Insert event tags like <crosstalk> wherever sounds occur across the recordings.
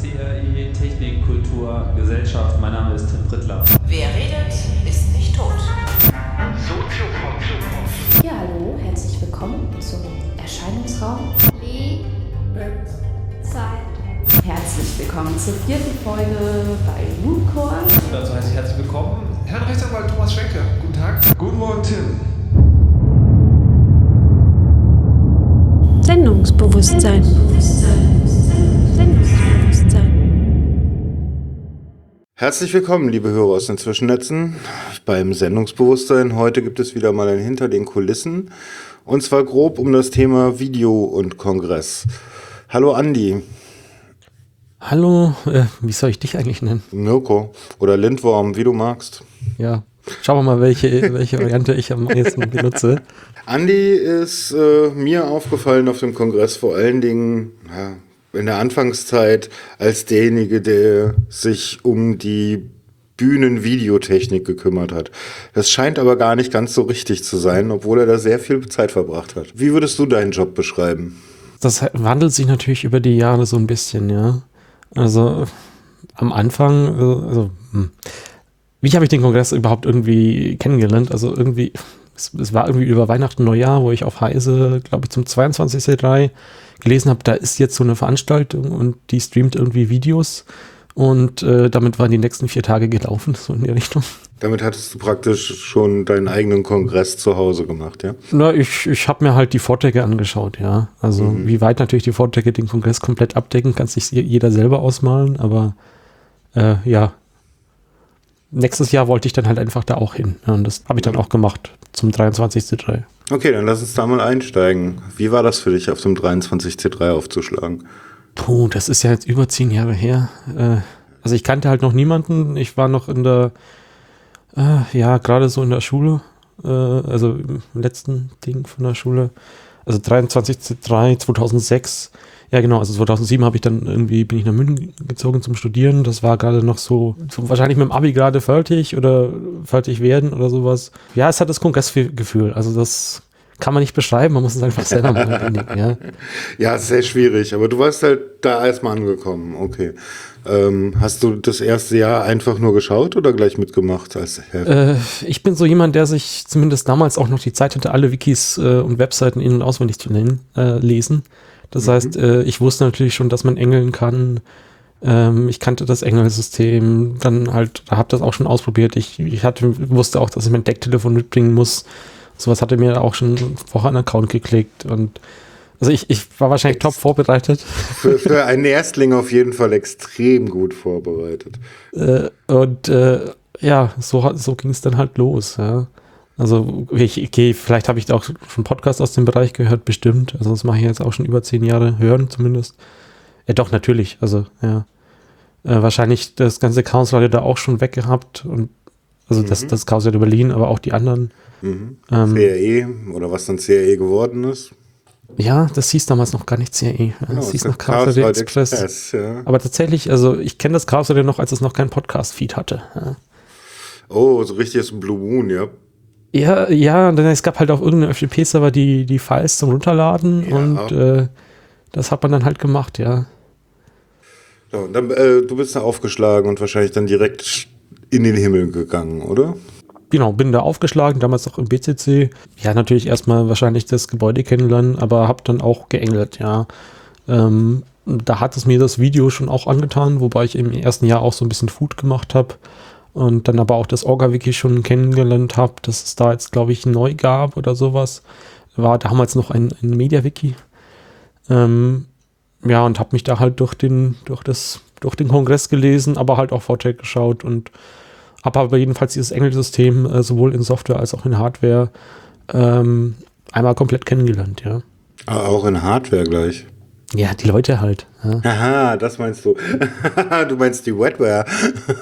CRI Technik, Kultur, Gesellschaft. Mein Name ist Tim Prittler. Wer redet, ist nicht tot. Ja, hallo, herzlich willkommen zum Erscheinungsraum. Zeit. Herzlich willkommen zur vierten Folge bei Mooncore. Dazu heiße ich herzlich willkommen Herrn Rechtsanwalt Thomas Schwenke. Guten Tag. Guten Morgen, Tim. Sendungsbewusstsein. Sendungsbewusstsein. Herzlich willkommen, liebe Hörer aus den Zwischennetzen, beim Sendungsbewusstsein. Heute gibt es wieder mal ein Hinter den Kulissen und zwar grob um das Thema Video und Kongress. Hallo Andi, Hallo, äh, wie soll ich dich eigentlich nennen? Mirko oder Lindworm, wie du magst. Ja, schauen wir mal, welche, welche Variante ich am ehesten benutze. Andi ist äh, mir aufgefallen auf dem Kongress vor allen Dingen ja, in der Anfangszeit als derjenige, der sich um die Bühnenvideotechnik gekümmert hat. Das scheint aber gar nicht ganz so richtig zu sein, obwohl er da sehr viel Zeit verbracht hat. Wie würdest du deinen Job beschreiben? Das wandelt sich natürlich über die Jahre so ein bisschen, ja. Also am Anfang, äh, also, hm. wie habe ich den Kongress überhaupt irgendwie kennengelernt? Also irgendwie, es, es war irgendwie über Weihnachten, Neujahr, wo ich auf Heise, glaube ich, zum 22C3 gelesen habe, da ist jetzt so eine Veranstaltung und die streamt irgendwie Videos und äh, damit waren die nächsten vier Tage gelaufen, <laughs> so in die Richtung. Damit hattest du praktisch schon deinen eigenen Kongress zu Hause gemacht, ja? Na, ich, ich habe mir halt die Vorträge angeschaut, ja. Also Mhm. wie weit natürlich die Vorträge den Kongress komplett abdecken, kann sich jeder selber ausmalen, aber äh, ja. Nächstes Jahr wollte ich dann halt einfach da auch hin. Ja, und das habe ich dann auch gemacht zum 23.3. Okay, dann lass uns da mal einsteigen. Wie war das für dich, auf dem 23C3 aufzuschlagen? Puh, das ist ja jetzt über zehn Jahre her. Äh, also ich kannte halt noch niemanden. Ich war noch in der, äh, ja, gerade so in der Schule, äh, also im letzten Ding von der Schule. Also 23.3, 2006. Ja, genau, also 2007 habe ich dann irgendwie, bin ich nach München gezogen zum Studieren. Das war gerade noch so, so wahrscheinlich mit dem Abi gerade fertig oder fertig werden oder sowas. Ja, es hat das Kongressgefühl. Also das kann man nicht beschreiben, man muss es einfach selber machen. ja. <laughs> Ja, sehr schwierig, aber du warst halt da erstmal angekommen, okay. Ähm, hast du das erste Jahr einfach nur geschaut oder gleich mitgemacht als Helfer? Äh, ich bin so jemand, der sich zumindest damals auch noch die Zeit hatte, alle Wikis äh, und Webseiten in- und auswendig zu nennen, äh, lesen. Das heißt, äh, ich wusste natürlich schon, dass man engeln kann. Ähm, ich kannte das Engelsystem, dann halt, da habe das auch schon ausprobiert. Ich, ich hatte, wusste auch, dass ich mein Decktelefon mitbringen muss. Sowas hatte mir auch schon vorher einen Account geklickt und also ich, ich war wahrscheinlich top vorbereitet. Für, für einen Erstling auf jeden Fall extrem gut vorbereitet. Äh, und äh, ja, so, so ging es dann halt los. Ja. Also, ich, okay, vielleicht habe ich da auch schon Podcast aus dem Bereich gehört, bestimmt. Also, das mache ich jetzt auch schon über zehn Jahre, hören zumindest. Ja, doch, natürlich. Also, ja. Äh, wahrscheinlich das ganze Chaos Leute da auch schon weggehabt. Und, also, das, das Chaos Leute Berlin, aber auch die anderen. Mhm. Ähm, CRE oder was dann CRE geworden ist. ja, das hieß damals noch gar nicht CRE. Genau, das hieß noch Chaos Leute Express. ja. Aber tatsächlich, also, ich kenne das Chaos Leute noch, als es noch kein Podcast-Feed hatte. Ja. Oh, so richtig ist ein Blue Moon, ja. Ja, ja, denn es gab halt auch irgendeine FTP-Server, die die Files zum Runterladen Ja. und äh, das hat man dann halt gemacht, ja. So, und dann, äh, du bist da aufgeschlagen und wahrscheinlich dann direkt in den Himmel gegangen, oder? Genau, bin da aufgeschlagen, damals auch im BCC. Ja, natürlich erstmal wahrscheinlich das Gebäude kennenlernen, aber hab dann auch geengelt, ja. Ähm, da hat es mir das Video schon auch angetan, wobei ich im ersten Jahr auch so ein bisschen Food gemacht habe und dann aber auch das Orga-Wiki schon kennengelernt habe, dass es da jetzt, glaube ich, neu gab oder sowas. War damals noch ein, ein Media-Wiki. Ähm, ja, und habe mich da halt durch den, durch das, durch den Kongress gelesen, aber halt auch Vorträge geschaut und habe aber jedenfalls dieses Engelsystem äh, sowohl in Software als auch in Hardware ähm, einmal komplett kennengelernt, ja. Ah, auch in Hardware gleich. Ja, die Leute halt. Ja, Aha, das meinst du. <laughs> du meinst die Wetware.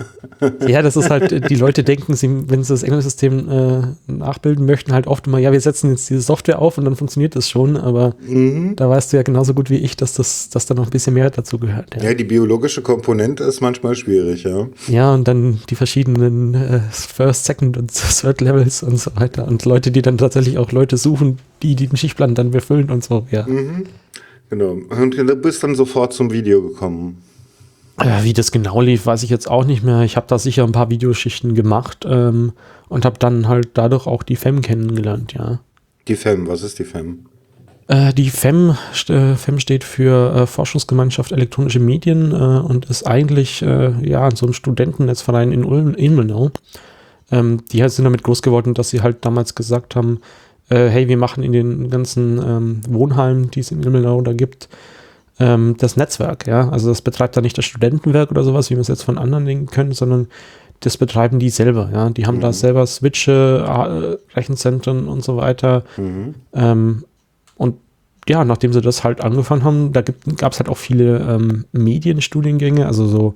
<laughs> ja das ist halt, äh, die Leute denken, sie, wenn sie das Engelsystem äh, nachbilden möchten, halt oft immer, ja, wir setzen jetzt diese Software auf und dann funktioniert das schon, aber Mhm. da weißt du ja genauso gut wie ich, dass das dass da noch ein bisschen mehr dazu gehört. Ja, Ja, die biologische Komponente ist manchmal schwierig, ja. ja und dann die verschiedenen äh, First, Second und <laughs> Third Levels und so weiter und Leute, die dann tatsächlich auch Leute suchen, die die den Schichtplan dann befüllen und so, ja. Genau. Und du bist dann sofort zum Video gekommen. Äh, wie das genau lief, weiß ich jetzt auch nicht mehr. Ich habe da sicher ein paar Videoschichten gemacht ähm, und habe dann halt dadurch auch die FEM kennengelernt, ja. Die FEM, was ist die FEM? Äh, die FEM, äh, FEM steht für äh, Forschungsgemeinschaft Elektronische Medien äh, und ist eigentlich äh, ja so ein Studentennetzverein in Ulm, Ilmenau. Ähm, die halt sind damit groß geworden, dass sie halt damals gesagt haben, äh, hey, wir machen in den ganzen ähm, Wohnheimen, die es in Ilmenau da gibt, ähm, das Netzwerk, ja. Also das betreibt da nicht das Studentenwerk oder sowas, wie wir es jetzt von anderen Dingen können, sondern das betreiben die selber, ja. Die haben da selber Switche, äh, Rechenzentren und so weiter. Ähm, und ja, nachdem sie das halt angefangen haben, da gab es halt auch viele ähm, Medienstudiengänge, also so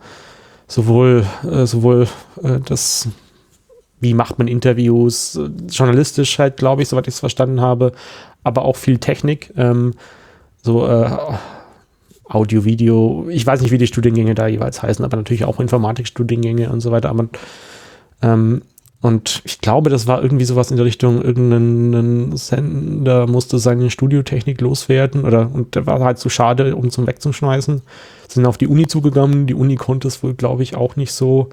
sowohl, äh, sowohl äh, das, wie macht man Interviews, journalistisch halt, glaube ich, soweit ich es verstanden habe, aber auch viel Technik, ähm, so äh, Audio, Video, ich weiß nicht, wie die Studiengänge da jeweils heißen, aber natürlich auch Informatikstudiengänge und so weiter, aber ähm, und ich glaube, das war irgendwie sowas in der Richtung, irgendein Sender musste seine Studiotechnik loswerden oder und der war halt zu schade, um zum wegzuschmeißen. Sind auf die Uni zugegangen. Die Uni konnte es wohl, glaube ich, auch nicht so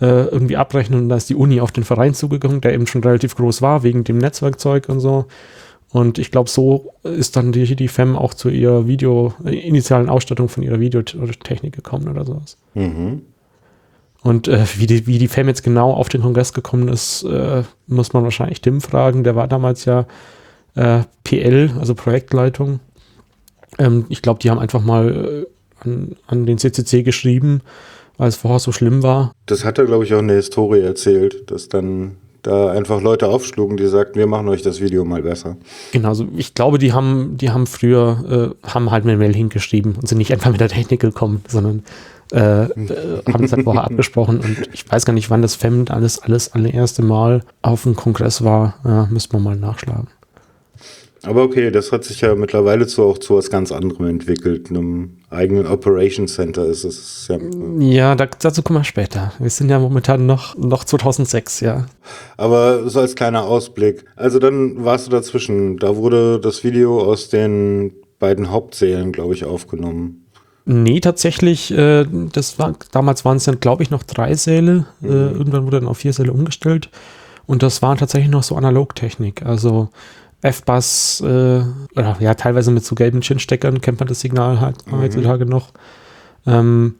äh, irgendwie abrechnen. Und da ist die Uni auf den Verein zugegangen, der eben schon relativ groß war, wegen dem Netzwerkzeug und so. Und ich glaube, so ist dann die, die FEM auch zu ihrer Video, äh, initialen Ausstattung von ihrer Videotechnik gekommen oder sowas. Mhm. Und äh, wie, die, wie die FEM jetzt genau auf den Kongress gekommen ist, äh, muss man wahrscheinlich Tim fragen. Der war damals ja äh, PL, also Projektleitung. Ähm, ich glaube, die haben einfach mal äh, an, an den CCC geschrieben, weil es vorher so schlimm war. Das hat er, glaube ich, auch in der Historie erzählt, dass dann da einfach Leute aufschlugen, die sagten, wir machen euch das Video mal besser. Genau, also ich glaube, die haben, die haben früher, äh, haben halt eine Mail hingeschrieben und sind nicht einfach mit der Technik gekommen, sondern äh, äh, haben das halt vorher abgesprochen und ich weiß gar nicht, wann das FEM alles, alles allererste Mal auf dem Kongress war. Ja, müsste man mal nachschlagen. Aber okay, das hat sich ja mittlerweile zu, auch zu was ganz anderem entwickelt. Einem eigenen Operation Center ist es ja. Ja, da, dazu kommen wir später. Wir sind ja momentan noch, noch 2006, ja. Aber so als kleiner Ausblick. Also dann warst du dazwischen. Da wurde das Video aus den beiden Hauptsälen, glaube ich, aufgenommen. Nee, tatsächlich, äh, das war, damals waren es dann, glaube ich, noch drei Säle. Äh, irgendwann wurde dann auf vier Säle umgestellt. Und das war tatsächlich noch so Analogtechnik. Also F-Bass, äh, oder ja, teilweise mit so gelben Chin-Steckern kennt man das Signal halt heutzutage noch. Ähm,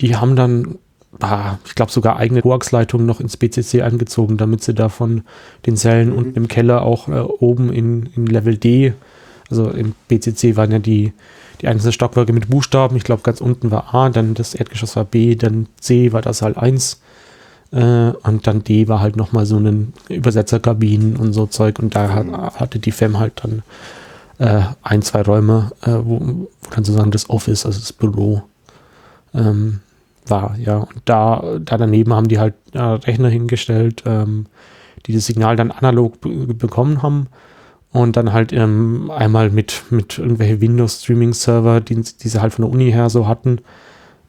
die haben dann, ah, ich glaube, sogar eigene Koaxleitungen noch ins BCC eingezogen, damit sie da von den Sälen unten im Keller auch äh, oben in, in Level D, also im BCC waren ja die, die einzelnen Stockwerke mit Buchstaben. Ich glaube, ganz unten war A, dann das Erdgeschoss war B, dann C war das halt 1. Äh, und dann D war halt nochmal so ein Übersetzerkabinen und so Zeug. Und da hat, hatte die FEM halt dann äh, ein, zwei Räume, äh, wo, wo dann sozusagen das Office, also das Büro, ähm, war. Ja, und da, da daneben haben die halt äh, Rechner hingestellt, ähm, die das Signal dann analog be bekommen haben. Und dann halt ähm, einmal mit, mit irgendwelche Windows-Streaming-Server, die, die sie halt von der Uni her so hatten,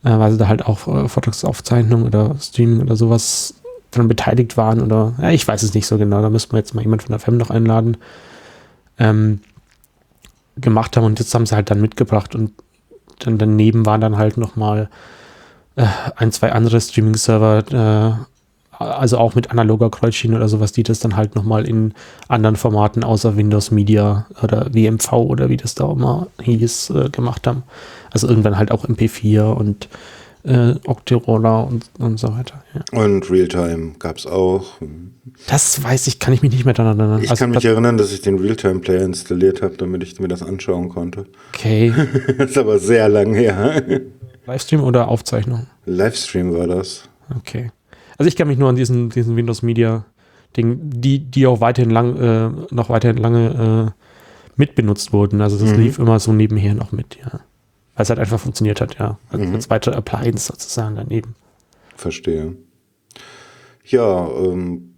äh, weil sie da halt auch äh, Vortragsaufzeichnung oder Streaming oder sowas dran beteiligt waren oder ja, ich weiß es nicht so genau, da müssen wir jetzt mal jemand von der FEM noch einladen, ähm, gemacht haben und jetzt haben sie halt dann mitgebracht und dann daneben waren dann halt nochmal äh, ein, zwei andere Streaming-Server, äh, also auch mit analoger Kreuzschiene oder sowas, die das dann halt nochmal in anderen Formaten außer Windows Media oder WMV oder wie das da auch mal hieß, äh, gemacht haben. Also irgendwann halt auch MP4 und äh, Octiroller und, und so weiter. Ja. Und Realtime gab es auch. Das weiß ich, kann ich mich nicht mehr daran erinnern. Ich Also kann mich erinnern, dass ich den Realtime-Player installiert habe, damit ich mir das anschauen konnte. Okay. das <laughs> ist aber sehr lang her. Livestream oder Aufzeichnung? Livestream war das. Okay. Also ich kann mich nur an diesen, diesen Windows Media Ding, die, die auch weiterhin lang, äh, noch weiterhin lange äh, mitbenutzt wurden. Also das Mhm. lief immer so nebenher noch mit, ja. Weil es halt einfach funktioniert hat, ja. Als, als weitere Appliance sozusagen daneben. Verstehe. Ja, ähm,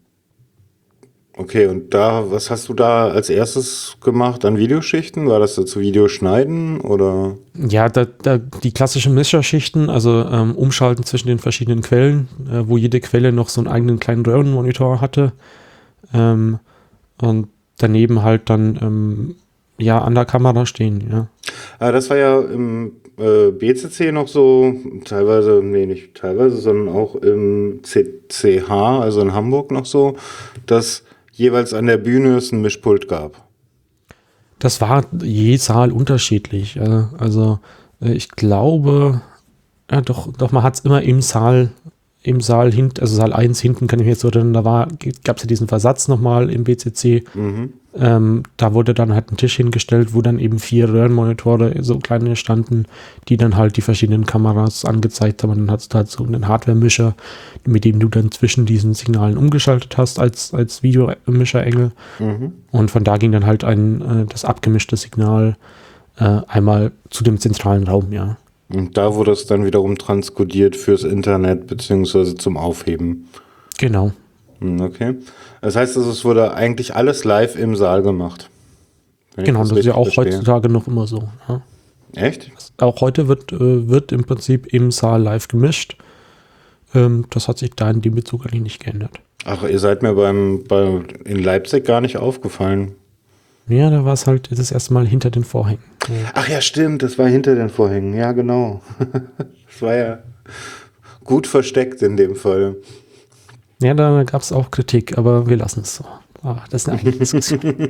okay, und da, was hast du da als erstes gemacht an Videoschichten? War das dazu Videoschneiden oder? Ja, da, da die klassischen Mischerschichten, also ähm, umschalten zwischen den verschiedenen Quellen, äh, wo jede Quelle noch so einen eigenen kleinen Röhrenmonitor hatte. Ähm, und daneben halt dann ähm, ja an der Kamera stehen, ja. Ah, das war ja im äh, BCC noch so, teilweise, nee, nicht teilweise, sondern auch im CCH, also in Hamburg noch so, dass jeweils an der Bühne es ein Mischpult gab. Das war je Saal unterschiedlich. Also äh, ich glaube, ja doch, doch man hat es immer im Saal, im Saal hinten, also Saal 1 hinten kann ich mir jetzt so erinnern, da war, gab es ja diesen Versatz nochmal im BCC. Mhm. Ähm, da wurde dann halt ein Tisch hingestellt, wo dann eben vier Röhrenmonitore, so kleine standen, die dann halt die verschiedenen Kameras angezeigt haben. Und dann hast du halt so einen Hardware-Mischer, mit dem du dann zwischen diesen Signalen umgeschaltet hast als, als Videomischer-Engel. Mhm. Und von da ging dann halt ein, äh, das abgemischte Signal äh, einmal zu dem zentralen Raum, ja. Und da wurde es dann wiederum transkodiert fürs Internet beziehungsweise zum Aufheben. Genau. Hm, Okay. Das heißt, also, es wurde eigentlich alles live im Saal gemacht. Genau, das ist richtig ja auch verstehe. heutzutage noch immer so. Ja. Echt? Auch heute wird, äh, wird im Prinzip im Saal live gemischt. Ähm, das hat sich da in dem Bezug eigentlich nicht geändert. Ach, ihr seid mir beim, bei, in Leipzig gar nicht aufgefallen. Ja, da war es halt das erste Mal hinter den Vorhängen. Ach ja, stimmt, das war hinter den Vorhängen. Ja, genau. <laughs> Das war ja gut versteckt in dem Fall. Ja, da gab es auch Kritik, aber wir lassen es so. Aber das ist eine eigene Diskussion. <laughs>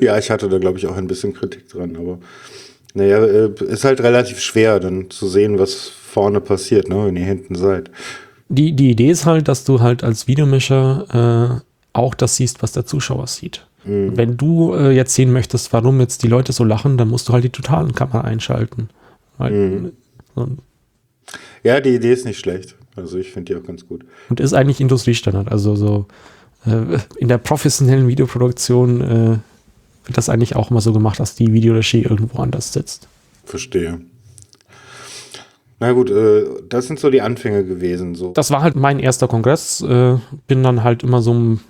Ja, ich hatte da, glaube ich, auch ein bisschen Kritik dran, aber naja, äh, ist halt relativ schwer, dann zu sehen, was vorne passiert, ne, wenn ihr hinten seid. Die, die Idee ist halt, dass du halt als Videomischer äh, auch das siehst, was der Zuschauer sieht. Wenn du äh, jetzt sehen möchtest, warum jetzt die Leute so lachen, dann musst du halt die totalen Kamera einschalten. Weil, so, Ja, die Idee ist nicht schlecht. Also ich finde die auch ganz gut. und ist eigentlich Industriestandard. Also so äh, in der professionellen Videoproduktion äh, wird das eigentlich auch immer so gemacht, dass die Videoregie irgendwo anders sitzt. Verstehe. Na gut, äh, das sind so die Anfänge gewesen. So. Das war halt mein erster Kongress. Äh, bin dann halt immer so ein,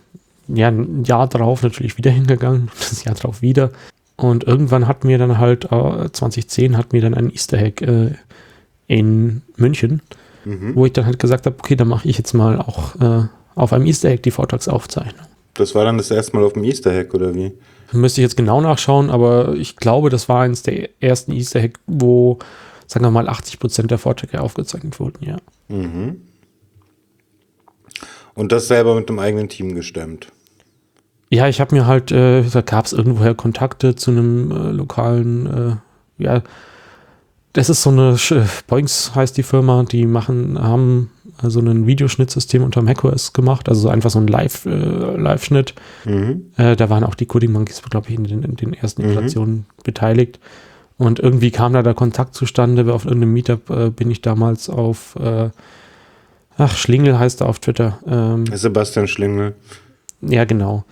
ja, ein Jahr drauf natürlich wieder hingegangen, <laughs> das Jahr drauf wieder. Und irgendwann hat mir dann halt, äh, 2010 hat mir dann ein Easter Egg äh, in München, wo ich dann halt gesagt habe, okay, dann mache ich jetzt mal auch äh, auf einem Easter Egg die Vortragsaufzeichnung. Das war dann das erste Mal auf dem Easter Hack, oder wie? Müsste ich jetzt genau nachschauen, aber ich glaube, das war eines der ersten Easter Egg, wo, sagen wir mal, 80 Prozent der Vorträge aufgezeichnet wurden, ja. Und das selber mit einem eigenen Team gestemmt. Ja, ich habe mir halt, äh, da gab es irgendwoher Kontakte zu einem äh, lokalen, äh, ja, das ist so eine, Sch- Boinks heißt die Firma, die machen, haben äh, so ein Videoschnittsystem unter macOS gemacht, also so einfach so ein Live, äh, Live-Schnitt. Äh, da waren auch die Coding Monkeys, glaube ich, in den, in den ersten Iterationen beteiligt. Und irgendwie kam da der Kontakt zustande. Auf irgendeinem Meetup äh, bin ich damals auf, äh, ach, Schlingel heißt er auf Twitter. Ähm, Sebastian Schlingel. ja, genau.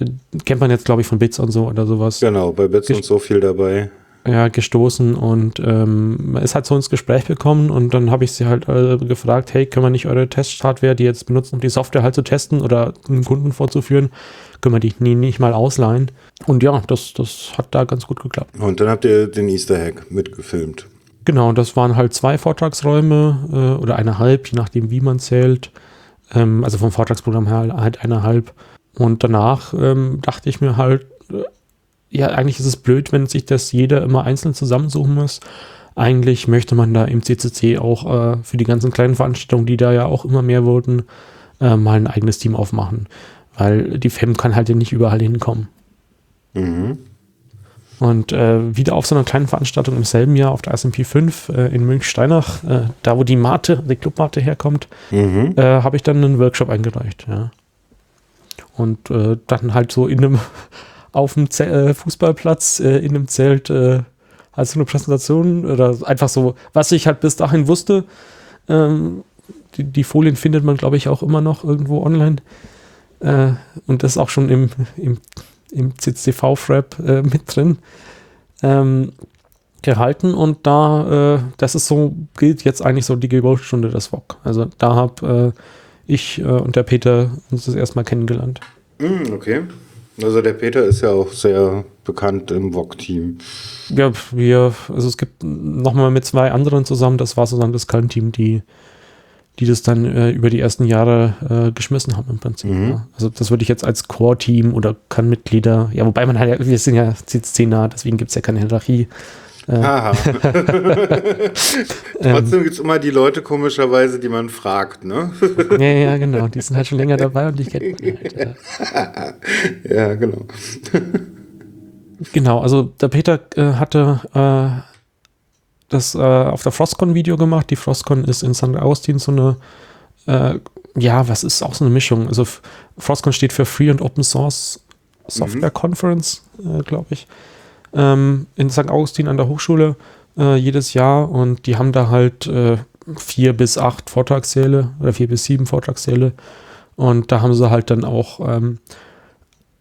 Äh, Kennt man jetzt, glaube ich, von Bits und so oder sowas. Genau, bei Bits und so viel dabei. Ja, gestoßen und ähm, ist halt so ins Gespräch gekommen und dann habe ich sie halt äh, gefragt, hey, können wir nicht eure Testhardware, die jetzt benutzen, um die Software halt zu testen oder einem Kunden vorzuführen, können wir die nie, nicht mal ausleihen? Und ja, das, das hat da ganz gut geklappt. Und dann habt ihr den Easter Hack mitgefilmt. Genau, das waren halt zwei Vortragsräume äh, oder eineinhalb, je nachdem, wie man zählt. Ähm, also vom Vortragsprogramm her halt eineinhalb. Und danach ähm, dachte ich mir halt, äh, ja, eigentlich ist es blöd, wenn sich das jeder immer einzeln zusammensuchen muss. Eigentlich möchte man da im CCC auch äh, für die ganzen kleinen Veranstaltungen, die da ja auch immer mehr wurden, äh, mal ein eigenes Team aufmachen. Weil die FEM kann halt ja nicht überall hinkommen. Und äh, wieder auf so einer kleinen Veranstaltung im selben Jahr auf der SMP 5 äh, in Münchsteinach, äh, da wo die Mate, die Clubmate herkommt, Mhm. äh, habe ich dann einen Workshop eingereicht. Ja. Und äh, dann halt so in einem, auf dem Ze äh, Fußballplatz, äh, in einem Zelt, äh, als eine Präsentation oder einfach so, was ich halt bis dahin wusste. Ähm, die, die Folien findet man, glaube ich, auch immer noch irgendwo online. Äh, und das auch schon im, im, im CCV-Frap äh, mit drin. Ähm, gehalten und da, äh, das ist so, gilt jetzt eigentlich so die Geburtsstunde des VOG. Also da habe ich und der Peter uns das erstmal kennengelernt. Mm, okay. Also der Peter ist ja auch sehr bekannt im VOG-Team. Ja, wir, also es gibt nochmal mit zwei anderen zusammen, das war sozusagen das Kernteam, die die das dann äh, über die ersten Jahre äh, geschmissen haben im Prinzip. Mhm. Ja. Also das würde ich jetzt als Core-Team oder kann Mitglieder, ja, wobei man halt, ja, wir sind ja CCC nah, deswegen gibt es ja keine Hierarchie. Haha. <laughs> <laughs> Trotzdem gibt es immer die Leute komischerweise, die man fragt, ne? <laughs> Ja, ja, genau. Die sind halt schon länger dabei und die kennt man halt. Ja. ja, genau. Genau, also der Peter äh, hatte äh, das äh, auf der Frostcon-Video gemacht. Die Frostcon ist in St. Augustin so eine, äh, ja, was ist auch so eine Mischung. Also Frostcon steht für Free and Open Source Software Conference, äh, glaube ich, ähm, in St. Augustin an der Hochschule äh, jedes Jahr. Und die haben da halt äh, vier bis acht Vortragssäle oder vier bis sieben Vortragssäle. Und da haben sie halt dann auch, ähm,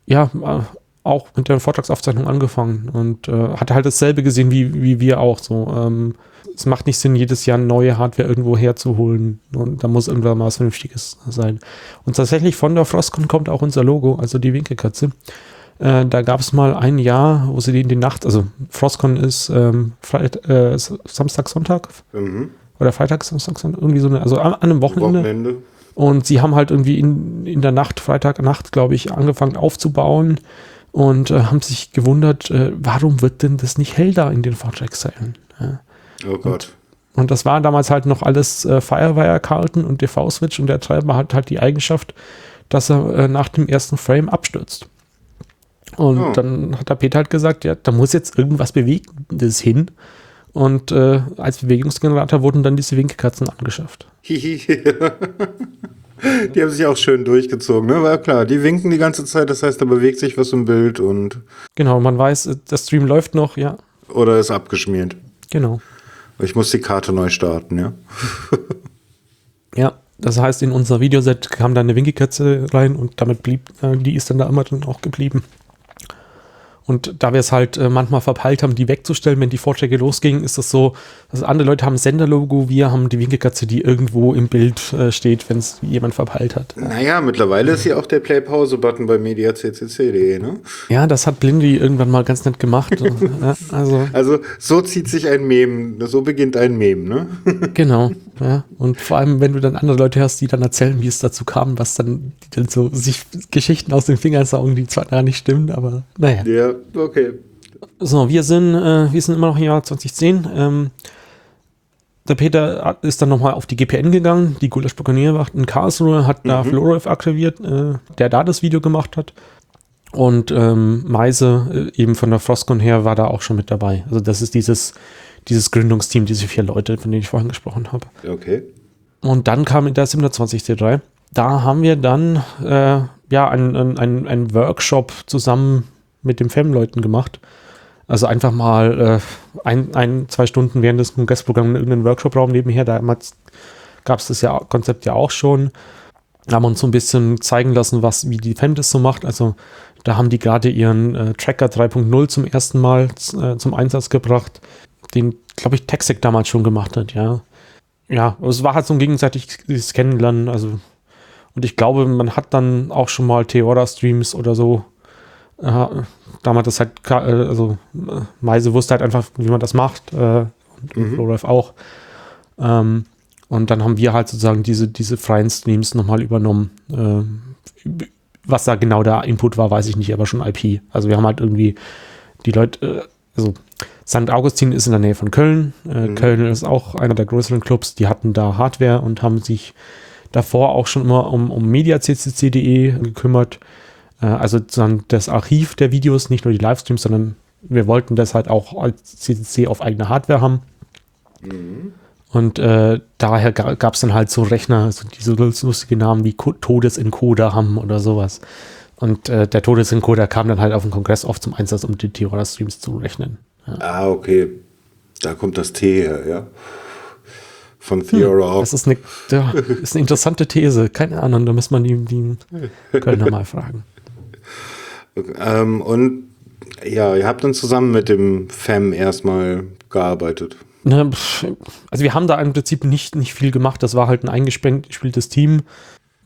ja, äh, auch mit der Vortragsaufzeichnung angefangen und äh, hatte halt dasselbe gesehen wie, wie wir auch. So, ähm, es macht nicht Sinn, jedes Jahr neue Hardware irgendwo herzuholen und da muss irgendwann mal was Vernünftiges sein. Und tatsächlich von der Frostcon kommt auch unser Logo, also die Winkelkatze. Äh, da gab es mal ein Jahr, wo sie die in die Nacht, also Frostcon ist ähm, Freit, äh, Samstag, Sonntag Mhm. oder Freitag, Samstag, Sonntag, irgendwie so eine, also an, an einem Wochenende. Wochenende. Und sie haben halt irgendwie in, in der Nacht, Freitagnacht, glaube ich, angefangen aufzubauen und äh, haben sich gewundert, äh, warum wird denn das nicht hell da in den Fahrzeugsälen? Ja. Oh Gott. Und das war damals halt noch alles äh, Firewire-Karten und DV-Switch und der Treiber hat halt die Eigenschaft, dass er äh, nach dem ersten Frame abstürzt. Und Oh. dann hat der Peter halt gesagt, ja, da muss jetzt irgendwas Bewegendes hin. Und äh, als Bewegungsgenerator wurden dann diese Winkelkatzen angeschafft. <laughs> Die haben sich auch schön durchgezogen, ne? War klar, die winken die ganze Zeit, das heißt, da bewegt sich was im Bild und Genau, man weiß, äh, der Stream läuft noch, ja, oder ist abgeschmiert. genau. Ich muss die Karte neu starten, ja. <laughs> Ja, das heißt, in unser Videoset kam dann eine Winkelkatze rein und damit blieb, äh, die ist dann da immer dann auch geblieben. Und da wir es halt äh, manchmal verpeilt haben, die wegzustellen, wenn die Vorträge losgingen, ist das so, also andere Leute haben Senderlogo, wir haben die Winkelkatze, die irgendwo im Bild äh, steht, wenn es jemand verpeilt hat. Naja, mittlerweile ist ja auch der Play-Pause-Button bei mediaccc.de, ne? Ja, das hat Blindy irgendwann mal ganz nett gemacht. <laughs> ja, also, Also, so zieht sich ein Mem, so beginnt ein Mem, ne? genau. Ja. Und vor allem, wenn du dann andere Leute hast, die dann erzählen, wie es dazu kam, was dann, die dann so sich Geschichten aus den Fingern saugen, die zwar gar nicht stimmen, aber naja. Ja, okay. So, wir sind, äh, wir sind immer noch im Jahr 2010. Ähm, der Peter ist dann nochmal auf die GPN gegangen, die Gulasch Buccanierwacht in Karlsruhe, hat da Floref aktiviert, äh, der da das Video gemacht hat. Und ähm, Meise, äh, eben von der Frostcon her, war da auch schon mit dabei. Also das ist dieses, dieses Gründungsteam, diese vier Leute, von denen ich vorhin gesprochen habe. Okay. Und dann kam der 27 C3. Da haben wir dann äh, ja einen, einen- einen Workshop zusammen mit den FEM-Leuten gemacht. Also einfach mal äh, ein, ein, zwei Stunden während des Kongressprogramms in irgendeinem Workshop-Raum nebenher. Damals gab es das ja, Konzept ja auch schon. Da haben wir uns so ein bisschen zeigen lassen, was, wie die FEM das so macht. Also da haben die gerade ihren äh, Tracker 3.0 zum ersten Mal äh, zum Einsatz gebracht, den, glaube ich, Texec damals schon gemacht hat, ja ja, es war halt so ein gegenseitiges Kennenlernen, also und ich glaube, man hat dann auch schon mal Theora-Streams oder so. Äh, damals das halt, äh, also äh, Meise wusste halt einfach, wie man das macht äh, und mhm. Auch. Ähm, und dann haben wir halt sozusagen diese, diese freien Streams nochmal übernommen. Ähm, was da genau der Input war, weiß ich nicht, aber schon IP. Also wir haben halt irgendwie die Leute, äh, also St. Augustin ist in der Nähe von Köln. Äh, Köln ist auch einer der größeren Clubs. Die hatten da Hardware und haben sich davor auch schon immer um, um mediaccc.de gekümmert. Äh, also sozusagen das Archiv der Videos, nicht nur die Livestreams, sondern wir wollten das halt auch als CCC auf eigene Hardware haben. Und äh, daher gab es dann halt so Rechner, so diese lustige Namen wie Co Todesencoder haben oder sowas. Und äh, der Todesencoder kam dann halt auf dem Kongress oft zum Einsatz, um die Theora-Streams zu rechnen. Ah, okay. Da kommt das T her, ja. Von Theora hm, Das ist eine, ja, ist eine interessante These. Keine Ahnung, da muss man die, die Kölner mal fragen. Ähm, und ja, ihr habt dann zusammen mit dem FEM erstmal gearbeitet. Also wir haben da im Prinzip nicht, nicht viel gemacht. Das war halt ein eingespieltes Team.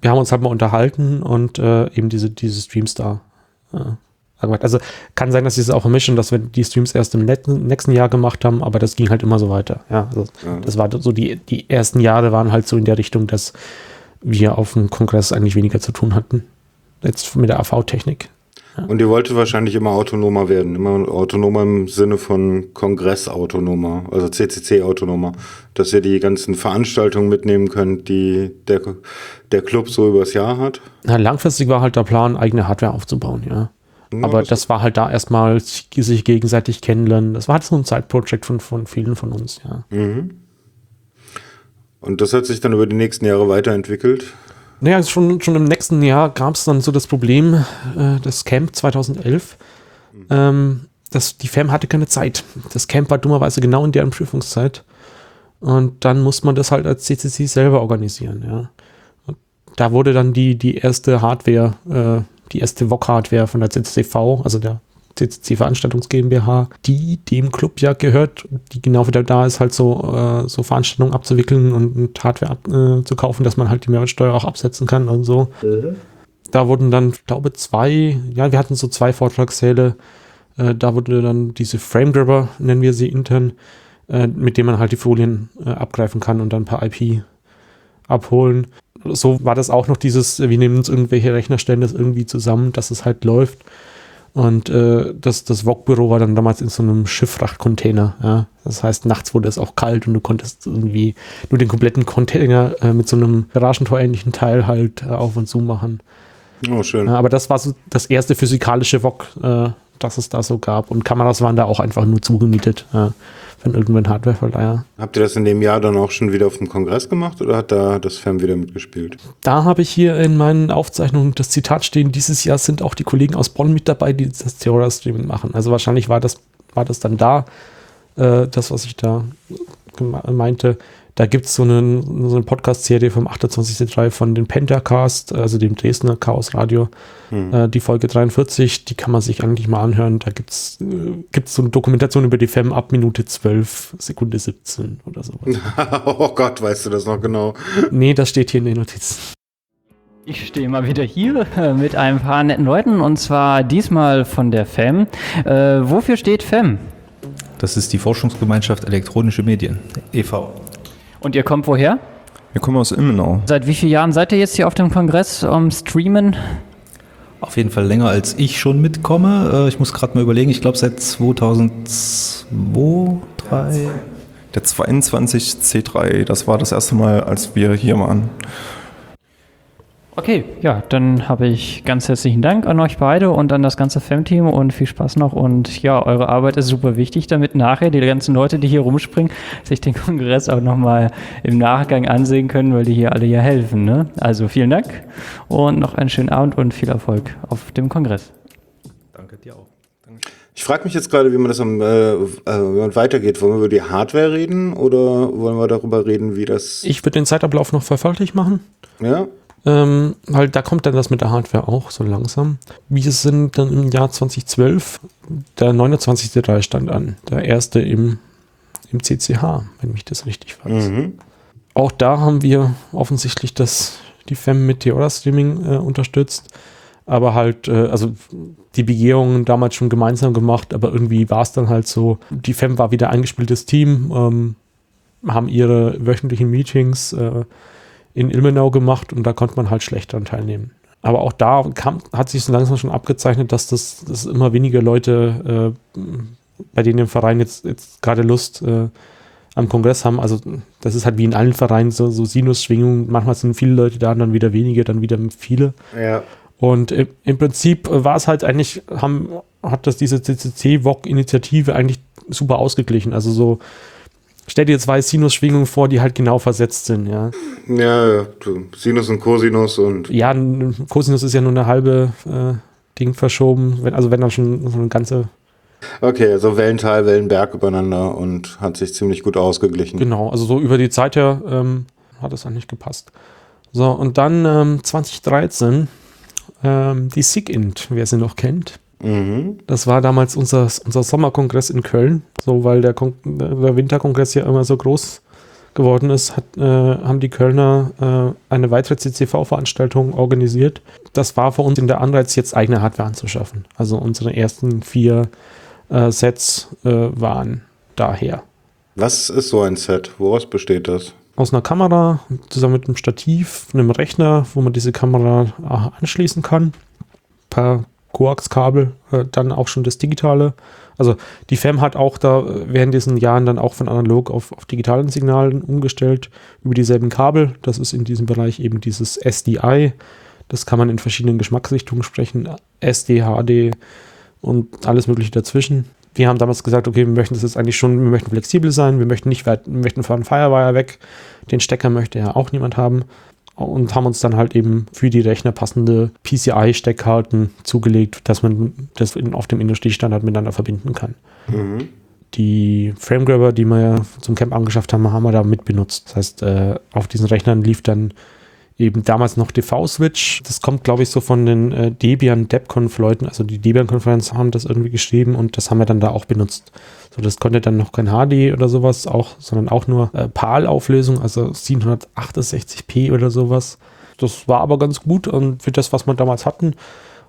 Wir haben uns halt mal unterhalten und äh, eben diese, diese Streams da. Ja. Also kann sein, dass sie es auch vermischen, dass wir die Streams erst im nächsten Jahr gemacht haben, aber das ging halt immer so weiter. Ja, also ja. das war so die, die ersten Jahre waren halt so in der Richtung, dass wir auf dem Kongress eigentlich weniger zu tun hatten. Jetzt mit der AV-Technik. Und ihr wolltet wahrscheinlich immer autonomer werden, immer autonomer im Sinne von Kongressautonomer, also CCC-autonomer, dass ihr die ganzen Veranstaltungen mitnehmen könnt, die der, der Club so übers Jahr hat. Na, langfristig war halt der Plan, eigene Hardware aufzubauen, ja. Ja Aber das, das war halt da erstmal sich gegenseitig kennenlernen. Das war halt so ein Zeitprojekt von, von vielen von uns, ja. Mhm. Und das hat sich dann über die nächsten Jahre weiterentwickelt? Naja, schon, schon im nächsten Jahr gab es dann so das Problem, äh, das Camp 2011. Mhm. Ähm, das, die FAM hatte keine Zeit. Das Camp war dummerweise genau in deren Prüfungszeit. Und dann muss man das halt als CCC selber organisieren, ja. Und da wurde dann die, die erste Hardware, äh, die erste VOG-Hardware von der CCCV, also der CCC Veranstaltungs GmbH, die dem Club ja gehört, die genau wieder da ist, halt so, äh, so Veranstaltungen abzuwickeln und Hardware ab, äh, zu kaufen, dass man halt die Mehrwertsteuer auch absetzen kann und so. Mhm. Da wurden dann, glaube zwei, ja, wir hatten so zwei Vortragssäle, äh, da wurde dann diese Frame Grabber, nennen wir sie intern, äh, mit dem man halt die Folien äh, abgreifen kann und dann per IP abholen. So war das auch noch dieses, wir nehmen uns irgendwelche Rechner, stellen das irgendwie zusammen, dass es halt läuft. Und äh, das, das VOG-Büro war dann damals in so einem Schiffffrachtcontainer. Ja? Das heißt, nachts wurde es auch kalt und du konntest irgendwie nur den kompletten Container äh, mit so einem Garagentor-ähnlichen Teil halt äh, auf und zu machen. Oh, schön. Ja, aber das war so das erste physikalische VOG, äh, das es da so gab. Und Kameras waren da auch einfach nur zugemietet. Ja von irgendeinem Hardwareverleiher. Habt ihr das in dem Jahr dann auch schon wieder auf dem Kongress gemacht oder hat da das Fern wieder mitgespielt? Da habe ich hier in meinen Aufzeichnungen das Zitat stehen, dieses Jahr sind auch die Kollegen aus Bonn mit dabei, die das Theora-Streaming machen. Also wahrscheinlich war das, war das dann da, äh, das, was ich da meinte. Da gibt es so eine, so eine Podcast-Serie vom 28.3 von den Pentacast, also dem Dresdner Chaos Radio, hm. äh, die Folge 43, die kann man sich eigentlich mal anhören. Da gibt es äh, so eine Dokumentation über die FEM ab Minute 12, Sekunde 17 oder so. <laughs> oh Gott, weißt du das noch genau? Nee, das steht hier in den Notizen. Ich stehe mal wieder hier äh, mit ein paar netten Leuten und zwar diesmal von der FEM. Äh, wofür steht FEM? Das ist die Forschungsgemeinschaft Elektronische Medien, e.V. Und ihr kommt woher? Wir kommen aus Immenau. Seit wie vielen Jahren seid ihr jetzt hier auf dem Kongress um Streamen? Auf jeden Fall länger als ich schon mitkomme. Äh, ich muss gerade mal überlegen, ich glaube seit 2002, 2003. Der 22 C3, das war das erste Mal, als wir hier waren. Okay, ja, dann habe ich ganz herzlichen Dank an euch beide und an das ganze FEM-Team und viel Spaß noch. Und ja, eure Arbeit ist super wichtig, damit nachher die ganzen Leute, die hier rumspringen, sich den Kongress auch nochmal im Nachgang ansehen können, weil die hier alle ja helfen. Ne? Also vielen Dank und noch einen schönen Abend und viel Erfolg auf dem Kongress. Danke dir auch. Ich frage mich jetzt gerade, wie man das am, äh, äh, wie man weitergeht. Wollen wir über die Hardware reden oder wollen wir darüber reden, wie das. Ich würde den Zeitablauf noch verfolglich machen. Ja. Ähm, weil da kommt dann das mit der Hardware auch so langsam. Wir sind dann im Jahr 2012, der 29. stand an, der erste im, im CCH, wenn mich das richtig weiß. Mhm. Auch da haben wir offensichtlich das, die FEM mit Theora Streaming äh, unterstützt, aber halt, äh, also die Begehungen damals schon gemeinsam gemacht, aber irgendwie war es dann halt so, die FEM war wieder eingespieltes Team, ähm, haben ihre wöchentlichen Meetings, äh, in Ilmenau gemacht und da konnte man halt schlecht daran teilnehmen. Aber auch da kam, hat sich so langsam schon abgezeichnet, dass das dass immer weniger Leute, äh, bei denen im Verein jetzt, jetzt gerade Lust äh, am Kongress haben. Also das ist halt wie in allen Vereinen so, so Sinusschwingungen. Manchmal sind viele Leute da, dann wieder wenige, dann wieder viele. Ja. Und im, im Prinzip war es halt eigentlich, haben, hat das diese CCC-VOG-Initiative eigentlich super ausgeglichen. Also so stell dir zwei Sinusschwingungen vor, die halt genau versetzt sind, ja. Ja, Sinus und Cosinus und. Ja, Cosinus ist ja nur eine halbe äh, Ding verschoben, wenn, also wenn dann schon so eine ganze. Okay, also Wellental, Wellenberg übereinander und hat sich ziemlich gut ausgeglichen. Genau, also so über die Zeit her ähm, hat es eigentlich gepasst. So, und dann ähm, 2013 ähm, die SIGINT, wer sie noch kennt. Mhm. Das war damals unser, unser Sommerkongress in Köln, so weil der, Kon der Winterkongress ja immer so groß geworden ist, hat, äh, haben die Kölner äh, eine weitere CCV-Veranstaltung organisiert. Das war für uns in der Anreiz, jetzt eigene Hardware anzuschaffen. Also unsere ersten vier äh, Sets äh, waren daher. Was ist so ein Set? Woraus besteht das? Aus einer Kamera zusammen mit einem Stativ, einem Rechner, wo man diese Kamera äh, anschließen kann. Per Koax-Kabel, äh, dann auch schon das digitale. Also die FEM hat auch da äh, während diesen Jahren dann auch von analog auf, auf digitalen Signalen umgestellt über dieselben Kabel. Das ist in diesem Bereich eben dieses SDI. Das kann man in verschiedenen Geschmacksrichtungen sprechen. SD, HD und alles mögliche dazwischen. Wir haben damals gesagt, okay, wir möchten das jetzt eigentlich schon, wir möchten flexibel sein, wir möchten nicht weit, wir möchten von Firewire weg. Den Stecker möchte ja auch niemand haben und haben uns dann halt eben für die Rechner passende PCI-Steckkarten zugelegt, dass man das auf dem Industriestandard miteinander verbinden kann. Mhm. Die Framegrabber, die wir ja zum Camp angeschafft haben, haben wir da mit benutzt. Das heißt, äh, auf diesen Rechnern lief dann eben damals noch DV-Switch. Das kommt, glaube ich, so von den äh, Debian DebConf-Leuten. Also die Debian-Konferenz haben das irgendwie geschrieben und das haben wir dann da auch benutzt. So, das konnte dann noch kein HD oder sowas, auch, sondern auch nur äh, PAL-Auflösung, also 768p oder sowas. Das war aber ganz gut und für das, was wir damals hatten.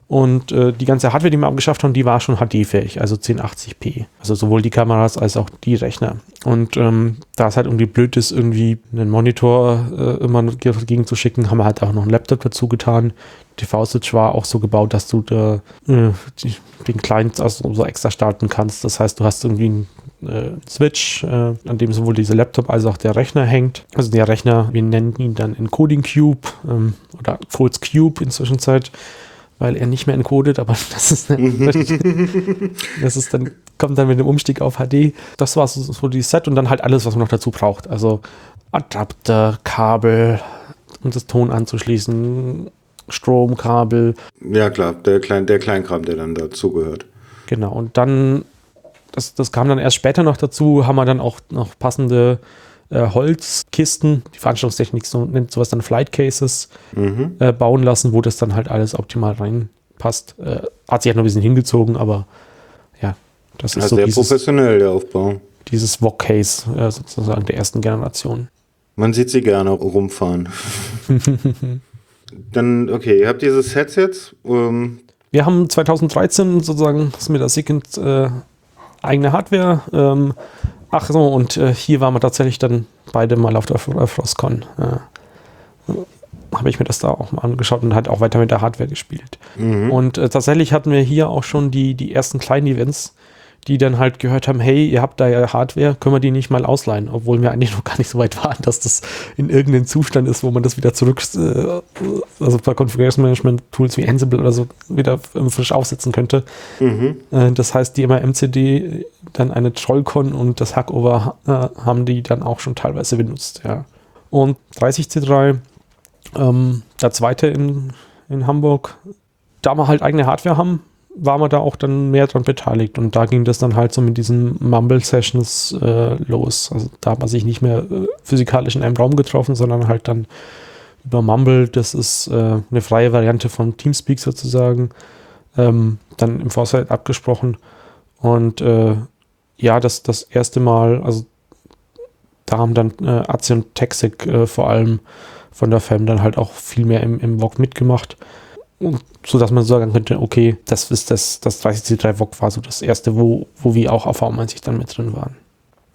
Und äh, die ganze Hardware, die wir abgeschafft haben, die war schon HD-fähig, also 1080p. Also sowohl die Kameras als auch die Rechner. Und ähm, da es halt irgendwie blöd ist, irgendwie einen Monitor äh, immer dagegen zu schicken, haben wir halt auch noch einen Laptop dazu getan. TV-Switch war auch so gebaut, dass du da, äh, die, den Client also so extra starten kannst. Das heißt, du hast irgendwie einen äh, Switch, äh, an dem sowohl dieser Laptop als auch der Rechner hängt. Also der Rechner, wir nennen ihn dann Encoding Cube ähm, oder Codes Cube inzwischen Zeit weil er nicht mehr encodet, aber <laughs> das ist, das ist dann, kommt dann mit dem Umstieg auf HD. Das war so, so die Set und dann halt alles, was man noch dazu braucht. Also Adapter, Kabel, um das Ton anzuschließen, Stromkabel. Ja, klar, der, Klein, der Kleinkram, der dann dazugehört. Genau, und dann, das, das kam dann erst später noch dazu, haben wir dann auch noch passende äh, Holzkisten, die Veranstaltungstechnik so, nennt sowas dann Flight Cases, Mhm. äh, bauen lassen, wo das dann halt alles optimal reinpasst. Äh, hat sich halt noch ein bisschen hingezogen, aber ja, das ist Ja, so sehr dieses, professionell, der Aufbau. dieses VOG-Case äh, sozusagen der ersten Generation. Man sieht sie gerne rumfahren. <laughs> Dann, okay, ihr habt dieses Set jetzt. Ähm, Wir haben 2013 sozusagen das mit der Second äh, eigene Hardware. Ähm, ach so, und äh, hier waren wir tatsächlich dann beide mal auf der Fro- Frostcon. Äh, habe ich mir das da auch mal angeschaut und halt auch weiter mit der Hardware gespielt. mhm. Und äh, tatsächlich hatten wir hier auch schon die, die ersten kleinen Events, die dann halt gehört haben, hey, ihr habt da ja Hardware, können wir die nicht mal ausleihen? Obwohl wir eigentlich noch gar nicht so weit waren, dass das in irgendeinem Zustand ist, wo man das wieder zurück, äh, also bei Configuration Management Tools wie Ansible oder so wieder frisch aufsetzen könnte. Mhm. Äh, das heißt, die immer MCD, dann eine Trollcon und das Hackover äh, haben die dann auch schon teilweise benutzt, ja. Und 30C3, ähm, der zweite in, in Hamburg, da wir halt eigene Hardware haben, waren wir da auch dann mehr dran beteiligt. Und da ging das dann halt so mit diesen Mumble-Sessions äh, los. Also da hat man sich nicht mehr äh, physikalisch in einem Raum getroffen, sondern halt dann über Mumble, das ist äh, eine freie Variante von Teamspeak sozusagen, ähm, dann im Vorfeld abgesprochen. Und äh, ja, das, das erste Mal, also da haben dann äh, Azi und Texik äh, vor allem von der FAM dann halt auch viel mehr im, im VOG mitgemacht. Und so dass man sagen könnte, okay, das ist das, das 30C3 VOG war so das erste, wo, wo wir auch auf V90 dann mit drin waren.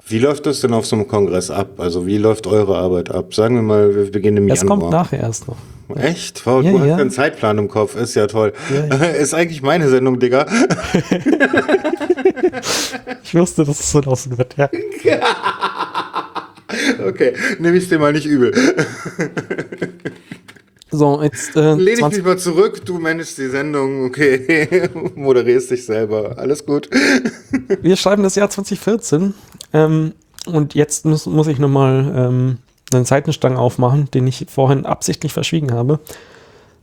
Wie läuft das denn auf so einem Kongress ab? Also wie läuft eure Arbeit ab? Sagen wir mal, wir beginnen im Das Januar. kommt nachher erst noch. Echt? Wow, Ja, du hast ja. ja einen Zeitplan im Kopf. Ist ja toll. Ja, <laughs> Ist eigentlich meine Sendung, Digga. <laughs> Ich wusste, dass es so aussehen wird, ja. <laughs> Okay, nehme ich dir mal nicht übel. So, jetzt äh, Lehn ich 20 mich mal zurück, du managst die Sendung, okay. <laughs> Moderierst dich selber. Alles gut. <laughs> wir schreiben das Jahr 2014 ähm, und jetzt muss, muss ich nochmal ähm, einen Seitenstrang aufmachen, den ich vorhin absichtlich verschwiegen habe.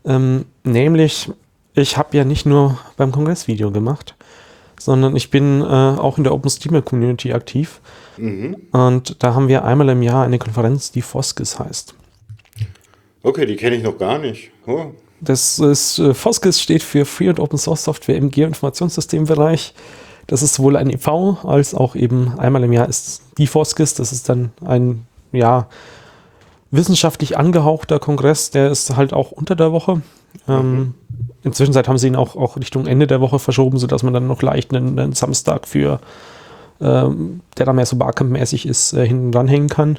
Ähm, nämlich, ich habe ja nicht nur beim Kongressvideo gemacht, sondern ich bin äh, auch in der OpenStreamer Community aktiv Mhm. und da haben wir einmal im Jahr eine Konferenz, die Foskis heißt. Okay, die kenne ich noch gar nicht. Oh. Das ist, äh, Foskis steht für Free und Open Source Software im Geoinformationssystembereich. Das ist sowohl ein EV als auch eben einmal im Jahr ist die Foskis. Das ist dann ein ja, wissenschaftlich angehauchter Kongress, der ist halt auch unter der Woche. Ähm, inzwischen haben sie ihn auch, auch Richtung Ende der Woche verschoben, sodass man dann noch leicht einen, einen Samstag für, ähm, der da mehr so Barcamp-mäßig ist, äh, hinten dranhängen kann.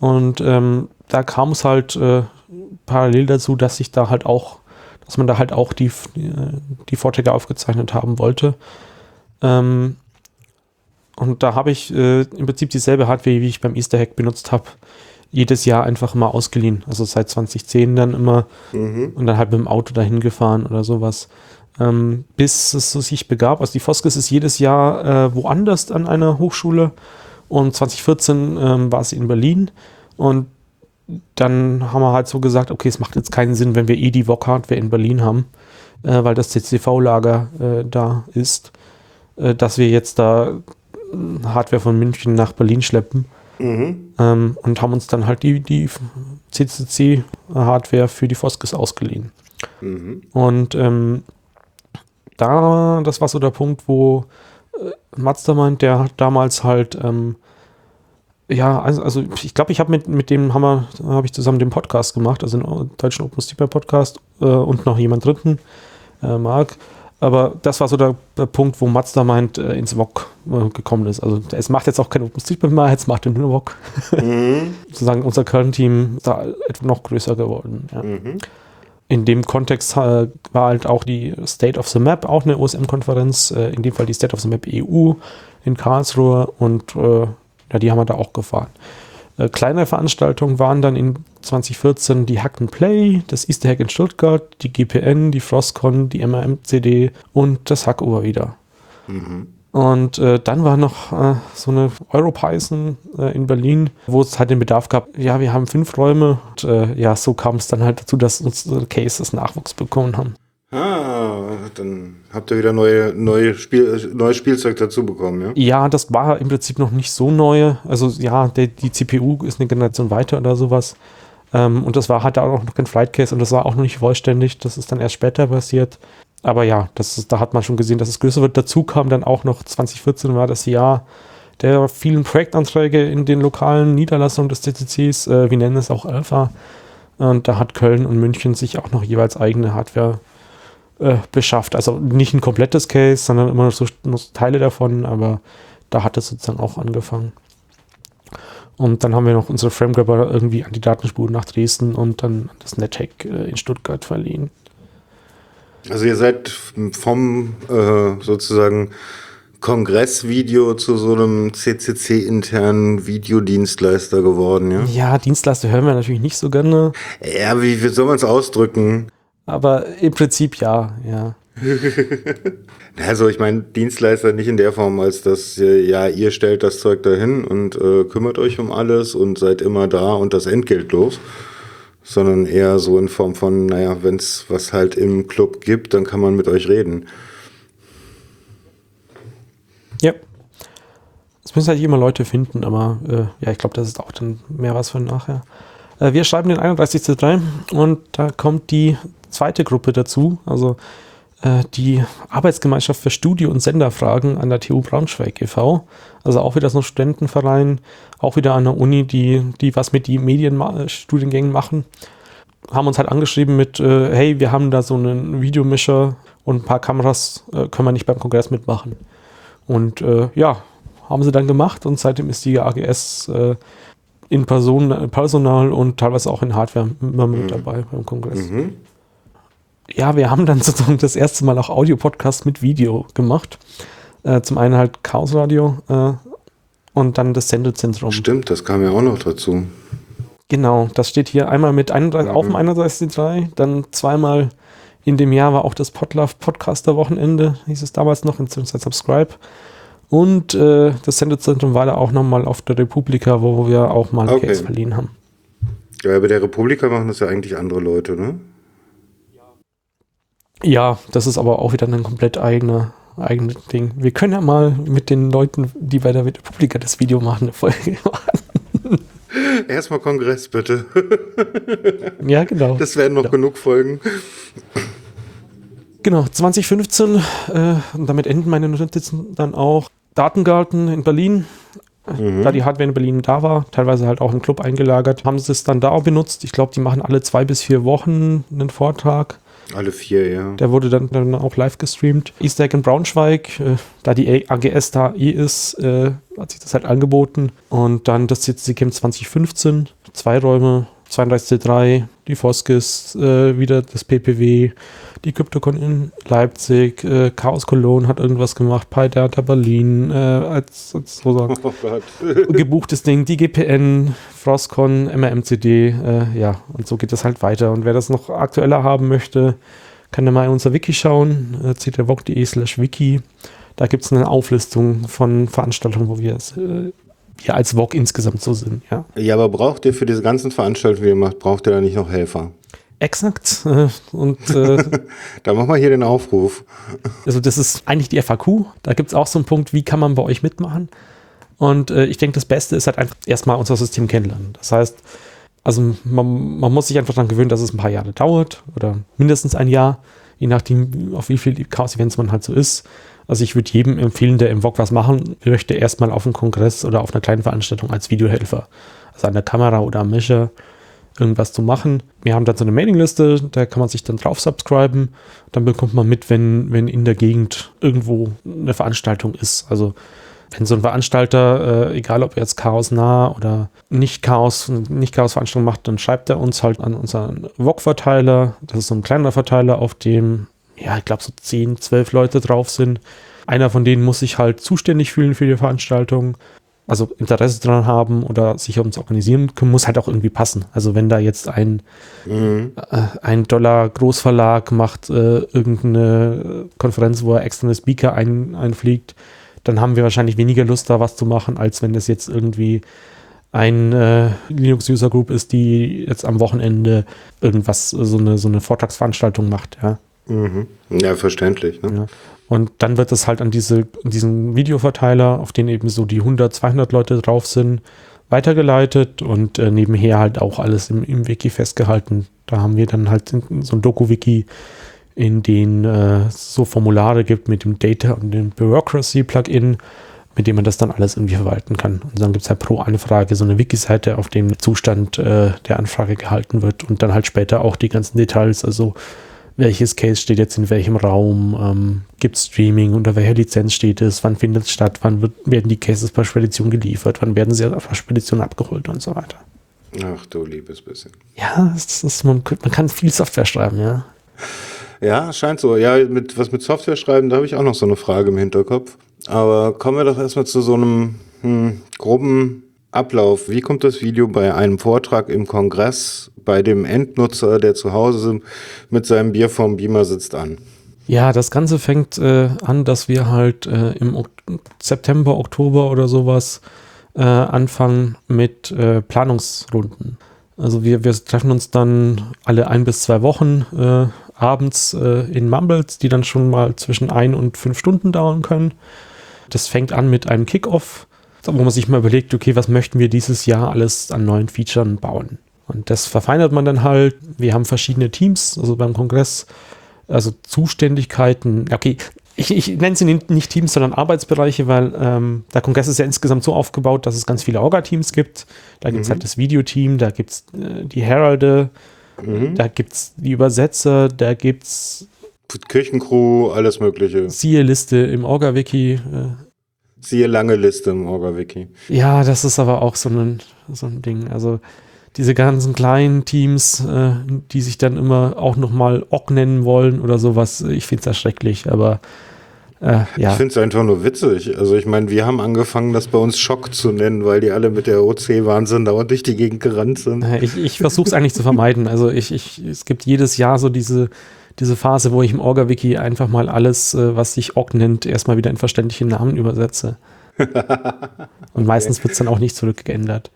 Und ähm, da kam es halt äh, parallel dazu, dass ich da halt auch, dass man da halt auch die, die Vorträge aufgezeichnet haben wollte. Ähm, und da habe ich äh, im Prinzip dieselbe Hardware, wie ich beim Easter Hack benutzt habe, jedes Jahr einfach mal ausgeliehen. Also seit 2010 dann immer Mhm. und dann halt mit dem Auto dahin gefahren oder sowas. Ähm, bis es so sich begab. Also die Foskes ist jedes Jahr äh, woanders an einer Hochschule und 2014 ähm, war sie in Berlin und dann haben wir halt so gesagt, okay, es macht jetzt keinen Sinn, wenn wir eh die VOG-Hardware in Berlin haben, äh, weil das CCV-Lager äh, da ist, äh, dass wir jetzt da äh, Hardware von München nach Berlin schleppen Mhm. ähm, und haben uns dann halt die, die CCC-Hardware für die Foskes ausgeliehen. Mhm. Und ähm, da, das war so der Punkt, wo äh, Mazda meint, der hat damals halt, ähm, ja, also, also ich glaube, ich habe mit, mit dem Hammer, habe ich zusammen den Podcast gemacht, also den deutschen Open Steeper Podcast äh, und noch jemand dritten, äh, Marc. Aber das war so der, der Punkt, wo Mazda meint, äh, ins VOG äh, gekommen ist. Also es macht jetzt auch kein OpenStreetMap mehr, jetzt macht er nur VOG. Mhm. <laughs> Sozusagen unser Kernteam ist da etwa noch größer geworden. Ja. Mhm. In dem Kontext äh, war halt auch die State of the Map auch eine OSM-Konferenz, äh, in dem Fall die State of the Map EU in Karlsruhe und äh, ja, die haben wir da auch gefahren. Äh, kleinere Veranstaltungen waren dann in 2014 die Hack Play, das Easter Hack in Stuttgart, die GPN, die Frostcon, die MRMCD und das Hackover wieder. Mhm. Und äh, dann war noch äh, so eine EuroPython äh, in Berlin, wo es halt den Bedarf gab, ja, wir haben fünf Räume. Und äh, ja, so kam es dann halt dazu, dass unsere Cases Nachwuchs bekommen haben. Ah, dann habt ihr wieder neue, neue Spiel, neues Spielzeug dazu bekommen, ja? Ja, das war im Prinzip noch nicht so neu. Also ja, der, die CPU ist eine Generation weiter oder sowas. Ähm, und das war halt auch noch kein Flight Case und das war auch noch nicht vollständig. Das ist dann erst später passiert. Aber ja, das ist, da hat man schon gesehen, dass es größer wird. Dazu kam dann auch noch 2014 war das Jahr der vielen Projektanträge in den lokalen Niederlassungen des CCCs. Äh, wir nennen es auch Alpha. Und da hat Köln und München sich auch noch jeweils eigene Hardware äh, beschafft. Also nicht ein komplettes Case, sondern immer noch so, so Teile davon, aber da hat es sozusagen auch angefangen. Und dann haben wir noch unsere Framegrabber irgendwie an die Datenspur nach Dresden und dann das NetHack äh, in Stuttgart verliehen. Also ihr seid vom äh, sozusagen Kongressvideo zu so einem CCC-internen Videodienstleister geworden, ja? Ja, Dienstleister hören wir natürlich nicht so gerne, Ja, wie, wie soll man es ausdrücken? Aber im Prinzip ja, ja. <laughs> Also ich meine, Dienstleister nicht in der Form, als dass äh, ja, ihr stellt das Zeug dahin und äh, kümmert euch um alles und seid immer da und das Entgelt los. Sondern eher so in Form von, naja, wenn es was halt im Club gibt, dann kann man mit euch reden. Ja. Es müssen halt immer Leute finden, aber äh, ja, ich glaube, das ist auch dann mehr was für nachher. Äh, wir schreiben den 31.3 und da kommt die zweite Gruppe dazu, also äh, die Arbeitsgemeinschaft für Studio- und Senderfragen an der TU Braunschweig e.V. Also auch wieder so ein Studentenverein, auch wieder an der Uni, die, die was mit die Medienstudiengängen machen. Haben uns halt angeschrieben mit, äh, hey, wir haben da so einen Videomischer und ein paar Kameras, äh, können wir nicht beim Kongress mitmachen. Und äh, ja, haben sie dann gemacht und seitdem ist die AGS äh, in Person, Personal und teilweise auch in Hardware immer mit Mhm. dabei beim Kongress. Mhm. Ja, wir haben dann <laughs> sozusagen das erste Mal auch Audio-Podcast mit Video gemacht. Äh, zum einen halt Chaos Radio äh, und dann das Sendezentrum. Stimmt, das kam ja auch noch dazu. Genau, das steht hier einmal mit 31, Mhm. auf dem 31.3, dann zweimal in dem Jahr war auch das Podlove Podcaster Wochenende, hieß es damals noch, inzwischen Subscribe. Und äh, das Sendezentrum war da auch nochmal auf der Republika, wo wir auch mal Okay. Case verliehen haben. Ja, bei der Republika machen das ja eigentlich andere Leute, ne? Ja, das ist aber auch wieder ein komplett eigener, eigenes Ding. Wir können ja mal mit den Leuten, die bei der Republika das Video machen, eine Folge <laughs> machen. Erstmal Kongress, bitte. <laughs> Ja, genau. Das werden noch Ja. genug Folgen. Genau, 2015, äh, und damit enden meine Notizen dann auch. Datengarten in Berlin da die Hardware in Berlin da war, teilweise halt auch im Club eingelagert, haben sie es dann da auch benutzt. Ich glaube, die machen alle zwei bis vier Wochen einen Vortrag. Alle vier, ja. Der wurde dann, dann auch live gestreamt. Easter Egg in Braunschweig, äh, da die AGS da eh ist, äh, hat sich das halt angeboten. Und dann das CCC Camp 2015, zwei Räume, 32C3, die Foskis, äh, wieder das PPW, die CryptoCon in Leipzig, äh, Chaos Cologne hat irgendwas gemacht, PyData Berlin, äh, als, als so sagen, <laughs> Oh gebuchtes Ding, die GPN, Frostcon, MRMCD, äh, ja, und so geht das halt weiter. Und wer das noch aktueller haben möchte, kann da mal in unser Wiki schauen, äh, ctrvoc.de slash wiki. Da gibt es eine Auflistung von Veranstaltungen, wo wir es äh, wir als VOG insgesamt so sind, ja. Ja, aber braucht ihr für diese ganzen Veranstaltungen, die ihr macht, braucht ihr da nicht noch Helfer? Exakt. Äh, und äh, Da machen wir hier den Aufruf. also das ist eigentlich die FAQ. Da gibt es auch so einen Punkt, wie kann man bei euch mitmachen? Und äh, ich denke, das Beste ist halt einfach erstmal unser System kennenlernen. Das heißt, also man, man muss sich einfach daran gewöhnen, dass es ein paar Jahre dauert oder mindestens ein Jahr, je nachdem, auf wie viel Chaos-Events man halt so ist. Also ich würde jedem empfehlen, der im VOG was machen möchte, erstmal auf einem Kongress oder auf einer kleinen Veranstaltung als Videohelfer. Also an der Kamera oder am Mischer irgendwas zu machen. Wir haben dann so eine Mailingliste, da kann man sich dann drauf subscriben. Dann bekommt man mit, wenn, wenn in der Gegend irgendwo eine Veranstaltung ist. Also wenn so ein Veranstalter, äh, egal ob er jetzt Chaos nah oder nicht Chaos, nicht Chaos Veranstaltung macht, dann schreibt er uns halt an unseren VOG-Verteiler. Das ist so ein kleiner Verteiler, auf dem, ja, ich glaube so 10, 12 Leute drauf sind. Einer von denen muss sich halt zuständig fühlen für die Veranstaltung also Interesse daran haben oder sich ums Organisieren können, muss halt auch irgendwie passen. Also wenn da jetzt ein, Mhm. äh, ein Dollar Großverlag macht äh, irgendeine Konferenz, wo er externe Speaker ein, einfliegt, dann haben wir wahrscheinlich weniger Lust, da was zu machen, als wenn das jetzt irgendwie ein äh, Linux-User Group ist, die jetzt am Wochenende irgendwas, so eine, so eine Vortragsveranstaltung macht, ja. Mhm. Ja, verständlich. Ne? Ja. Und dann wird es halt an diese, diesen Videoverteiler, auf den eben so die 100, 200 Leute drauf sind, weitergeleitet und äh, nebenher halt auch alles im, im Wiki festgehalten. Da haben wir dann halt so ein Doku-Wiki, in den äh, so Formulare gibt mit dem Data und dem Bureaucracy-Plugin, mit dem man das dann alles irgendwie verwalten kann. Und dann gibt es halt pro Anfrage so eine Wiki-Seite, auf dem Zustand äh, der Anfrage gehalten wird und dann halt später auch die ganzen Details, also welches Case steht jetzt in welchem Raum, ähm, gibt es Streaming, unter welcher Lizenz steht es, wann findet es statt, wann wird, werden die Cases per Spedition geliefert, wann werden sie per Spedition abgeholt und so weiter. Ach du liebes bisschen. Ja, das ist, man, man kann viel Software schreiben, ja. Ja, scheint so. Ja, mit, was mit Software schreiben, da habe ich auch noch so eine Frage im Hinterkopf. Aber kommen wir doch erstmal zu so einem hm, groben Ablauf. Wie kommt das Video bei einem Vortrag im Kongress bei dem Endnutzer, der zu Hause mit seinem Bier vorm Beamer sitzt, an? Ja, das Ganze fängt äh, an, dass wir halt äh, im ok September, Oktober oder sowas äh, anfangen mit äh, Planungsrunden. Also wir, wir treffen uns dann alle ein bis zwei Wochen äh, abends äh, in Mumbles, die dann schon mal zwischen ein und fünf Stunden dauern können. Das fängt an mit einem Kickoff, wo man sich mal überlegt, okay, was möchten wir dieses Jahr alles an neuen Features bauen? Und das verfeinert man dann halt. Wir haben verschiedene Teams, also beim Kongress, also Zuständigkeiten. Okay, ich, ich nenne sie nicht Teams, sondern Arbeitsbereiche, weil ähm, der Kongress ist ja insgesamt so aufgebaut, dass es ganz viele Orga-Teams gibt. Da gibt es Mhm. halt das Videoteam, da gibt es äh, die Heralde, Mhm. da gibt es die Übersetzer, da gibt es Kirchencrew, alles Mögliche. siehe Liste im Orga-Wiki. Äh, Siehe lange Liste im Orga-Wiki. Ja, das ist aber auch so ein, so ein Ding. Also diese ganzen kleinen Teams, äh, die sich dann immer auch nochmal Ock nennen wollen oder sowas, ich finde es erschrecklich, aber äh, Ich ja. finde es einfach nur witzig. Also ich meine, wir haben angefangen, das bei uns Schock zu nennen, weil die alle mit der OC-Wahnsinn dauernd durch die Gegend gerannt sind. Ich, ich versuche es eigentlich zu vermeiden. Also ich, ich, es gibt jedes Jahr so diese, diese Phase, wo ich im Orga-Wiki einfach mal alles, äh, was sich Ock nennt, erstmal wieder in verständliche Namen übersetze. <laughs> Und meistens wird es dann auch nicht zurückgeändert.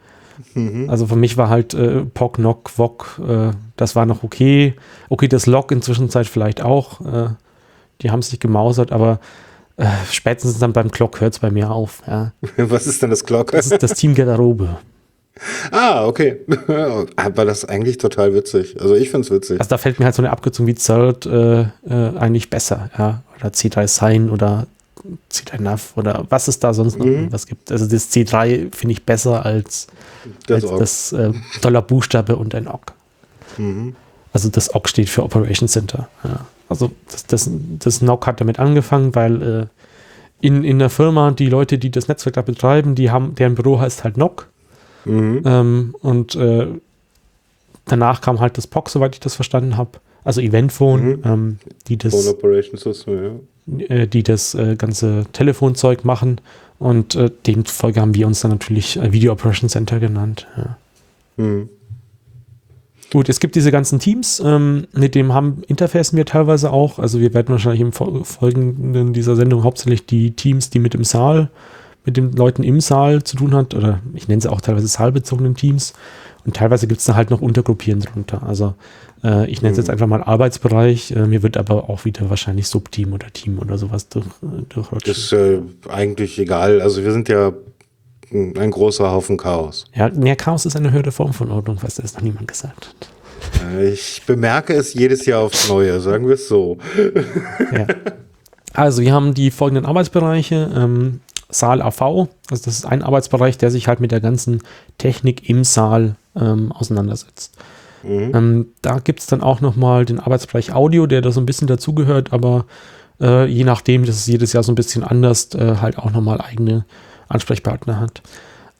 Mhm. Also für mich war halt äh, Pock, Nock, Wok, äh, das war noch okay. Okay, das Log inzwischen Zeit vielleicht auch. Äh, die haben sich gemausert, aber äh, spätestens dann beim Clock hört es bei mir auf. Ja. <laughs> Was ist denn das Glocke? Das ist das Team Garderobe. Ah, okay. <laughs> Aber das ist eigentlich total witzig. Also ich finde es witzig. Also da fällt mir halt so eine Abkürzung wie CERT äh, äh, eigentlich besser, ja. Oder C3 Sign oder C3NAV oder was es da sonst noch Mhm. was gibt. Also das C3 finde ich besser als Das als das äh, Dollarbuchstabe und ein OGG. Mhm. Also das OGG steht für Operation Center. Ja. Also das, das, das NOC hat damit angefangen, weil äh, in, in der Firma die Leute, die das Netzwerk da betreiben, die haben, deren Büro heißt halt NOC. Mhm. Ähm, und äh, danach kam halt das POC, soweit ich das verstanden habe. Also Eventphone, Mhm. ähm, die Phone das, Operation System, ja. äh, die das äh, ganze Telefonzeug machen. Und äh, demzufolge haben wir uns dann natürlich äh, Video Operation Center genannt. Ja. Mhm. Gut, es gibt diese ganzen Teams, ähm, mit dem haben interfacen wir teilweise auch. Also wir werden wahrscheinlich im Fol- Folgenden dieser Sendung hauptsächlich die Teams, die mit dem Saal, mit den Leuten im Saal zu tun hat, oder ich nenne sie auch teilweise saalbezogenen Teams. Und teilweise gibt es da halt noch Untergruppieren drunter. Also äh, ich nenne es jetzt einfach mal Arbeitsbereich. Äh, mir wird aber auch wieder wahrscheinlich Subteam oder Team oder sowas durch, äh, durchrutschen. Das ist äh, eigentlich egal. Also wir sind ja ein großer Haufen Chaos. Ja, mehr Chaos ist eine höhere Form von Ordnung, was das noch niemand gesagt hat. Äh, Ich bemerke es jedes Jahr aufs Neue, sagen wir es so. Ja. Also wir haben die folgenden Arbeitsbereiche. Ähm, Saal AV, also das ist ein Arbeitsbereich, der sich halt mit der ganzen Technik im Saal ähm, auseinandersetzt. Mhm. Ähm, da gibt es dann auch nochmal den Arbeitsbereich Audio, der da so ein bisschen dazugehört, aber äh, je nachdem, das ist jedes Jahr so ein bisschen anders, äh, halt auch nochmal eigene Ansprechpartner hat.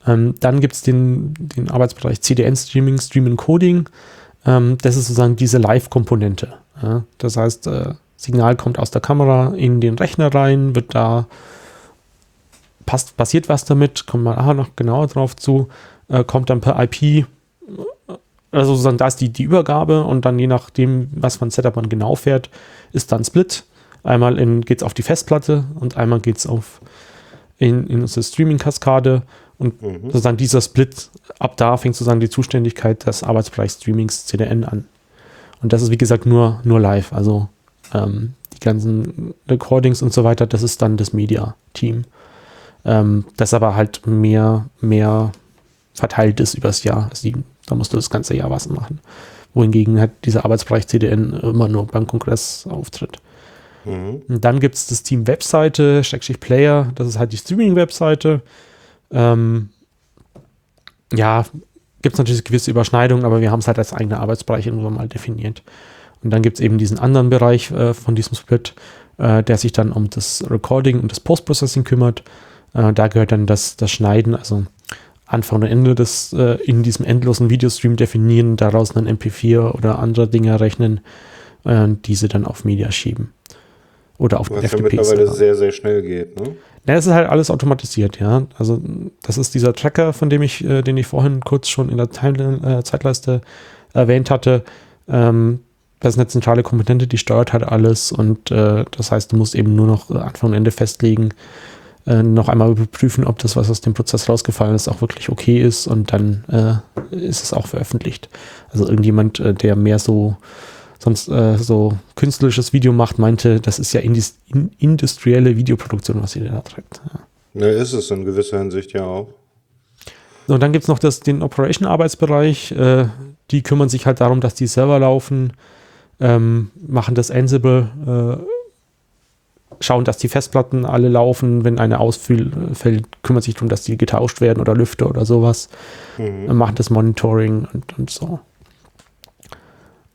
Ähm, dann gibt es den, den Arbeitsbereich CDN Streaming, Stream Coding. Ähm, das ist sozusagen diese Live-Komponente. Ja? Das heißt, äh, Signal kommt aus der Kamera in den Rechner rein, wird da passt, passiert was damit, kommen wir nachher noch genauer drauf zu, äh, kommt dann per IP, also sozusagen da ist die, die Übergabe und dann je nachdem, was für ein Setup man genau fährt, ist dann Split. Einmal geht es auf die Festplatte und einmal geht es auf in, in unsere Streaming-Kaskade und Mhm. sozusagen dieser Split, ab da fängt sozusagen die Zuständigkeit des Arbeitsbereichs Streamings CDN an. Und das ist wie gesagt nur, nur live, also ähm, die ganzen Recordings und so weiter, das ist dann das Media-Team. Ähm, das aber halt mehr, mehr verteilt ist übers Jahr. Also die, da musst du das ganze Jahr was machen. Wohingegen halt dieser Arbeitsbereich CDN immer nur beim Kongress auftritt. Mhm. Und dann gibt es das Team Webseite, Schrägstrich Player, das ist halt die Streaming-Webseite. Ähm, ja, gibt es natürlich gewisse Überschneidungen, aber wir haben es halt als eigene Arbeitsbereich irgendwann mal definiert. Und dann gibt es eben diesen anderen Bereich äh, von diesem Split, äh, der sich dann um das Recording und das Post-Processing kümmert. Äh, da gehört dann das, das Schneiden, also Anfang und Ende des äh, in diesem endlosen Videostream definieren, daraus einen MP4 oder andere Dinge rechnen, äh, diese dann auf Media schieben. Oder auf Was ja FTP. mittlerweile -Server. sehr, sehr schnell geht. Ne? Ja, es ist halt alles automatisiert, ja. Also das ist dieser Tracker, von dem ich, äh, den ich vorhin kurz schon in der Time äh, Zeitleiste erwähnt hatte. Ähm, das ist eine zentrale Komponente, die steuert halt alles und äh, das heißt, du musst eben nur noch äh, Anfang und Ende festlegen, äh, noch einmal überprüfen, ob das, was aus dem Prozess rausgefallen ist, auch wirklich okay ist und dann äh, ist es auch veröffentlicht. Also irgendjemand, äh, der mehr so sonst äh, so künstlerisches Video macht, meinte, das ist ja indis in industrielle Videoproduktion, was ihr da treibt. Ja. Ne, ist es in gewisser Hinsicht ja auch. So, und dann gibt es noch das, den Operation-Arbeitsbereich. Die kümmern sich halt darum, dass die Server laufen, ähm, machen das Ansible, äh, schauen, dass die Festplatten alle laufen. Wenn eine ausfällt, kümmert sich darum, dass die getauscht werden oder Lüfter oder sowas. Mhm. Machen das Monitoring und, und so.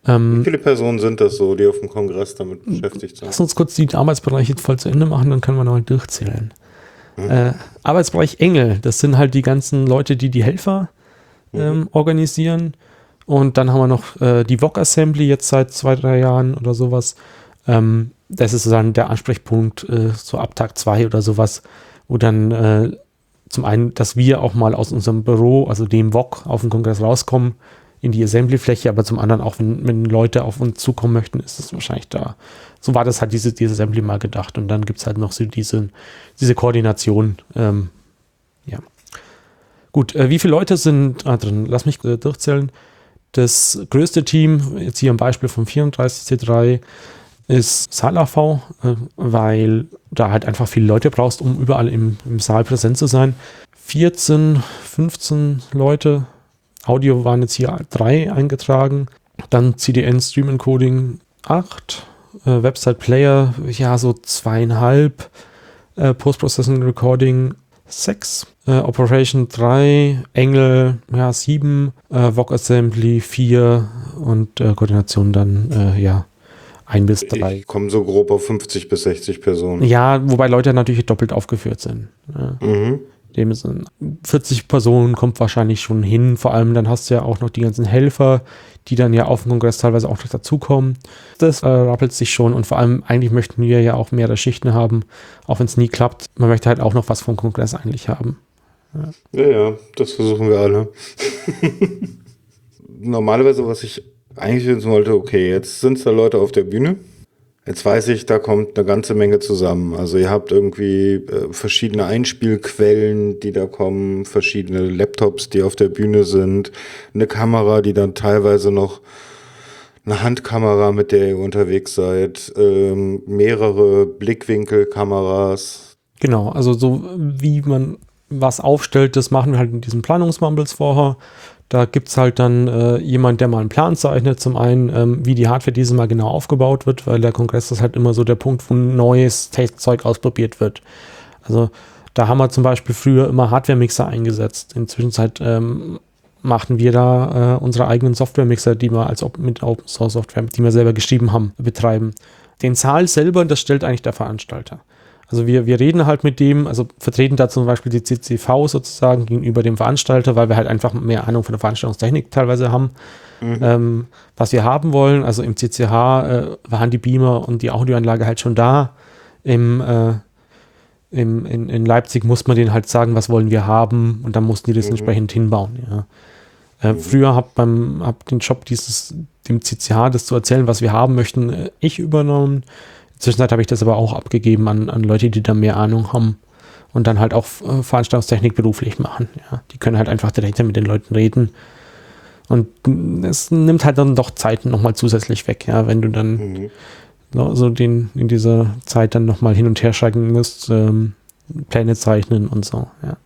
Wie Ähm, viele Personen sind das so, die auf dem Kongress damit beschäftigt sind? Lass uns kurz die Arbeitsbereiche voll zu Ende machen, dann können wir noch durchzählen. Äh, Arbeitsbereich Engel, das sind halt die ganzen Leute, die die Helfer ähm, organisieren. Und dann haben wir noch äh, die VOG Assembly jetzt seit zwei, drei Jahren oder sowas. Ähm, das ist dann der Ansprechpunkt äh, so ab Tag zwei oder sowas, wo dann äh, zum einen, dass wir auch mal aus unserem Büro, also dem VOG, auf den Kongress rauskommen in die Assembly-Fläche, aber zum anderen auch, wenn, wenn Leute auf uns zukommen möchten, ist es wahrscheinlich da. So war das halt diese, diese Assembly mal gedacht. Und dann gibt es halt noch so diese, diese Koordination. Ähm, ja. Gut, äh, wie viele Leute sind ah, drin? Lass mich äh, durchzählen. Das größte Team, jetzt hier am Beispiel vom 34C3, ist Saal-AV, äh, weil da halt einfach viele Leute brauchst, um überall im, im Saal präsent zu sein. 14, 15 Leute. Audio waren jetzt hier drei eingetragen. Dann CDN Stream Encoding 8. Äh, Website Player, ja, so zweieinhalb. äh, Post-Processing Recording 6, äh, Operation 3, Engel ja, 7, äh, Assembly 4 und äh, Koordination dann äh, ja 1 bis 3. Ich komme so grob auf 50 bis 60 Personen. Ja, wobei Leute natürlich doppelt aufgeführt sind. Ja. Mhm. Dem sind 40 Personen kommt wahrscheinlich schon hin. Vor allem dann hast du ja auch noch die ganzen Helfer, die dann ja auf dem Kongress teilweise auch noch dazukommen. Das äh, rappelt sich schon und vor allem eigentlich möchten wir ja auch mehrere Schichten haben, auch wenn es nie klappt. Man möchte halt auch noch was vom Kongress eigentlich haben. Ja, ja, das versuchen wir alle. <laughs> Normalerweise, was ich eigentlich wissen wollte, okay, jetzt sind da Leute auf der Bühne. Jetzt weiß ich, da kommt eine ganze Menge zusammen. Also ihr habt irgendwie äh, verschiedene Einspielquellen, die da kommen, verschiedene Laptops, die auf der Bühne sind, eine Kamera, die dann teilweise noch eine Handkamera, mit der ihr unterwegs seid, ähm, mehrere Blickwinkelkameras. Genau, also so wie man was aufstellt, das machen wir halt in diesen Planungsmumbles vorher. Da gibt es halt dann äh, jemand, der mal einen Plan zeichnet. Zum einen, ähm, wie die Hardware dieses Mal genau aufgebaut wird, weil der Kongress ist halt immer so der Punkt, wo neues Zeug ausprobiert wird. Also da haben wir zum Beispiel früher immer Hardware-Mixer eingesetzt. Inzwischen ähm, machten wir da äh, unsere eigenen Software-Mixer, die wir als mit Open Source Software, die wir selber geschrieben haben, betreiben. Den Saal selber, das stellt eigentlich der Veranstalter. Also wir, wir reden halt mit dem, also vertreten da zum Beispiel die CCV sozusagen gegenüber dem Veranstalter, weil wir halt einfach mehr Ahnung von der Veranstaltungstechnik teilweise haben, mhm. ähm, was wir haben wollen. Also im CCH äh, waren die Beamer und die Audioanlage halt schon da. Im, äh, im, in, in Leipzig muss man denen halt sagen, was wollen wir haben und dann mussten die das mhm. entsprechend hinbauen. Ja. Äh, mhm. Früher habe beim hab den Job dieses dem CCH das zu erzählen, was wir haben möchten, äh, ich übernommen. Zwischenzeit habe ich das aber auch abgegeben an, an Leute, die da mehr Ahnung haben und dann halt auch äh, Veranstaltungstechnik beruflich machen. Ja. Die können halt einfach direkt mit den Leuten reden. Und es nimmt halt dann doch Zeit nochmal zusätzlich weg, ja, wenn du dann mhm. so den, in dieser Zeit dann nochmal hin und her schalten musst, ähm, Pläne zeichnen und so, ja.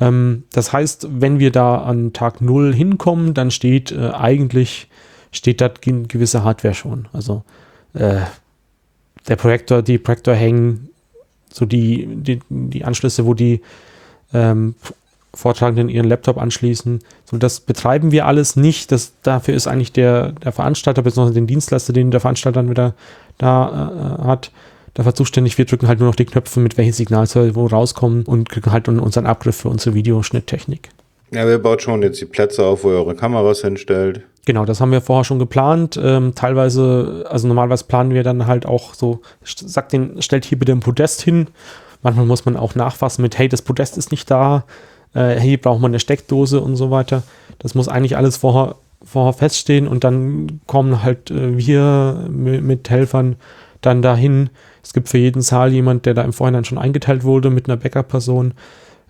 Ähm, das heißt, wenn wir da an Tag 0 hinkommen, dann steht äh, eigentlich, steht da gewisse Hardware schon. Also äh, der Projektor, die Projektor hängen, so die, die, die Anschlüsse, wo die ähm, Vortragenden ihren Laptop anschließen. So, das betreiben wir alles nicht. Das, dafür ist eigentlich der, der Veranstalter, besonders den Dienstleister, den der Veranstalter dann wieder da äh, hat, dafür zuständig. Wir drücken halt nur noch die Knöpfe, mit welches Signal soll wo rauskommen und kriegen halt unseren Abgriff für unsere Videoschnitttechnik. Ja, wer baut schon jetzt die Plätze auf, wo ihr eure Kameras hinstellt? Genau, das haben wir vorher schon geplant. Ähm, teilweise, also normalerweise planen wir dann halt auch so, sagt den, stellt hier bitte ein Podest hin. Manchmal muss man auch nachfassen mit, hey, das Podest ist nicht da, äh, hey, braucht man eine Steckdose und so weiter. Das muss eigentlich alles vorher, vorher feststehen und dann kommen halt äh, wir mit Helfern dann dahin. Es gibt für jeden Saal jemand, der da im Vorhinein schon eingeteilt wurde mit einer Backup-Person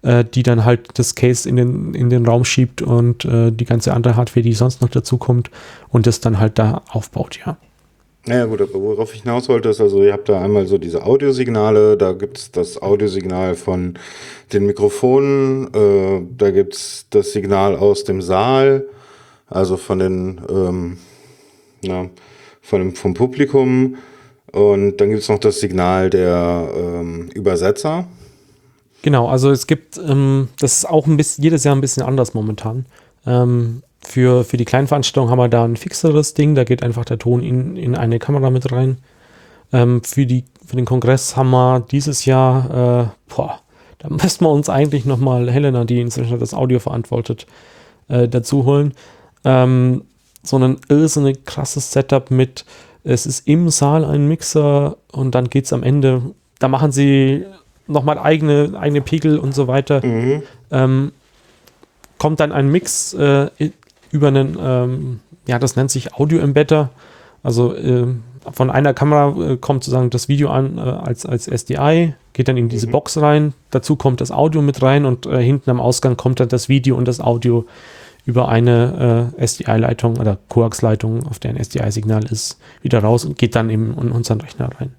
äh, die dann halt das Case in den, in den Raum schiebt und äh, die ganze andere Hardware, die sonst noch dazu kommt und das dann halt da aufbaut, ja. Naja gut, aber worauf ich hinaus wollte, ist also, ihr habt da einmal so diese Audiosignale, da gibt es das Audiosignal von den Mikrofonen, äh, da gibt es das Signal aus dem Saal, also von den, ähm, na, von dem, vom Publikum und dann gibt es noch das Signal der ähm, Übersetzer, Genau, also es gibt, ähm, das ist auch ein bisschen, jedes Jahr ein bisschen anders momentan. Ähm, für, für die kleinen Veranstaltungen haben wir da ein fixeres Ding, da geht einfach der Ton in, in eine Kamera mit rein. Ähm, für, die, für den Kongress haben wir dieses Jahr, äh, boah, da <laughs> müssten wir uns eigentlich nochmal Helena, die inzwischen das Audio verantwortet, äh, dazu holen. Ähm, so ein irrsinnig krasses Setup mit, es ist im Saal ein Mixer und dann geht es am Ende, da machen sie nochmal eigene, eigene Pegel und so weiter. Mhm. Ähm, kommt dann ein Mix äh, über einen, ähm, ja, das nennt sich Audio-Embedder. Also äh, von einer Kamera äh, kommt sozusagen das Video an äh, als, als SDI, geht dann in diese mhm. Box rein. Dazu kommt das Audio mit rein und äh, hinten am Ausgang kommt dann das Video und das Audio über eine äh, SDI-Leitung oder Coax-Leitung, auf der ein SDI-Signal ist, wieder raus und geht dann eben in unseren Rechner rein.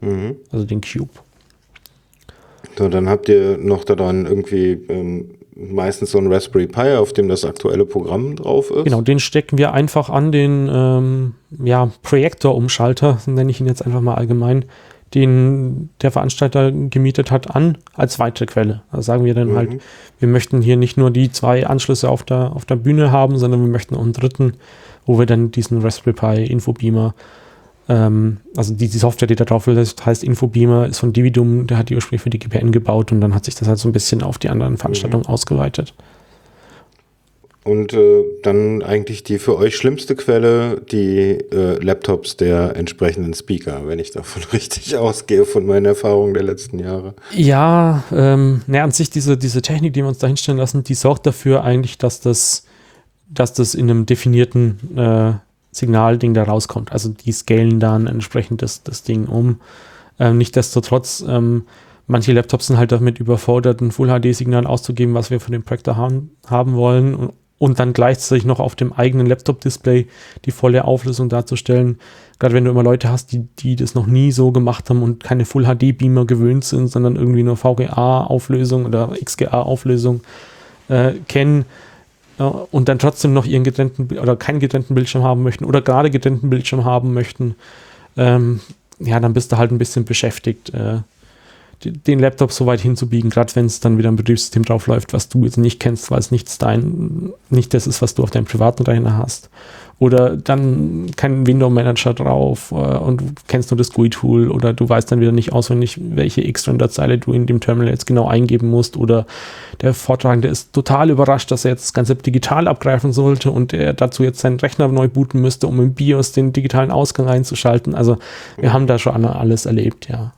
Mhm. Also den Cube. So, dann habt ihr noch daran irgendwie ähm, meistens so ein Raspberry Pi, auf dem das aktuelle Programm drauf ist. Genau, den stecken wir einfach an den ähm, ja, Projektor-Umschalter, nenne ich ihn jetzt einfach mal allgemein. den der Veranstalter gemietet hat, an als weitere Quelle. Da sagen wir dann Mhm. halt, wir möchten hier nicht nur die zwei Anschlüsse auf der, auf der Bühne haben, sondern wir möchten auch einen dritten, wo wir dann diesen Raspberry Pi Infobeamer, ähm, also die, die Software, die da drauf ist, heißt Infobeamer, ist von Dividum, der hat die ursprünglich für die GPN gebaut und dann hat sich das halt so ein bisschen auf die anderen Veranstaltungen ausgeweitet. Und äh, dann eigentlich die für euch schlimmste Quelle, die äh, Laptops der entsprechenden Speaker, wenn ich davon <laughs> richtig ausgehe, von meinen Erfahrungen der letzten Jahre. Ja, ähm, naja, an sich diese, diese Technik, die wir uns da hinstellen lassen, die sorgt dafür eigentlich, dass das, dass das in einem definierten äh, Signalding da rauskommt. Also die scalen dann entsprechend das, das Ding um. Ähm, Nichtsdestotrotz, ähm, manche Laptops sind halt damit überfordert, ein Full-HD-Signal auszugeben, was wir von dem Projektor haben, haben wollen und, und dann gleichzeitig noch auf dem eigenen Laptop-Display die volle Auflösung darzustellen. Gerade wenn du immer Leute hast, die, die das noch nie so gemacht haben und keine Full-HD-Beamer gewöhnt sind, sondern irgendwie nur VGA-Auflösung oder XGA-Auflösung äh, kennen äh, und dann trotzdem noch ihren getrennten oder keinen getrennten Bildschirm haben möchten oder gerade getrennten Bildschirm haben möchten, ähm, ja, dann bist du halt ein bisschen beschäftigt, äh, den Laptop so weit hinzubiegen, gerade wenn es dann wieder ein Betriebssystem drauf läuft, was du jetzt nicht kennst, weil es nicht dein, nicht das ist, was du auf deinem privaten Rechner hast. Oder dann kein Window Manager drauf äh, und du kennst nur das GUI-Tool oder du weißt dann wieder nicht auswendig, welche X-Render-Zeile du in dem Terminal jetzt genau eingeben musst oder der Vortragende ist total überrascht, dass er jetzt das Ganze digital abgreifen sollte und er dazu jetzt seinen Rechner neu booten müsste, um im BIOS den digitalen Ausgang einzuschalten. Also wir haben da schon alles erlebt, ja.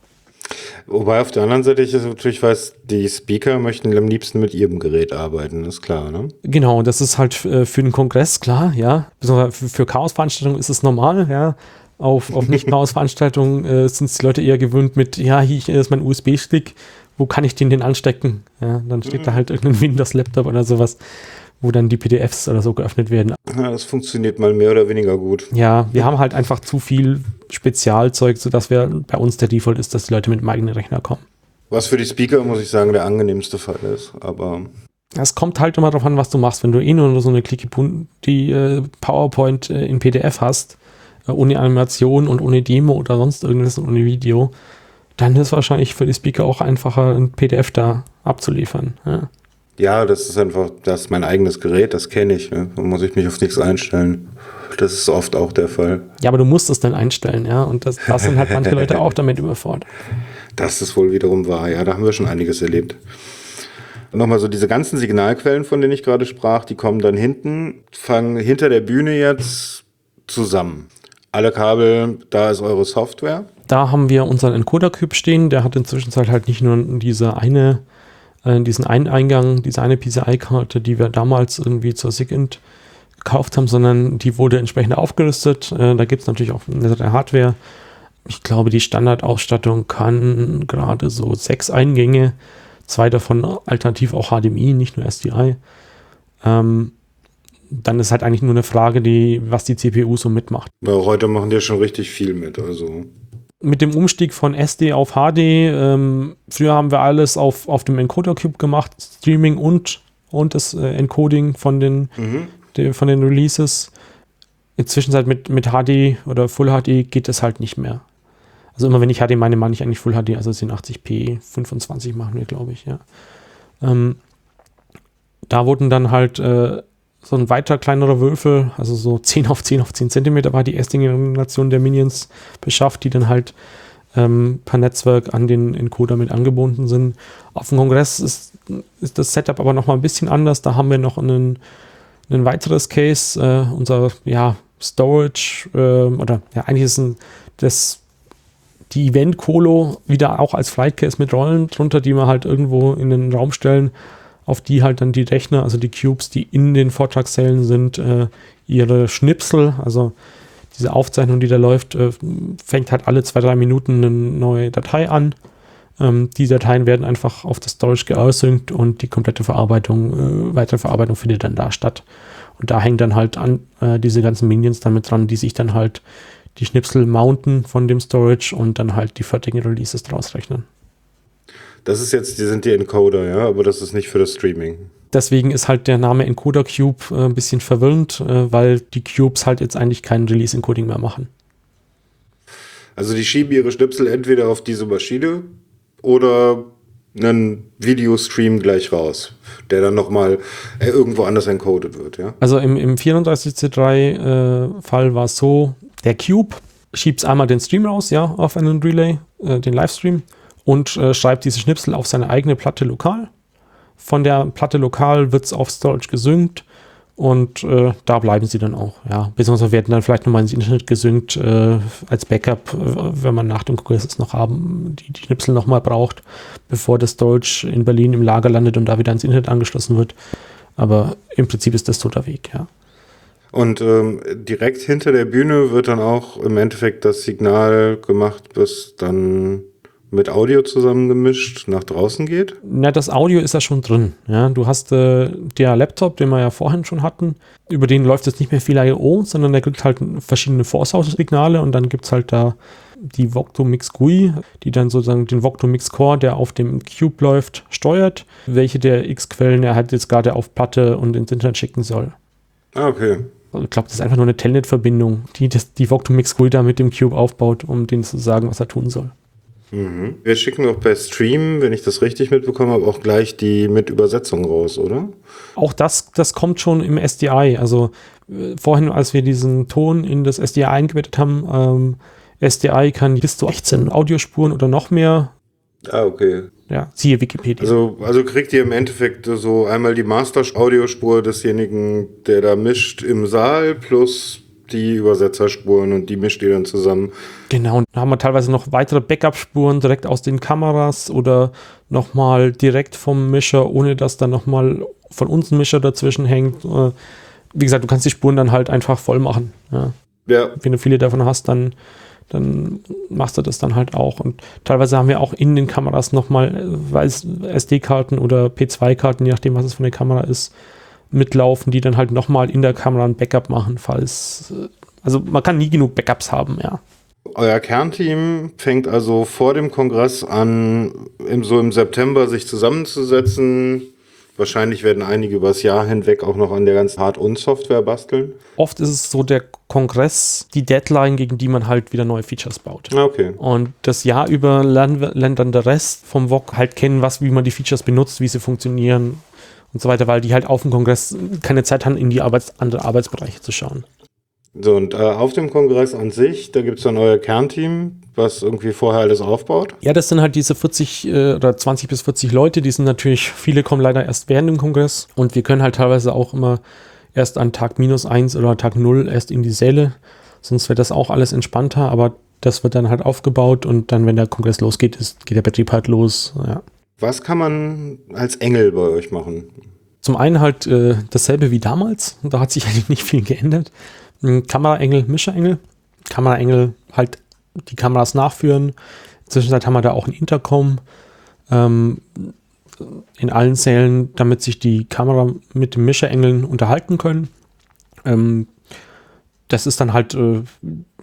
Wobei auf der anderen Seite ich es natürlich weiß, die Speaker möchten am liebsten mit ihrem Gerät arbeiten, ist klar, ne? Genau, das ist halt äh, für den Kongress klar, ja. Besonders für, Chaos-Veranstaltungen ist es normal, ja. Auf, auf <laughs> Nicht-Chaos-Veranstaltungen äh, sind die Leute eher gewöhnt mit, ja, hier ist mein USB-Stick, wo kann ich den denn anstecken? Ja, dann steht da halt irgendein Windows-Laptop oder sowas, wo dann die PDFs oder so geöffnet werden. Ja, das funktioniert mal mehr oder weniger gut. Ja, wir haben halt einfach zu viel Spezialzeug, sodass wir bei uns der Default ist, dass die Leute mit dem eigenen Rechner kommen. Was für die Speaker, muss ich sagen, der angenehmste Fall ist. Aber Es kommt halt immer darauf an, was du machst. Wenn du eh nur so eine clicky die äh, PowerPoint äh, in PDF hast, äh, ohne Animation und ohne Demo oder sonst irgendwas und ohne Video, dann ist wahrscheinlich für die Speaker auch einfacher, ein PDF da abzuliefern. Ja. Ja, das ist einfach, das ist mein eigenes Gerät, das kenne ich. Ne? Da muss ich mich auf nichts einstellen. Das ist oft auch der Fall. ja, aber du musst es dann einstellen, ja. Und das, das sind halt manche Leute auch damit überfordert. Das ist wohl wiederum wahr. Ja, da haben wir schon einiges erlebt. Nochmal so diese ganzen Signalquellen, von denen ich gerade sprach, die kommen dann hinten, fangen hinter der Bühne jetzt zusammen. Alle Kabel, da ist eure Software. Da haben wir unseren Encoder-Cube stehen. Der hat inzwischen halt nicht nur diese eine, äh, diesen einen Eingang, diese eine PCI-Karte, die wir damals irgendwie zur SIGINT gekauft haben, sondern die wurde entsprechend aufgerüstet. Äh, da gibt es natürlich auch eine Hardware. Ich glaube, die Standardausstattung kann gerade so sechs Eingänge, zwei davon alternativ auch HDMI, nicht nur SDI. Ähm, dann ist halt eigentlich nur eine Frage, die, was die CPU so mitmacht. Weil heute machen die schon richtig viel mit. Also mit dem Umstieg von SD auf HD, ähm, früher haben wir alles auf, auf dem Encoder Cube gemacht, Streaming und, und das äh, Encoding von den, de, von den Releases. Inzwischen halt mit, mit HD oder Full HD geht das halt nicht mehr. Also immer wenn ich HD meine, meine ich eigentlich Full HD, also 1080p 25 machen wir, glaube ich, ja. Ähm, da wurden dann halt äh, so ein weiter kleinerer Würfel, also so 10 auf 10 auf 10 Zentimeter war die erste Generation der Minions beschafft, die dann halt ähm, per Netzwerk an den Encoder mit angebunden sind. Auf dem Kongress ist, ist das Setup aber nochmal ein bisschen anders. Da haben wir noch einen, ein weiteres Case, äh, unser ja, Storage, äh, oder ja, eigentlich ist ein, das die Event Colo wieder auch als Flight Case mit Rollen drunter, die wir halt irgendwo in den Raum stellen, auf die halt dann die Rechner, also die Cubes, die in den Vortragssälen sind, äh, ihre Schnipsel, also diese Aufzeichnung, die da läuft, äh, fängt halt alle zwei, drei Minuten eine neue Datei an. Ähm, die Dateien werden einfach auf das Storage geasynkt und die komplette Verarbeitung, äh, weitere Verarbeitung findet dann da statt. Und da hängen dann halt an äh, diese ganzen Minions damit dran, die sich dann halt die Schnipsel mounten von dem Storage und dann halt die fertigen Releases draus rechnen. Das ist jetzt, die sind die Encoder, ja, aber das ist nicht für das Streaming. Deswegen ist halt der Name Encoder Cube äh, ein bisschen verwirrend, äh, weil die Cubes halt jetzt eigentlich kein Release-Encoding mehr machen. Also die schieben ihre Schnipsel entweder auf diese Maschine oder einen Videostream gleich raus, der dann nochmal äh, irgendwo anders encoded wird, ja? Also im, im 34C3-Fall war es so, der Cube schiebt einmal den Stream raus, ja, auf einen Relay, äh, den Livestream, und äh, schreibt diese Schnipsel auf seine eigene Platte lokal. Von der Platte lokal wird es auf Storage gesynkt und äh, da bleiben sie dann auch, ja. Beziehungsweise werden dann vielleicht nochmal ins Internet gesynkt äh, als Backup, äh, wenn man nach dem Kongress es noch haben, die, die Schnipsel nochmal braucht, bevor das Storage in Berlin im Lager landet und da wieder ins Internet angeschlossen wird. Aber im Prinzip ist das toter Weg, ja. Und ähm, direkt hinter der Bühne wird dann auch im Endeffekt das Signal gemacht, bis dann mit Audio zusammengemischt nach draußen geht? Na, das Audio ist ja schon drin. Ja, du hast äh, der Laptop, den wir ja vorhin schon hatten, über den läuft jetzt nicht mehr viel I.O., sondern der kriegt halt verschiedene Force-Signale und dann gibt es halt da die Voctomix GUI, die dann sozusagen den Voctomix Core, der auf dem Cube läuft, steuert, welche der X-Quellen er halt jetzt gerade auf Platte und ins Internet schicken soll. Ah, okay. Also ich glaube, das ist einfach nur eine Telnet-Verbindung, die das, die Voctomix GUI da mit dem Cube aufbaut, um denen zu sagen, was er tun soll. Mhm. Wir schicken auch per Stream, wenn ich das richtig mitbekommen habe, auch gleich die mit Übersetzung raus, oder? Auch das, das kommt schon im SDI. Also äh, vorhin, als wir diesen Ton in das SDI eingebettet haben, ähm, SDI kann bis zu 18 Audiospuren oder noch mehr. Ah, okay. Ja, siehe Wikipedia. Also, also kriegt ihr im Endeffekt so einmal die Master-Audiospur desjenigen, der da mischt im Saal, plus die Übersetzerspuren und die mischt ihr dann zusammen. Genau, und da haben wir teilweise noch weitere Backup-Spuren direkt aus den Kameras oder nochmal direkt vom Mischer, ohne dass dann nochmal von uns ein Mischer dazwischen hängt. Äh, Wie gesagt, du kannst die Spuren dann halt einfach voll machen. Ja. Ja. Wenn du viele davon hast, dann, dann machst du das dann halt auch. Und teilweise haben wir auch in den Kameras nochmal SD-Karten oder P2-Karten, je nachdem, was es von der Kamera ist, mitlaufen, die dann halt nochmal in der Kamera ein Backup machen, falls. äh, Also man kann nie genug Backups haben, ja. Euer Kernteam fängt also vor dem Kongress an, im, so im September sich zusammenzusetzen. Wahrscheinlich werden einige übers Jahr hinweg auch noch an der ganzen Hard- und Software basteln. Oft ist es so der Kongress, die Deadline, gegen die man halt wieder neue Features baut. Ah, Okay. Und das Jahr über lernt dann der Rest vom VOG halt kennen, was, wie man die Features benutzt, wie sie funktionieren und so weiter, weil die halt auf dem Kongress keine Zeit haben, in die Arbeits andere Arbeitsbereiche zu schauen. So, und äh, auf dem Kongress an sich, da gibt es dann euer Kernteam, was irgendwie vorher alles aufbaut. Ja, das sind halt diese 40 äh, oder 20 bis 40 Leute, die sind natürlich, viele kommen leider erst während dem Kongress und wir können halt teilweise auch immer erst an Tag minus eins oder Tag null erst in die Säle, sonst wäre das auch alles entspannter, aber das wird dann halt aufgebaut und dann, wenn der Kongress losgeht, ist, geht der Betrieb halt los, ja. Was kann man als Engel bei euch machen? Zum einen halt äh, dasselbe wie damals, da hat sich <laughs> eigentlich nicht viel geändert. Kameraengel, Mischerengel. Kameraengel halt die Kameras nachführen. Zwischenzeit haben wir da auch ein Intercom ähm, in allen Sälen, damit sich die Kamera mit den Mischerengeln unterhalten können. Ähm, das ist dann halt, äh,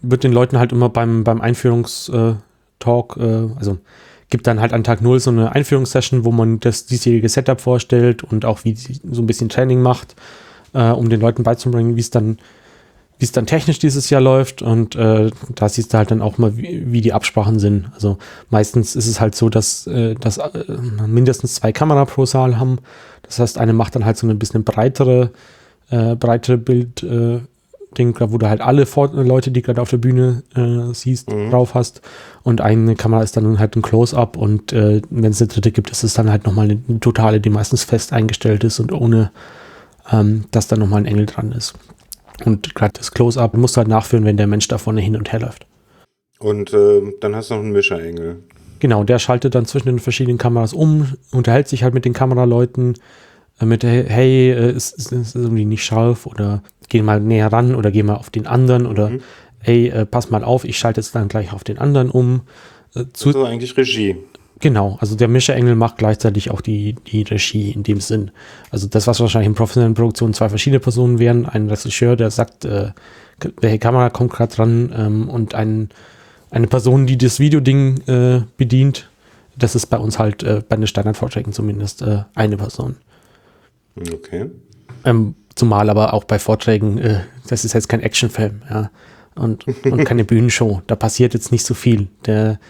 wird den Leuten halt immer beim, beim Einführungstalk, äh, also gibt dann halt an Tag 0 so eine Einführungssession, wo man das diesjährige Setup vorstellt und auch wie so ein bisschen Training macht, äh, um den Leuten beizubringen, wie es dann wie es dann technisch dieses Jahr läuft und äh, da siehst du halt dann auch mal, wie, wie die Absprachen sind. Also meistens ist es halt so, dass, äh, dass äh, mindestens zwei Kamera pro Saal haben. Das heißt, eine macht dann halt so ein bisschen breitere, äh, breitere Bild, äh, Ding, wo du halt alle Vor Leute, die gerade auf der Bühne äh, siehst, Mhm. drauf hast. Und eine Kamera ist dann halt ein Close-Up und äh, wenn es eine dritte gibt, ist es dann halt nochmal eine, totale, die meistens fest eingestellt ist und ohne, ähm, dass da nochmal ein Engel dran ist. Und gerade das Close-Up musst du halt nachführen, wenn der Mensch da vorne hin und her läuft. Und äh, dann hast du noch einen Mischerengel. Genau, der schaltet dann zwischen den verschiedenen Kameras um, unterhält sich halt mit den Kameraleuten, äh, mit hey, äh, ist, ist, ist irgendwie nicht scharf oder geh mal näher ran oder geh mal auf den anderen oder Mhm. hey, äh, pass mal auf, ich schalte jetzt dann gleich auf den anderen um. Äh, zu, Das ist eigentlich Regie. Genau, also der Mischerengel macht gleichzeitig auch die, die Regie in dem Sinn. Also das, was wahrscheinlich in professionellen Produktionen zwei verschiedene Personen wären, ein Regisseur, der sagt, äh, welche Kamera kommt gerade dran ähm, und ein, eine Person, die das Videoding äh, bedient. Das ist bei uns halt äh, bei den Standardvorträgen zumindest äh, eine Person. Okay. Ähm, zumal aber auch bei Vorträgen, äh, das ist jetzt kein Actionfilm, ja. und, und keine <laughs> Bühnenshow. Da passiert jetzt nicht so viel. Der,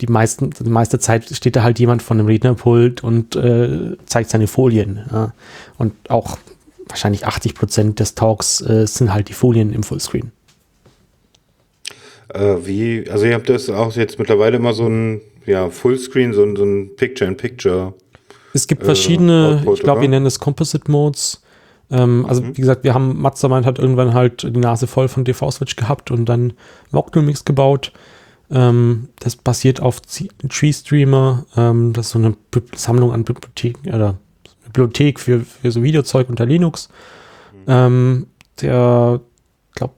die, meisten, die meiste Zeit steht da halt jemand von einem Rednerpult und äh, zeigt seine Folien. Ja. Und auch wahrscheinlich 80 Prozent des Talks äh, sind halt die Folien im Fullscreen. Äh, wie, also ihr habt das auch jetzt mittlerweile immer so ein ja, Fullscreen, so ein, so ein Picture-in-Picture. Es gibt Äh, verschiedene, Output, ich glaube, wir nennen es Composite Modes. Ähm, also Mhm. wie gesagt, wir haben, Mastermind hat irgendwann halt die Nase voll von DV-Switch gehabt und dann Mix gebaut. Ähm, das basiert auf Tree-Streamer. Ähm, das ist so eine Bi- Sammlung an Bibliotheken oder Bibliothek für, für so Videozeug unter Linux. Ähm, der, glaube,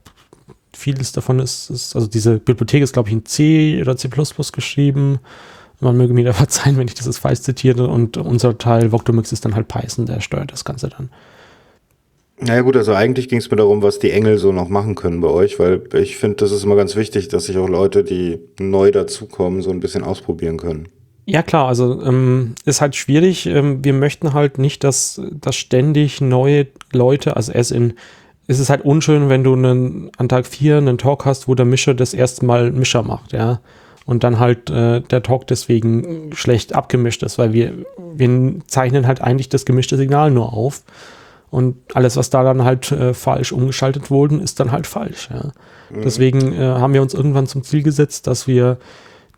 vieles davon ist, ist, also diese Bibliothek ist, glaube ich, in C oder C geschrieben. Man möge mir da <laughs> verzeihen, wenn ich das jetzt falsch zitiere. Und unser Teil, Voctomix, ist dann halt Python, der steuert das Ganze dann. Naja gut, also eigentlich ging es mir darum, was die Engel so noch machen können bei euch, weil ich finde, das ist immer ganz wichtig, dass sich auch Leute, die neu dazukommen, so ein bisschen ausprobieren können. Ja, klar, also ähm, ist halt schwierig. Ähm, wir möchten halt nicht, dass, dass ständig neue Leute, also es in, es ist halt unschön, wenn du einen, an Tag 4 einen Talk hast, wo der Mischer das erste Mal Mischer macht, ja. Und dann halt äh, der Talk deswegen schlecht abgemischt ist, weil wir, wir zeichnen halt eigentlich das gemischte Signal nur auf. Und alles, was da dann halt äh, falsch umgeschaltet wurde, ist dann halt falsch. Ja. Deswegen äh, haben wir uns irgendwann zum Ziel gesetzt, dass wir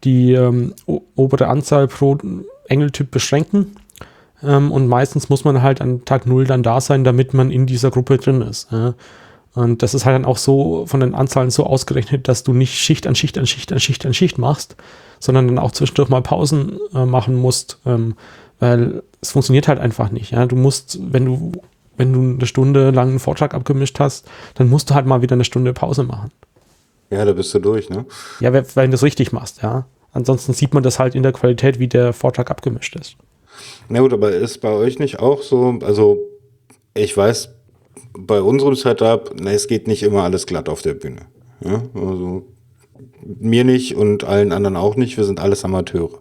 die ähm, obere Anzahl pro Engeltyp beschränken. Ähm, und meistens muss man halt an Tag 0 dann da sein, damit man in dieser Gruppe drin ist. Ja. Und das ist halt dann auch so von den Anzahlen so ausgerechnet, dass du nicht Schicht an Schicht an Schicht an Schicht an Schicht machst, sondern dann auch zwischendurch mal Pausen äh, machen musst, ähm, weil es funktioniert halt einfach nicht. Ja. Du musst, wenn du, wenn du eine Stunde lang einen Vortrag abgemischt hast, dann musst du halt mal wieder eine Stunde Pause machen. Ja, da bist du durch, ne? Ja, wenn, wenn du das richtig machst, ja. Ansonsten sieht man das halt in der Qualität, wie der Vortrag abgemischt ist. Na gut, aber ist bei euch nicht auch so, also ich weiß, bei unserem Setup, na, es geht nicht immer alles glatt auf der Bühne. Ja? Also mir nicht und allen anderen auch nicht, wir sind alles Amateure.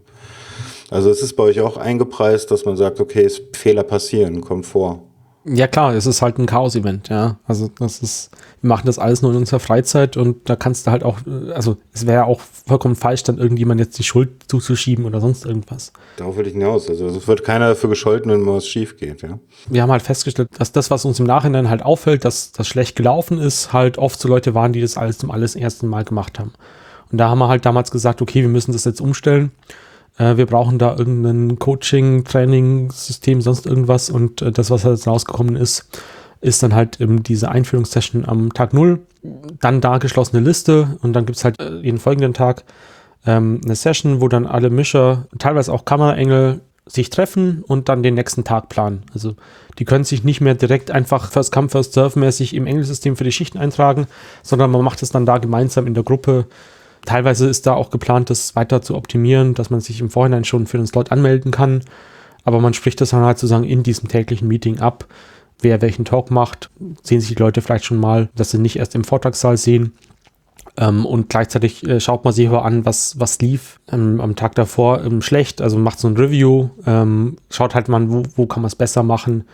Also es ist bei euch auch eingepreist, dass man sagt, okay, es Fehler passieren, kommt vor. Ja, klar, es ist halt ein Chaos-Event, ja. Also, das ist, wir machen das alles nur in unserer Freizeit und da kannst du halt auch, äh, also, es wäre auch vollkommen falsch, dann irgendjemand jetzt die Schuld zuzuschieben oder sonst irgendwas. Darauf will ich hinaus. Also es wird keiner dafür gescholten, wenn mal was schief geht, ja. Wir haben halt festgestellt, dass das, was uns im Nachhinein halt auffällt, dass das schlecht gelaufen ist, halt oft so Leute waren, die das alles zum alles ersten Mal gemacht haben. Und da haben wir halt damals gesagt, okay, wir müssen das jetzt umstellen. Äh, wir brauchen da irgendein Coaching, Training, System, sonst irgendwas. Und äh, das, was jetzt rausgekommen ist, ist dann halt eben diese Einführungssession am Tag null. Dann da geschlossene Liste und dann gibt's halt äh, jeden folgenden Tag ähm, eine Session, wo dann alle Mischer, teilweise auch Kameraengel, sich treffen und dann den nächsten Tag planen. Also die können sich nicht mehr direkt einfach First Come, First Serve mäßig im Engelsystem für die Schichten eintragen, sondern man macht es dann da gemeinsam in der Gruppe. Teilweise ist da auch geplant, das weiter zu optimieren, dass man sich im Vorhinein schon für den Slot anmelden kann. Aber man spricht das dann halt sozusagen in diesem täglichen Meeting ab, wer welchen Talk macht. Sehen sich die Leute vielleicht schon mal, dass sie nicht erst im Vortragssaal sehen. Ähm, und gleichzeitig äh, schaut man sich aber an, was, was lief ähm, am Tag davor ähm, schlecht. Also macht so ein Review, schaut halt mal, wo, wo kann man es besser machen.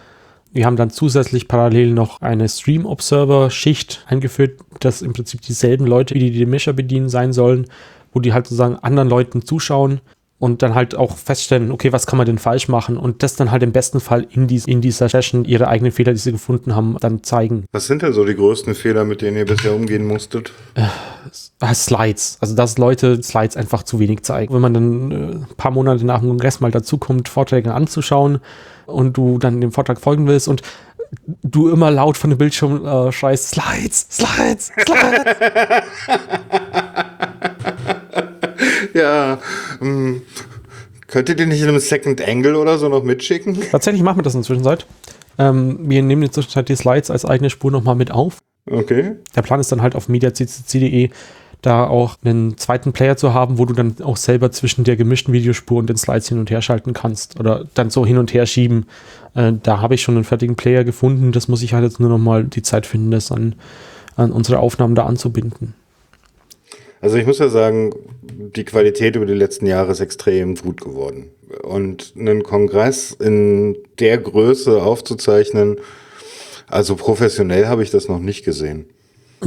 Wir haben dann zusätzlich parallel noch eine Stream Observer Schicht eingeführt, dass im Prinzip dieselben Leute, die die Mischer bedienen, sein sollen, wo die halt sozusagen anderen Leuten zuschauen und dann halt auch feststellen, okay, was kann man denn falsch machen und das dann halt im besten Fall in, dies, in dieser Session ihre eigenen Fehler, die sie gefunden haben, dann zeigen. Was sind denn so die größten Fehler, mit denen ihr bisher umgehen musstet? Ah, Slides. Also, dass Leute Slides einfach zu wenig zeigen. Wenn man dann äh, ein paar Monate nach dem Kongress mal dazukommt, Vorträge anzuschauen und du dann dem Vortrag folgen willst und du immer laut von dem Bildschirm äh, schreist, Slides, Slides, Slides. <laughs> Ja, ähm, könntet ihr nicht in einem Second Angle oder so noch mitschicken? Tatsächlich machen wir das inzwischen seit. Ähm, wir nehmen in der Zwischenzeit die Slides als eigene Spur nochmal mit auf. Okay. Der Plan ist dann halt auf mediaccc.de da auch einen zweiten Player zu haben, wo du dann auch selber zwischen der gemischten Videospur und den Slides hin und her schalten kannst oder dann so hin und her schieben. Äh, da habe ich schon einen fertigen Player gefunden. Das muss ich halt jetzt nur noch die Zeit finden, das an, an unsere Aufnahmen da anzubinden. Also ich muss ja sagen, die Qualität über die letzten Jahre ist extrem gut geworden. Und einen Kongress in der Größe aufzuzeichnen, also professionell habe ich das noch nicht gesehen.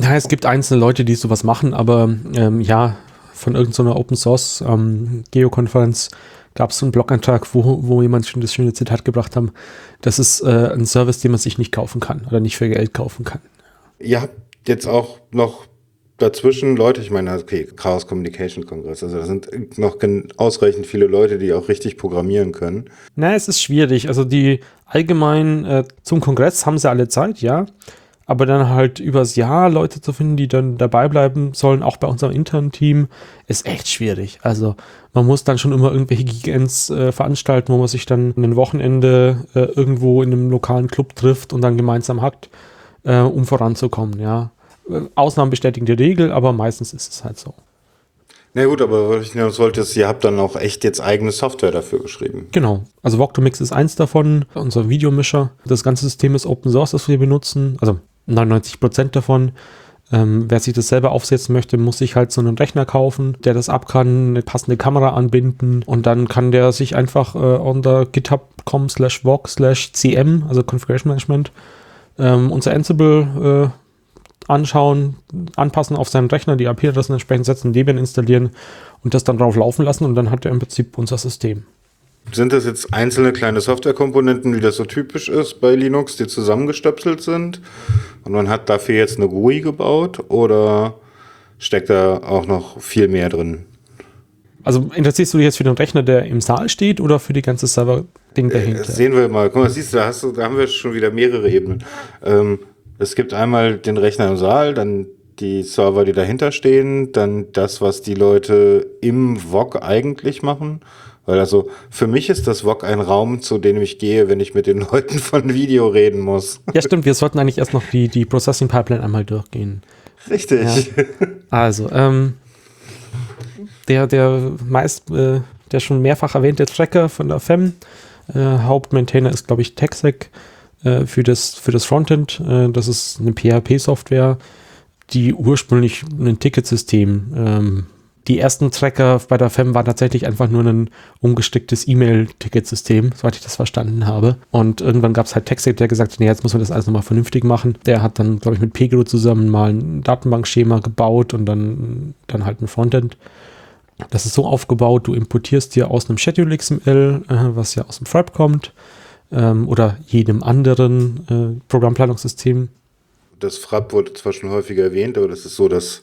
Ja, es gibt einzelne Leute, die sowas machen, aber ähm, ja, von irgendeiner Open Source ähm, Geokonferenz gab es so einen Blogantrag, wo, wo jemand schon das schöne Zitat gebracht haben, das ist äh, ein Service, den man sich nicht kaufen kann oder nicht für Geld kaufen kann. Ihr habt jetzt auch noch dazwischen Leute, ich meine, okay, Chaos Communication Kongress, also da sind noch ausreichend viele Leute, die auch richtig programmieren können. Na, es ist schwierig. Also die allgemein äh, zum Kongress haben sie alle Zeit, ja. Aber dann halt übers Jahr Leute zu finden, die dann dabei bleiben sollen, auch bei unserem internen Team, ist echt schwierig. Also man muss dann schon immer irgendwelche Gigants äh, veranstalten, wo man sich dann ein Wochenende äh, irgendwo in einem lokalen Club trifft und dann gemeinsam hat, äh, um voranzukommen, ja. Äh, Ausnahmen bestätigen die Regel, aber meistens ist es halt so. Na gut, aber was ich noch wollte, ist, ihr habt dann auch echt jetzt eigene Software dafür geschrieben. Genau. Also Voctomix ist eins davon, unser Videomischer. Das ganze System ist Open Source, das wir benutzen. Also 99% davon. Ähm, wer sich das selber aufsetzen möchte, muss sich halt so einen Rechner kaufen, der das ab kann, eine passende Kamera anbinden und dann kann der sich einfach äh, unter github.com slash voc slash cm, also Configuration Management, ähm, unser Ansible äh, anschauen, anpassen auf seinen Rechner, die IP-Adressen entsprechend setzen, Debian installieren und das dann drauf laufen lassen und dann hat er im Prinzip unser System. Sind das jetzt einzelne kleine Softwarekomponenten, wie das so typisch ist bei Linux, die zusammengestöpselt sind? Und man hat dafür jetzt eine GUI gebaut oder steckt da auch noch viel mehr drin? Also interessierst du dich jetzt für den Rechner, der im Saal steht oder für die ganze Server-Ding dahinter? Das sehen wir mal. Guck mal, siehst du, da, hast du, da haben wir schon wieder mehrere Ebenen. Ähm, es gibt einmal den Rechner im Saal, dann die Server, die dahinter stehen, dann das, was die Leute im VOG eigentlich machen. Weil also für mich ist das VOG ein Raum, zu dem ich gehe, wenn ich mit den <laughs> Leuten von Video reden muss. Ja, stimmt, wir sollten eigentlich erst noch die, die Processing Pipeline einmal durchgehen. Richtig. Also, ähm, der, der meist, äh, der schon mehrfach erwähnte Tracker von der FEM, äh, Hauptmaintainer ist, glaube ich, TechSec äh, für, das, für das Frontend. Äh, das ist eine PHP-Software, die ursprünglich ein Ticketsystem ähm, die ersten Tracker bei der FEM waren tatsächlich einfach nur ein umgesticktes E-Mail-Ticketsystem, soweit ich das verstanden habe. Und irgendwann gab es halt TechSec, der gesagt hat, nee, jetzt muss man das alles nochmal vernünftig machen. Der hat dann, glaube ich, mit Pegro zusammen mal ein Datenbankschema gebaut und dann, dann halt ein Frontend. Das ist so aufgebaut, du importierst dir aus einem Schedule XML, äh, was ja aus dem Frap kommt, ähm, oder jedem anderen äh, Programmplanungssystem. Das FRAP wurde zwar schon häufiger erwähnt, aber das ist so das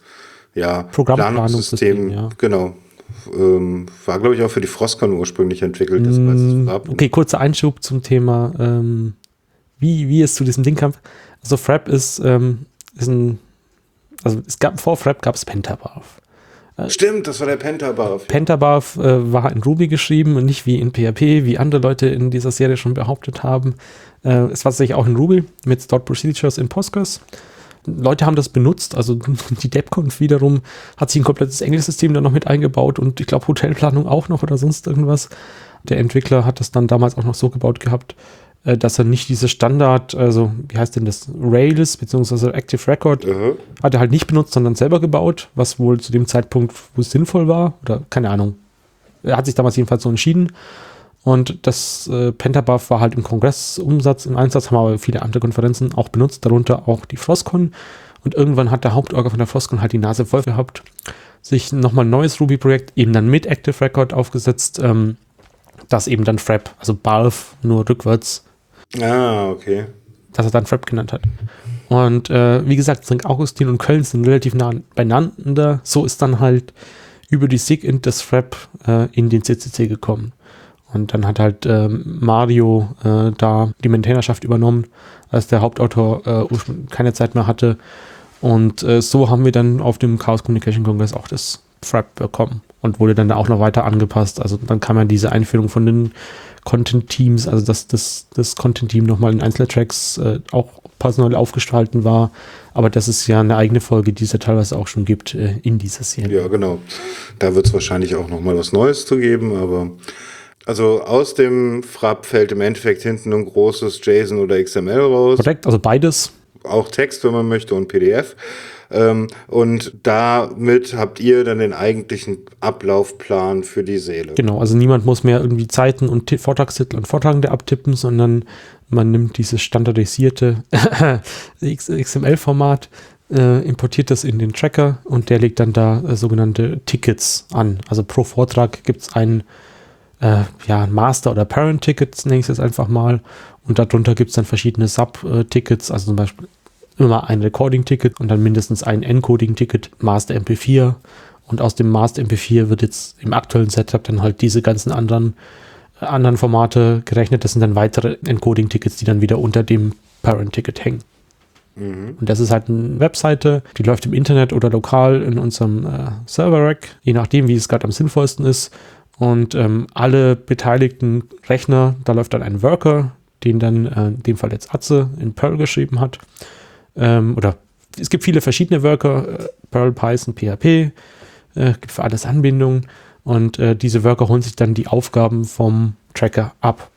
ja, Programmplanungssystem, ja. Genau. Ähm, war, glaube ich, auch für die Frostcon ursprünglich entwickelt. Das Mm. Okay, kurzer Einschub zum Thema, ähm, wie, wie es zu diesem Ding kam. Also Frap ist, ähm, ist ein, also es gab, vor Frap gab es Pentabarf. Stimmt, das war der Pentabarf. Pentabarf äh, war in Ruby geschrieben und nicht wie in PHP, wie andere Leute in dieser Serie schon behauptet haben. Äh, es war tatsächlich auch in Ruby mit Stored Procedures in Postgres. Leute haben das benutzt, also <laughs> die DevConf wiederum hat sich ein komplettes Englischsystem da noch mit eingebaut und ich glaube Hotelplanung auch noch oder sonst irgendwas. Der Entwickler hat das dann damals auch noch so gebaut gehabt, äh, dass er nicht diese Standard, also wie heißt denn das, Rails bzw. Active Record, Mhm. hat er halt nicht benutzt, sondern selber gebaut, was wohl zu dem Zeitpunkt, wo es sinnvoll war oder keine Ahnung. Er hat sich damals jedenfalls so entschieden. Und das äh, Pentabuff war halt im Kongressumsatz im Einsatz, haben aber viele andere Konferenzen auch benutzt, darunter auch die Frostcon. Und irgendwann hat der Hauptorger von der Frostcon halt die Nase voll gehabt, sich nochmal ein neues Ruby-Projekt eben dann mit Active Record aufgesetzt, ähm, das eben dann Frap, also Balf nur rückwärts, Ah, okay. dass er dann Frap genannt hat. Und äh, wie gesagt, St. Augustin und Köln sind relativ nah beieinander. So ist dann halt über die SIG-Int das Frap äh, in den CCC gekommen. Und dann hat halt ähm, Mario äh, da die Maintainerschaft übernommen, als der Hauptautor äh, keine Zeit mehr hatte. Und äh, so haben wir dann auf dem Chaos Communication Congress auch das Frap bekommen und wurde dann auch noch weiter angepasst. Also dann kam ja diese Einführung von den Content-Teams, also dass das, das Content-Team nochmal in Einzeltracks äh, auch personell aufgestalten war. Aber das ist ja eine eigene Folge, die es ja teilweise auch schon gibt äh, in dieser Serie. Ja, genau. Da wird es wahrscheinlich auch noch mal was Neues zu geben, aber also aus dem Frap fällt im Endeffekt hinten ein großes JSON oder XML raus. Korrekt, also beides. Auch Text, wenn man möchte, und PDF. Ähm, und damit habt ihr dann den eigentlichen Ablaufplan für die Seele. Genau, also niemand muss mehr irgendwie Zeiten und Ti- Vortragstitel und Vortragende abtippen, sondern man nimmt dieses standardisierte <laughs> XML-Format, äh, importiert das in den Tracker und der legt dann da äh, sogenannte Tickets an. Also pro Vortrag gibt es ein äh, ja, Master- oder Parent-Tickets, nenne ich es jetzt einfach mal. Und darunter gibt es dann verschiedene Sub-Tickets, also zum Beispiel immer ein Recording-Ticket und dann mindestens ein Encoding-Ticket, Master MP4. Und aus dem Master MP4 wird jetzt im aktuellen Setup dann halt diese ganzen anderen, äh, anderen Formate gerechnet. Das sind dann weitere Encoding-Tickets, die dann wieder unter dem Parent-Ticket hängen. Und das ist halt eine Webseite, die läuft im Internet oder lokal in unserem äh, Server-Rack, je nachdem, wie es gerade am sinnvollsten ist. Und ähm, alle beteiligten Rechner, da läuft dann ein Worker, den dann äh, in dem Fall jetzt Atze in Perl geschrieben hat. Ähm, oder es gibt viele verschiedene Worker, äh, Perl, Python, PHP, äh, gibt für alles Anbindungen. Und äh, diese Worker holen sich dann die Aufgaben vom Tracker ab.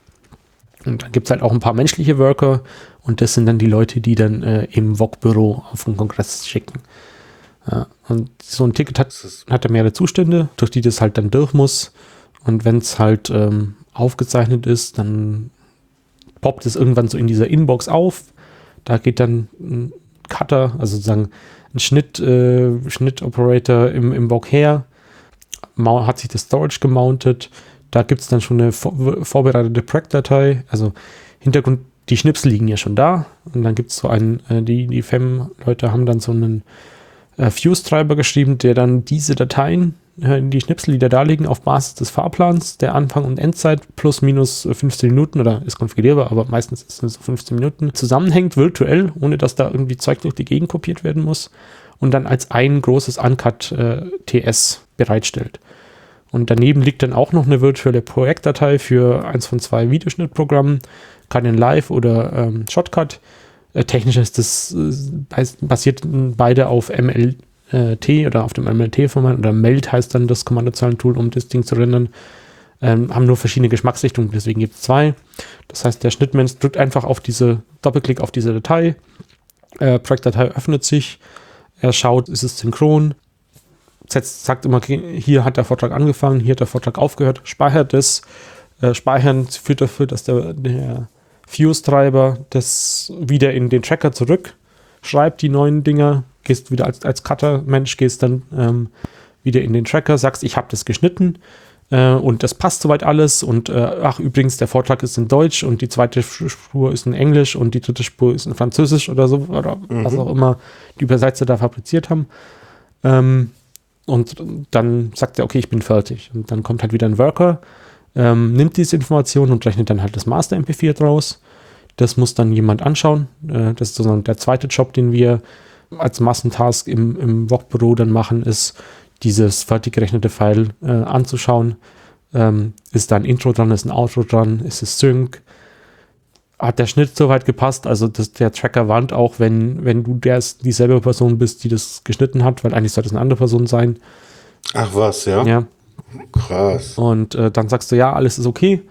Und dann gibt es halt auch ein paar menschliche Worker und das sind dann die Leute, die dann äh, im VOG-Büro auf den Kongress schicken. Ja, und so ein Ticket hat, hat er mehrere Zustände, durch die das halt dann durch muss. Und wenn es halt ähm, aufgezeichnet ist, dann poppt es irgendwann so in dieser Inbox auf. Da geht dann ein Cutter, also sozusagen ein Schnitt, äh, Schnittoperator im, im VOG her, hat sich das Storage gemountet. Da gibt es dann schon eine vor, vorbereitete Prac-Datei. Also Hintergrund, die Schnipsel liegen ja schon da. Und dann gibt es so einen, äh, die, die FEM-Leute haben dann so einen äh, Fuse-Treiber geschrieben, der dann diese Dateien, äh, die Schnipsel, die da, da liegen, auf Basis des Fahrplans, der Anfang- und Endzeit plus minus äh, 15 Minuten oder ist konfigurierbar, aber meistens ist es so 15 Minuten, zusammenhängt virtuell, ohne dass da irgendwie Zeug durch die Gegend kopiert werden muss und dann als ein großes Uncut äh, TS bereitstellt. Und daneben liegt dann auch noch eine virtuelle Projektdatei für eins von zwei Videoschnittprogrammen, Canon Live oder ähm, Shotcut. Äh, technisch ist das äh, bas- basiert beide auf MLT oder auf dem MLT-Format oder MELT heißt dann das Kommandozeilentool, um das Ding zu rendern. Ähm, haben nur verschiedene Geschmacksrichtungen, deswegen gibt es zwei. Das heißt, der Schnittmensch drückt einfach auf diese, Doppelklick auf diese Datei, äh, Projektdatei öffnet sich, er schaut, ist es synchron, setzt, sagt immer, hier hat der Vortrag angefangen, hier hat der Vortrag aufgehört, speichert das. Äh, speichern führt dafür, dass der, der Fuse-Treiber das wieder in den Tracker zurück schreibt, die neuen Dinger, gehst wieder als, als Cutter-Mensch, gehst dann ähm, wieder in den Tracker, sagst, ich habe das geschnitten äh, und das passt soweit alles und äh, ach, übrigens, der Vortrag ist in Deutsch und die zweite Spur ist in Englisch und die dritte Spur ist in Französisch oder so, oder was auch immer die Übersetzer da fabriziert haben. Ähm, und dann sagt er, okay, ich bin fertig. Und dann kommt halt wieder ein Worker, ähm, nimmt diese Information und rechnet dann halt das Master MP4 draus. Das muss dann jemand anschauen. Äh, das ist sozusagen der zweite Job, den wir als Massentask im, im VOG-Büro dann machen, ist, dieses fertig gerechnete File äh, anzuschauen. Ähm, ist da ein Intro dran, ist ein Outro dran, ist es Sync? Hat der Schnitt soweit gepasst? Also das, der Tracker warnt auch, wenn, wenn du der dieselbe Person bist, die das geschnitten hat, weil eigentlich sollte es eine andere Person sein. Ach was, ja? Ja. Krass. Und äh, dann sagst du, ja, alles ist okay.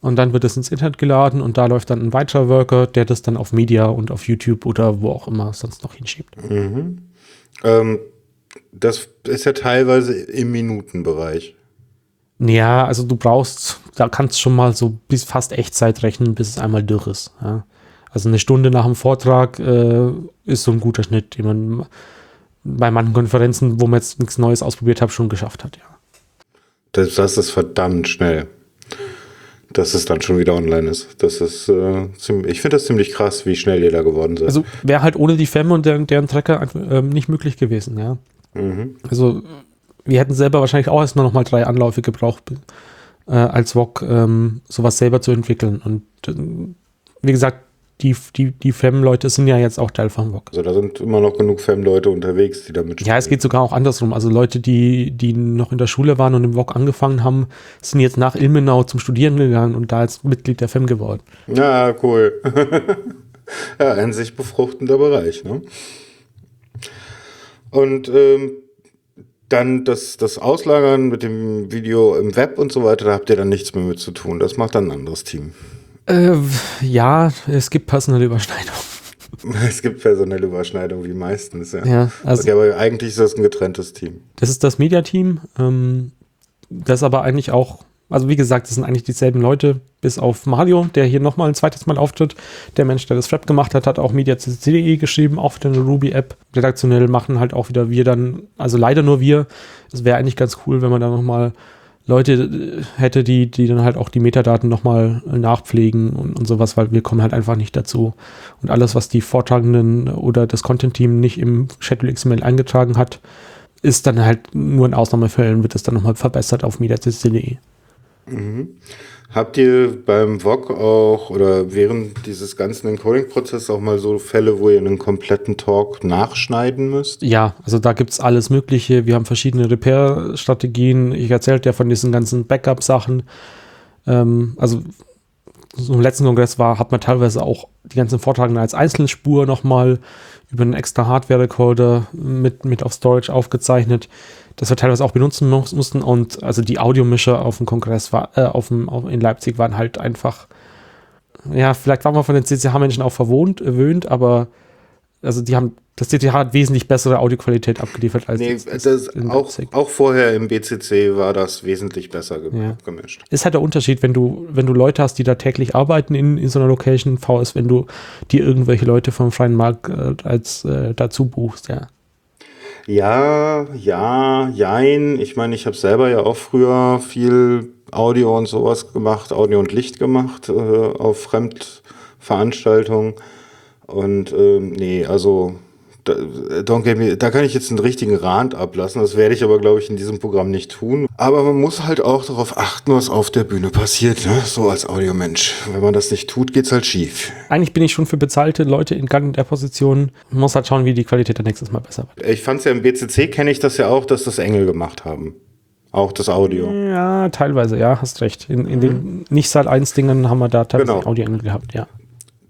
Und dann wird es ins Internet geladen und da läuft dann ein weiterer Worker, der das dann auf Media und auf YouTube oder wo auch immer sonst noch hinschiebt. Mhm. Ähm, das ist ja teilweise im Minutenbereich. Ja, also du brauchst, da kannst du schon mal so bis fast Echtzeit rechnen, bis es einmal durch ist. Ja. Also eine Stunde nach dem Vortrag äh, ist so ein guter Schnitt, den man bei manchen Konferenzen, wo man jetzt nichts Neues ausprobiert hat, schon geschafft hat, ja. Das, das ist verdammt schnell. Dass es dann schon wieder online ist. Das ist äh, ziemlich, ich finde das ziemlich krass, wie schnell ihr da geworden seid. Also wäre halt ohne die FEM und deren, deren Tracker ähm, nicht möglich gewesen, ja. mhm. Also wir hätten selber wahrscheinlich auch erstmal nochmal drei Anläufe gebraucht, äh, als VOG ähm, sowas selber zu entwickeln. Und äh, wie gesagt, die, die, die FEM-Leute sind ja jetzt auch Teil vom VOG. Also da sind immer noch genug Fam-Leute unterwegs, die da mitspielen. Ja, es geht sogar auch andersrum. Also Leute, die, die noch in der Schule waren und im VOG angefangen haben, sind jetzt nach Ilmenau zum Studieren gegangen und da als Mitglied der FEM geworden. Ja, cool. <laughs> ja, ein sich befruchtender Bereich, ne? Und ähm, dann das, das Auslagern mit dem Video im Web und so weiter, da habt ihr dann nichts mehr mit zu tun. Das macht dann ein anderes Team. Äh, ja, es gibt personelle Überschneidungen. <laughs> Es gibt personelle Überschneidungen, wie meistens, ja. Ja, also okay, aber eigentlich ist das ein getrenntes Team. Das ist das Mediateam, ähm, das aber eigentlich auch, also wie gesagt, das sind eigentlich dieselben Leute, bis auf Mario, der hier nochmal ein zweites Mal auftritt. Der Mensch, der das Rap gemacht hat, hat auch MediaCC.de geschrieben, auch für eine Ruby-App. Redaktionell machen halt auch wieder wir dann, also leider nur wir. Es wäre eigentlich ganz cool, wenn man da nochmal Leute äh, hätte, die, die dann halt auch die Metadaten nochmal nachpflegen und, und sowas, weil wir kommen halt einfach nicht dazu. Und alles, was die Vortragenden oder das Content-Team nicht im Schedule XML eingetragen hat, ist dann halt nur in Ausnahmefällen wird es dann nochmal verbessert auf mediatis.de. Mhm. Habt ihr beim VOG auch oder während dieses ganzen Encoding-Prozesses auch mal so Fälle, wo ihr einen kompletten Talk nachschneiden müsst? Ja, also da gibt es alles Mögliche. Wir haben verschiedene Repair-Strategien. Ich erzählte ja von diesen ganzen Backup-Sachen. Ähm, also so im letzten Kongress war, hat man teilweise auch die ganzen Vortragenden als Einzelspur nochmal über einen extra Hardware-Recorder mit, mit auf Storage aufgezeichnet, das wir teilweise auch benutzen mussten. Und also die Audiomischer auf dem Kongress war, äh, auf dem, auf, in Leipzig waren halt einfach, ja, vielleicht waren wir von den CCH-Menschen auch verwohnt, erwöhnt, aber also die haben, das CCH hat wesentlich bessere Audioqualität abgeliefert als nee, das auch, auch vorher im BCC war das wesentlich besser ge Ja. gemischt. ist halt der Unterschied, wenn du, wenn du Leute hast, die da täglich arbeiten in, in so einer Location, VS, wenn du dir irgendwelche Leute vom freien Markt äh, als äh, dazu buchst, ja. Ja, ja, jein. Ich meine, ich habe selber ja auch früher viel Audio und sowas gemacht, Audio und Licht gemacht äh, auf Fremdveranstaltungen. Und ähm, nee, also don't get me, da kann ich jetzt einen richtigen Rand ablassen. Das werde ich aber, glaube ich, in diesem Programm nicht tun. Aber man muss halt auch darauf achten, was auf der Bühne passiert, ne? so als Audiomensch. Wenn man das nicht tut, geht's halt schief. Eigentlich bin ich schon für bezahlte Leute in Gang der Position. Man muss halt schauen, wie die Qualität dann nächstes Mal besser wird. Ich fand's ja im BCC, kenne ich das ja auch, dass das Engel gemacht haben. Auch das Audio. Ja, teilweise, ja, hast recht. In, in den Nicht-Saal-1-Dingen haben wir da teilweise Genau. Audioengel gehabt, ja.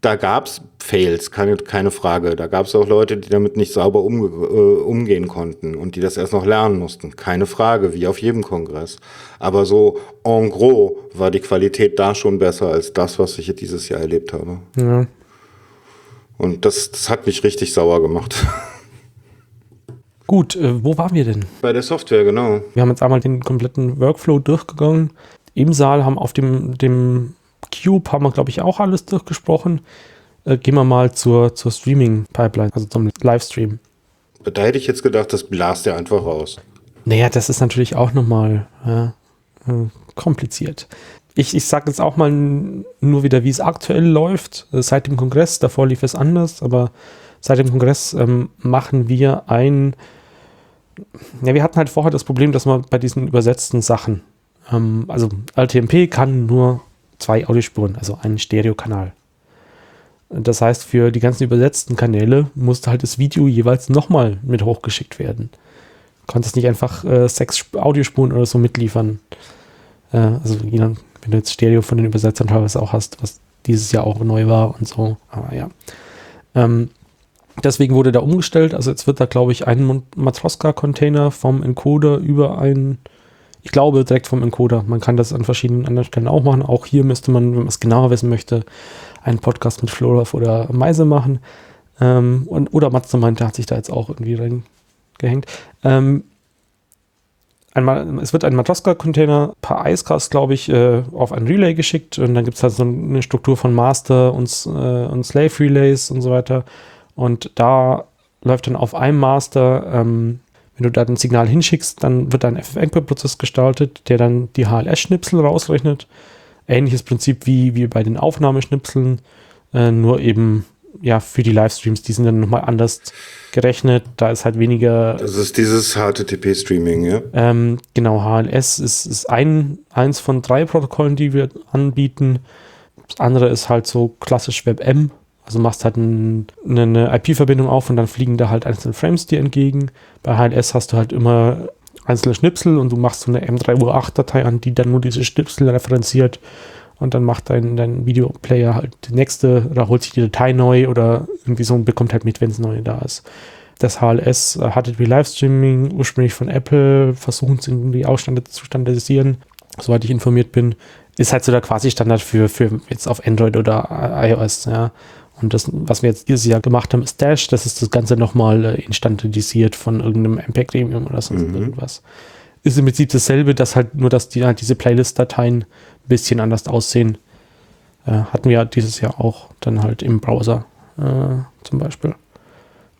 Da gab's Fails, keine, keine Frage. Da gab's auch Leute, die damit nicht sauber umge äh, umgehen konnten und die das erst noch lernen mussten. Keine Frage, wie auf jedem Kongress. Aber so en gros war die Qualität da schon besser als das, was ich dieses Jahr erlebt habe. ja. Und das, das hat mich richtig sauer gemacht. <laughs> Gut, äh, wo waren wir denn? Bei der Software, genau. Wir haben jetzt einmal den kompletten Workflow durchgegangen. Im Saal haben auf dem, dem Cube haben wir, glaube ich, auch alles durchgesprochen. Äh, gehen wir mal zur, zur Streaming-Pipeline, also zum Livestream. Da hätte ich jetzt gedacht, das blast ja einfach raus. Naja, das ist natürlich auch nochmal ja, äh, kompliziert. Ich, ich sage jetzt auch mal nur wieder, wie es aktuell läuft. Äh, Seit dem Kongress, davor lief es anders, aber seit dem Kongress ähm, machen wir ein. Ja, wir hatten halt vorher das Problem, dass man bei diesen übersetzten Sachen, ähm, also LTMP kann nur zwei Audiospuren, also einen Stereokanal. Das heißt, für die ganzen übersetzten Kanäle musste halt das Video jeweils nochmal mit hochgeschickt werden konntest nicht einfach äh, sechs Sp- Audiospuren oder so mitliefern. Äh, also wenn du jetzt Stereo von den Übersetzern teilweise auch hast, was dieses Jahr auch neu war und so. Aber ja. Ähm, deswegen wurde da umgestellt. Also jetzt wird da, glaube ich, ein Matroska-Container vom Encoder über ein, ich glaube, direkt vom Encoder. Man kann das an verschiedenen anderen Stellen auch machen. Auch hier müsste man, wenn man es genauer wissen möchte, einen Podcast mit Floraf oder Meise machen. Ähm, und, oder meinte, hat sich da jetzt auch irgendwie reingehängt. Ähm, einmal, es wird ein Matroska-Container per Icecast, glaube ich, äh, auf ein Relay geschickt und dann gibt es halt so eine Struktur von Master und, äh, und Slave Relays und so weiter. Und da läuft dann auf einem Master, ähm, wenn du da ein Signal hinschickst, dann wird ein FFmpeg-Prozess gestaltet, der dann die HLS-Schnipsel rausrechnet. Ähnliches Prinzip wie, wie bei den Aufnahmeschnipseln, äh, nur eben ja für die Livestreams, die sind dann nochmal anders gerechnet. Da ist halt weniger Das ist dieses HTTP-Streaming, ja? ähm, genau, HLS ist, ist ein, eins von drei Protokollen, die wir anbieten. Das andere ist halt so klassisch WebM. Also machst halt ein, eine IP-Verbindung auf und dann fliegen da halt einzelne Frames dir entgegen. Bei HLS hast du halt immer einzelne Schnipsel und du machst so eine M3U8-Datei an, die dann nur diese Schnipsel referenziert. Und dann macht dein, dein Videoplayer halt die nächste oder holt sich die Datei neu oder irgendwie so und bekommt halt mit, wenn es neu da ist das HLS äh, HTTP Livestreaming ursprünglich von Apple, versuchen es irgendwie ausstande zu standardisieren, soweit ich informiert bin, ist halt so der Quasi-Standard für, für jetzt auf Android oder iOS, ja. Und das, was wir jetzt dieses Jahr gemacht haben, ist Dash, das ist das Ganze nochmal äh, instandardisiert von irgendeinem MPEG Gremium oder sonst Mhm. irgendwas. Ist im Prinzip dasselbe, dass halt nur, dass die halt diese Playlist-Dateien ein bisschen anders aussehen. Äh, hatten wir dieses Jahr auch dann halt im Browser äh, zum Beispiel.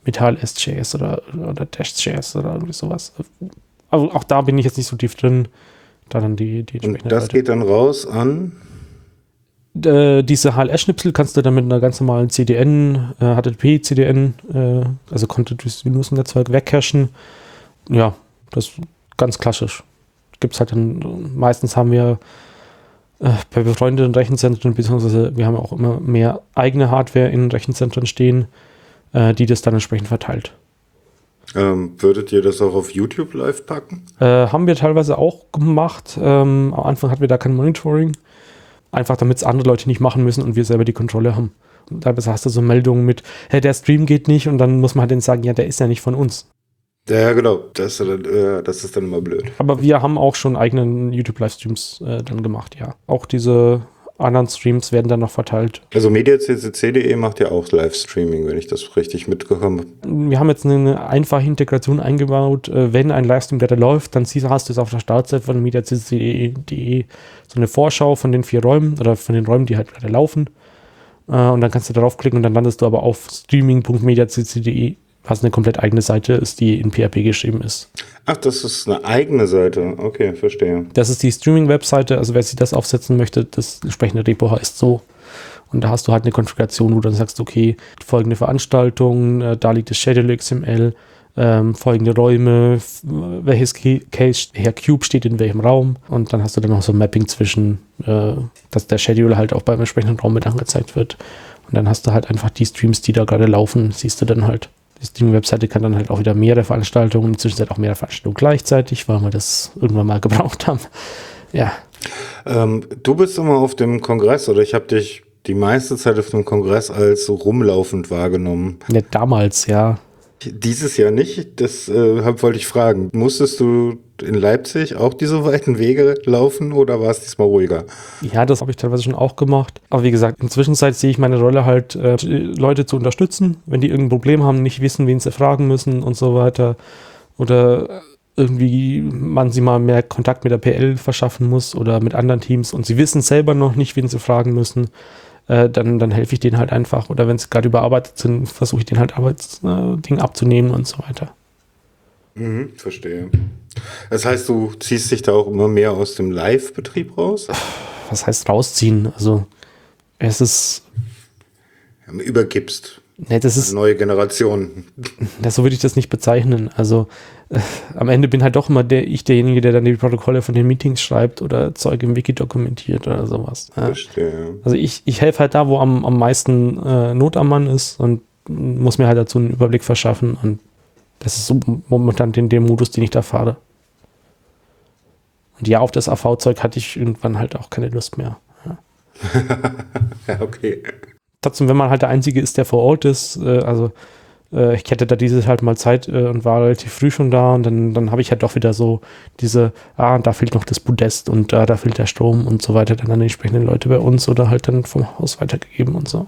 Mit HLS.js oder, oder Dash.js oder irgendwie sowas. Also auch da bin ich jetzt nicht so tief drin. Da dann die, die Und das Leute. geht dann raus an. Äh, diese HLS-Schnipsel kannst du dann mit einer ganz normalen CDN, äh, HTTP-CDN, äh, also Content Distribution Netzwerk wegcachen. Ja, das ist ganz klassisch. Gibt es halt dann, meistens haben wir äh, bei befreundeten Rechenzentren, beziehungsweise wir haben auch immer mehr eigene Hardware in Rechenzentren stehen, äh, die das dann entsprechend verteilt. Ähm, würdet ihr das auch auf YouTube live packen? Äh, haben wir teilweise auch gemacht. Ähm, am Anfang hatten wir da kein Monitoring. Einfach damit es andere Leute nicht machen müssen und wir selber die Kontrolle haben. Und teilweise hast du so Meldungen mit, hey, der Stream geht nicht und dann muss man halt denen sagen, ja, der ist ja nicht von uns. Ja, genau. Das, ist dann, äh, das ist dann immer blöd. Aber wir haben auch schon eigenen YouTube-Livestreams äh, dann gemacht, ja. Auch diese anderen Streams werden dann noch verteilt. Also mediaccc.de macht ja auch Livestreaming, wenn ich das richtig mitbekomme. Wir haben jetzt eine einfache Integration eingebaut. Äh, Wenn ein Livestream gerade läuft, dann hast du es auf der Startseite von mediaccc.de so eine Vorschau von den vier Räumen oder von den Räumen, die halt gerade laufen. Äh, Und dann kannst du darauf klicken und dann landest du aber auf streaming.mediaccc.de, was eine komplett eigene Seite ist, die in PHP geschrieben ist. Ach, das ist eine eigene Seite. Okay, verstehe. Das ist die Streaming-Webseite, also wer sich das aufsetzen möchte, das entsprechende Repo heißt so. Und da hast du halt eine Konfiguration, wo du dann sagst, okay, folgende Veranstaltung, äh, da liegt das Schedule XML, ähm, folgende Räume, f- welches Ca- Case, Herr Cube steht in welchem Raum. Und dann hast du dann noch so ein Mapping zwischen, äh, dass der Schedule halt auch beim entsprechenden Raum mit angezeigt wird. Und dann hast du halt einfach die Streams, die da gerade laufen, siehst du dann halt. Die Streaming-Webseite kann dann halt auch wieder mehrere Veranstaltungen, inzwischen auch mehrere Veranstaltungen gleichzeitig, weil wir das irgendwann mal <laughs> gebraucht haben. Ja, Ähm, du bist immer auf dem Kongress oder ich habe dich die meiste Zeit auf dem Kongress als so rumlaufend wahrgenommen. nicht damals, ja. Dieses Jahr nicht, das äh, wollte ich fragen. Musstest du in Leipzig auch diese weiten Wege laufen oder war es diesmal ruhiger? Ja, das habe ich teilweise schon auch gemacht. Aber wie gesagt, inzwischen sehe ich meine Rolle halt, äh, Leute zu unterstützen, wenn die irgendein Problem haben, nicht wissen, wen sie fragen müssen und so weiter. Oder irgendwie man sie mal mehr Kontakt mit der PL verschaffen muss oder mit anderen Teams und sie wissen selber noch nicht, wen sie fragen müssen. Äh, dann, dann helfe ich denen halt einfach. Oder wenn sie gerade überarbeitet sind, versuche ich denen halt Arbeitsdinge äh, abzunehmen und so weiter. Mhm, verstehe. Das heißt, du ziehst dich da auch immer mehr aus dem Live-Betrieb raus? Was heißt rausziehen? Also, es ist, Übergibst. ne, das ist, Neue Generation. Ja, so würde ich das nicht bezeichnen. Also äh, am Ende bin halt doch immer der, ich derjenige, der dann die Protokolle von den Meetings schreibt oder Zeug im Wiki dokumentiert oder sowas. Ja. Verstehe. Also ich, ich helfe halt da, wo am, am meisten äh, Not am Mann ist und muss mir halt dazu einen Überblick verschaffen und das ist so momentan den, den Modus, den ich da fahre. Und ja, auf das AV-Zeug hatte ich irgendwann halt auch keine Lust mehr. <laughs> Ja, okay. trotzdem, wenn man halt der Einzige ist, der vor Ort ist, äh, also äh, ich hätte da dieses halt mal Zeit äh, und war relativ früh schon da und dann, dann habe ich halt doch wieder so diese, ah, da fehlt noch das Podest und äh, da fehlt der Strom und so weiter, dann an die entsprechenden Leute bei uns oder halt dann vom Haus weitergegeben und so.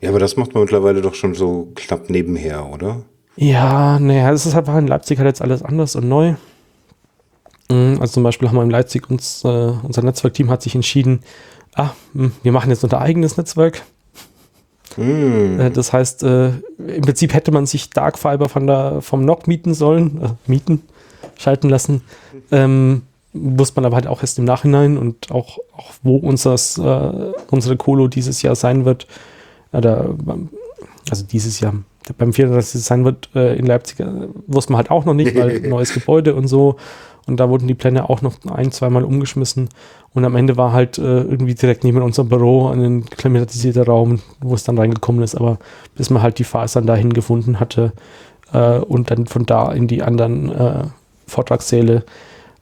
Ja, aber das macht man mittlerweile doch schon so knapp nebenher, oder? Ja, naja, es ist halt in Leipzig halt jetzt alles anders und neu. Mm, Also zum Beispiel haben wir in Leipzig uns, äh, unser Netzwerkteam hat sich entschieden, ah, hm, wir machen jetzt unser eigenes Netzwerk. Äh, Das heißt, äh, im Prinzip hätte man sich Dark Fiber von der, vom NOC mieten sollen, äh, mieten, schalten lassen. Ähm, wusste man aber halt auch erst im Nachhinein und auch, auch wo unseres, äh, unsere Colo dieses Jahr sein wird. Oder, beim- also dieses Jahr, beim 34. sein wird äh, in Leipzig, äh, wusste man halt auch noch nicht, weil <laughs> neues Gebäude und so. Und da wurden die Pläne auch noch ein, zweimal umgeschmissen. Und am Ende war halt äh, irgendwie direkt neben unserem Büro ein klimatisierter Raum, wo es dann reingekommen ist. Aber bis man halt die Fasern dahin gefunden hatte äh, und dann von da in die anderen äh, Vortragssäle,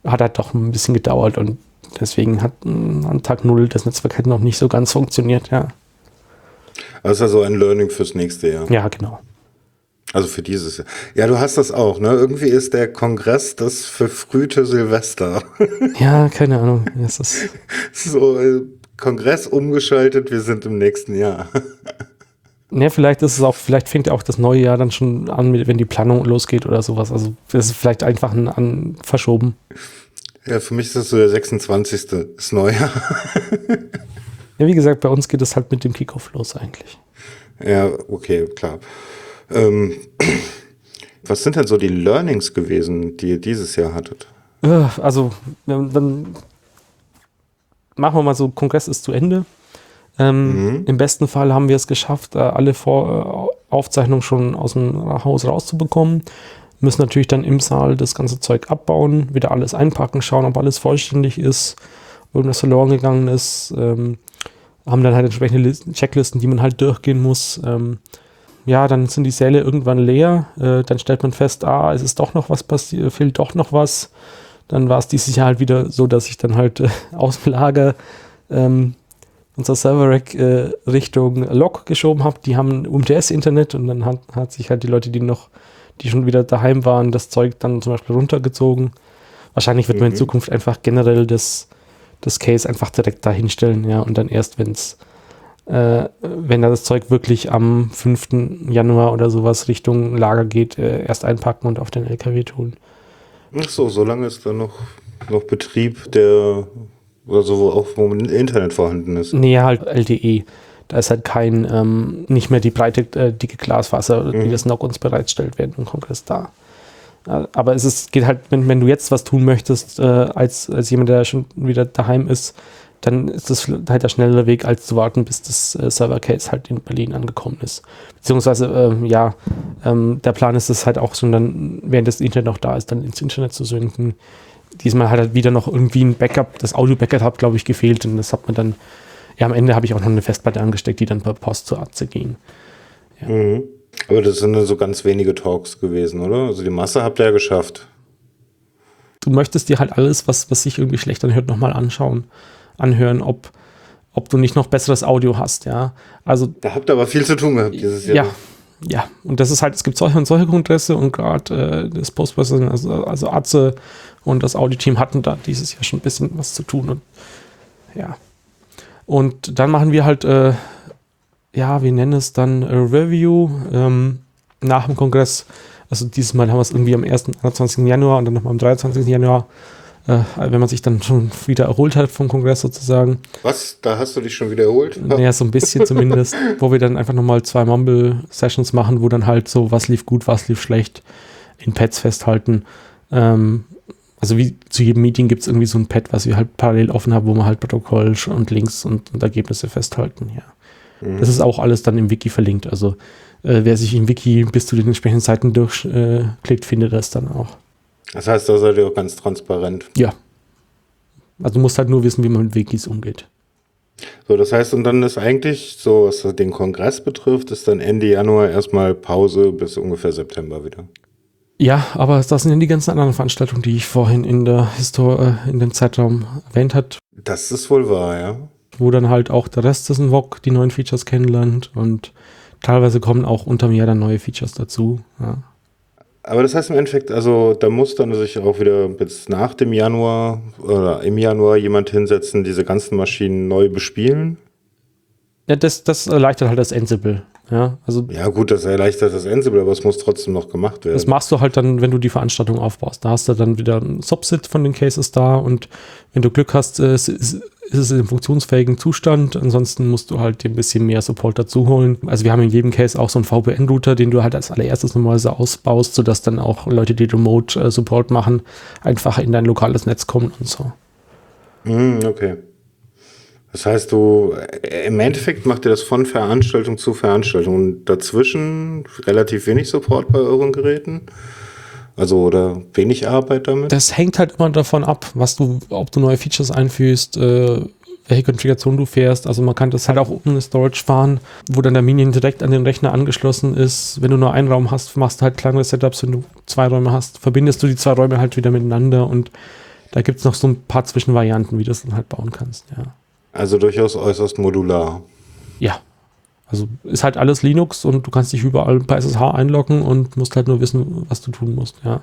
hat halt doch ein bisschen gedauert. Und deswegen hat mh, an Tag Null das Netzwerk halt noch nicht so ganz funktioniert. Ja, Das ist also ein Learning fürs nächste Jahr. ja genau. Also für dieses Jahr. Ja, du hast das auch, ne? Irgendwie ist der Kongress das verfrühte Silvester. <laughs> Ja, keine Ahnung. Es ist, so, äh, Kongress umgeschaltet, wir sind im nächsten Jahr. <laughs> Ja, vielleicht ist es auch, vielleicht fängt ja auch das neue Jahr dann schon an, wenn die Planung losgeht oder sowas. Also das ist vielleicht einfach ein, an verschoben. Ja, für mich ist das so der 26. ist Neujahr. Ja, wie gesagt, bei uns geht es halt mit dem Kickoff los eigentlich. Ja, okay, klar. Ähm, was sind denn so die Learnings gewesen, die ihr dieses Jahr hattet? Äh, Also, dann machen wir mal so, Kongress ist zu Ende. Ähm, Mhm. Im besten Fall haben wir es geschafft, äh, alle Vor äh, Aufzeichnungen schon aus dem Haus rauszubekommen. Müssen natürlich dann im Saal das ganze Zeug abbauen, wieder alles einpacken, schauen, ob alles vollständig ist, ob irgendwas verloren gegangen ist. Ähm, haben dann halt entsprechende Listen, Checklisten, die man halt durchgehen muss. Ähm, ja, dann sind die Säle irgendwann leer. Äh, dann stellt man fest, ah, es ist doch noch was passiert, fehlt doch noch was. Dann war es dieses Jahr halt wieder so, dass ich dann halt äh, <laughs> aus dem Lager ähm, unser Server-Rack äh, Richtung Log geschoben habe. Die haben UMTS-Internet und dann hat, hat sich halt die Leute, die noch, die schon wieder daheim waren, das Zeug dann zum Beispiel runtergezogen. Wahrscheinlich wird man in Mhm. Zukunft einfach generell das, das Case einfach direkt dahinstellen, ja, und dann erst, wenn es äh, wenn da das Zeug wirklich am 5. Januar oder sowas Richtung Lager geht, äh, erst einpacken und auf den LKW tun. Ach so, solange ist da noch, noch Betrieb, der oder so, wo auch wo Internet vorhanden ist. Nee, halt LTE. Da ist halt kein, ähm, nicht mehr die breite, äh, dicke Glasfaser, die Mhm. das NOC uns bereitstellt während dem Kongress da. Äh, aber es ist, geht halt, wenn, wenn du jetzt was tun möchtest, äh, als, als jemand, der schon wieder daheim ist, dann ist das halt der schnellere Weg, als zu warten, bis das äh, Server-Case halt in Berlin angekommen ist. Beziehungsweise, ähm, ja, ähm, der Plan ist es halt auch schon dann, während das Internet noch da ist, dann ins Internet zu synken. Diesmal hat halt wieder noch irgendwie ein Backup, das Audio-Backup hat, glaube ich, gefehlt und das hat man dann, ja, am Ende habe ich auch noch eine Festplatte angesteckt, die dann per Post zur Atze ging. Mhm. Aber das sind nur so ganz wenige Talks gewesen, oder? Also die Masse habt ihr ja geschafft. du möchtest dir halt alles, was, was sich irgendwie schlecht anhört, nochmal anschauen, anhören, ob, ob du nicht noch besseres Audio hast, ja. Also, Da habt ihr aber viel zu tun gehabt dieses Jahr. ja, ja. Und das ist halt, es gibt solche und solche Kongresse und gerade äh, das Postprocessing, also, also Atze und das Audioteam hatten da dieses Jahr schon ein bisschen was zu tun und ja. Und dann machen wir halt, äh, ja, wir nennen es dann äh, Review ähm, nach dem Kongress. Also dieses Mal haben wir es irgendwie am 1. 21. Januar und dann nochmal am 23. Januar, äh, wenn man sich dann schon wieder erholt hat vom Kongress sozusagen. Was? Da hast du dich schon wieder erholt? Naja, so ein bisschen <laughs> zumindest, wo wir dann einfach nochmal zwei Mumble-Sessions machen, wo dann halt so, was lief gut, was lief schlecht, in Pads festhalten. Ähm, also wie zu jedem Meeting gibt es irgendwie so ein Pad, was wir halt parallel offen haben, wo man halt Protokoll und Links und, und Ergebnisse festhalten, ja. Mhm. Das ist auch alles dann im Wiki verlinkt. Also äh, wer sich im Wiki bis zu den entsprechenden Seiten durchklickt, äh, findet das dann auch. Das heißt, da seid ihr auch ganz transparent. Ja. Also du musst halt nur wissen, wie man mit Wikis umgeht. So, das heißt, und dann ist eigentlich, so was den Kongress betrifft, ist dann Ende Januar erstmal Pause bis ungefähr September wieder. Ja, aber das sind ja die ganzen anderen Veranstaltungen, die ich vorhin in der Histor äh, in dem Zeitraum erwähnt hat, Das ist wohl wahr, ja. wo dann halt auch der Rest des VOG die neuen Features kennenlernt und teilweise kommen auch unter mir dann neue Features dazu. Ja. Aber das heißt im Endeffekt, also da muss dann sich auch wieder bis nach dem Januar oder im Januar jemand hinsetzen, diese ganzen Maschinen neu bespielen. Ja, das, das erleichtert halt das Ansible. Ja, also Ja gut, das erleichtert das Ansible, aber es muss trotzdem noch gemacht werden. das machst du halt dann, wenn du die Veranstaltung aufbaust. Da hast du dann wieder ein Subset von den Cases da und wenn du Glück hast, äh, ist, es im funktionsfähigen Zustand. Ansonsten musst du halt dir ein bisschen mehr Support dazu holen. Also wir haben in jedem Case auch so einen VPN-Router, den du halt als allererstes normalerweise ausbaust, sodass dann auch Leute, die Remote äh, Support machen, einfach in dein lokales Netz kommen und so. Hm, okay. Das heißt, du äh, im Endeffekt macht ihr das von Veranstaltung zu Veranstaltung und dazwischen relativ wenig Support bei euren Geräten. Also oder wenig Arbeit damit. Das hängt halt immer davon ab, was du, ob du neue Features einfügst, äh, welche Konfiguration du fährst. Also man kann das halt auch ohne Storage fahren, wo dann der Minion direkt an den Rechner angeschlossen ist. Wenn du nur einen Raum hast, machst du halt kleinere Setups. Wenn du zwei Räume hast, verbindest du die zwei Räume halt wieder miteinander und da gibt es noch so ein paar Zwischenvarianten, wie du das dann halt bauen kannst, ja. Also durchaus äußerst modular. Ja. Also ist halt alles Linux und du kannst dich überall bei SSH einloggen und musst halt nur wissen, was du tun musst, ja.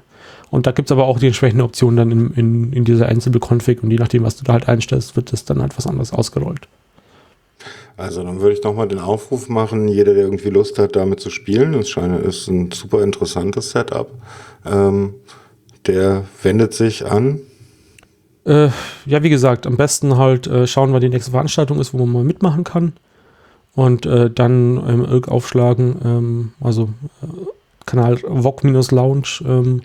Und da gibt es aber auch die entsprechenden Optionen dann in, in, in dieser Ansible-Config und je nachdem, was du da halt einstellst, wird das dann halt was anderes ausgerollt. Also dann würde ich nochmal den Aufruf machen, jeder, der irgendwie Lust hat, damit zu spielen, es scheint, ist ein super interessantes Setup, ähm, der wendet sich an Äh, ja, wie gesagt, am besten halt äh, schauen, wann die nächste Veranstaltung ist, wo man mal mitmachen kann. Und äh, dann Irk aufschlagen, ähm, also äh, Kanal VOG-Lounge ähm,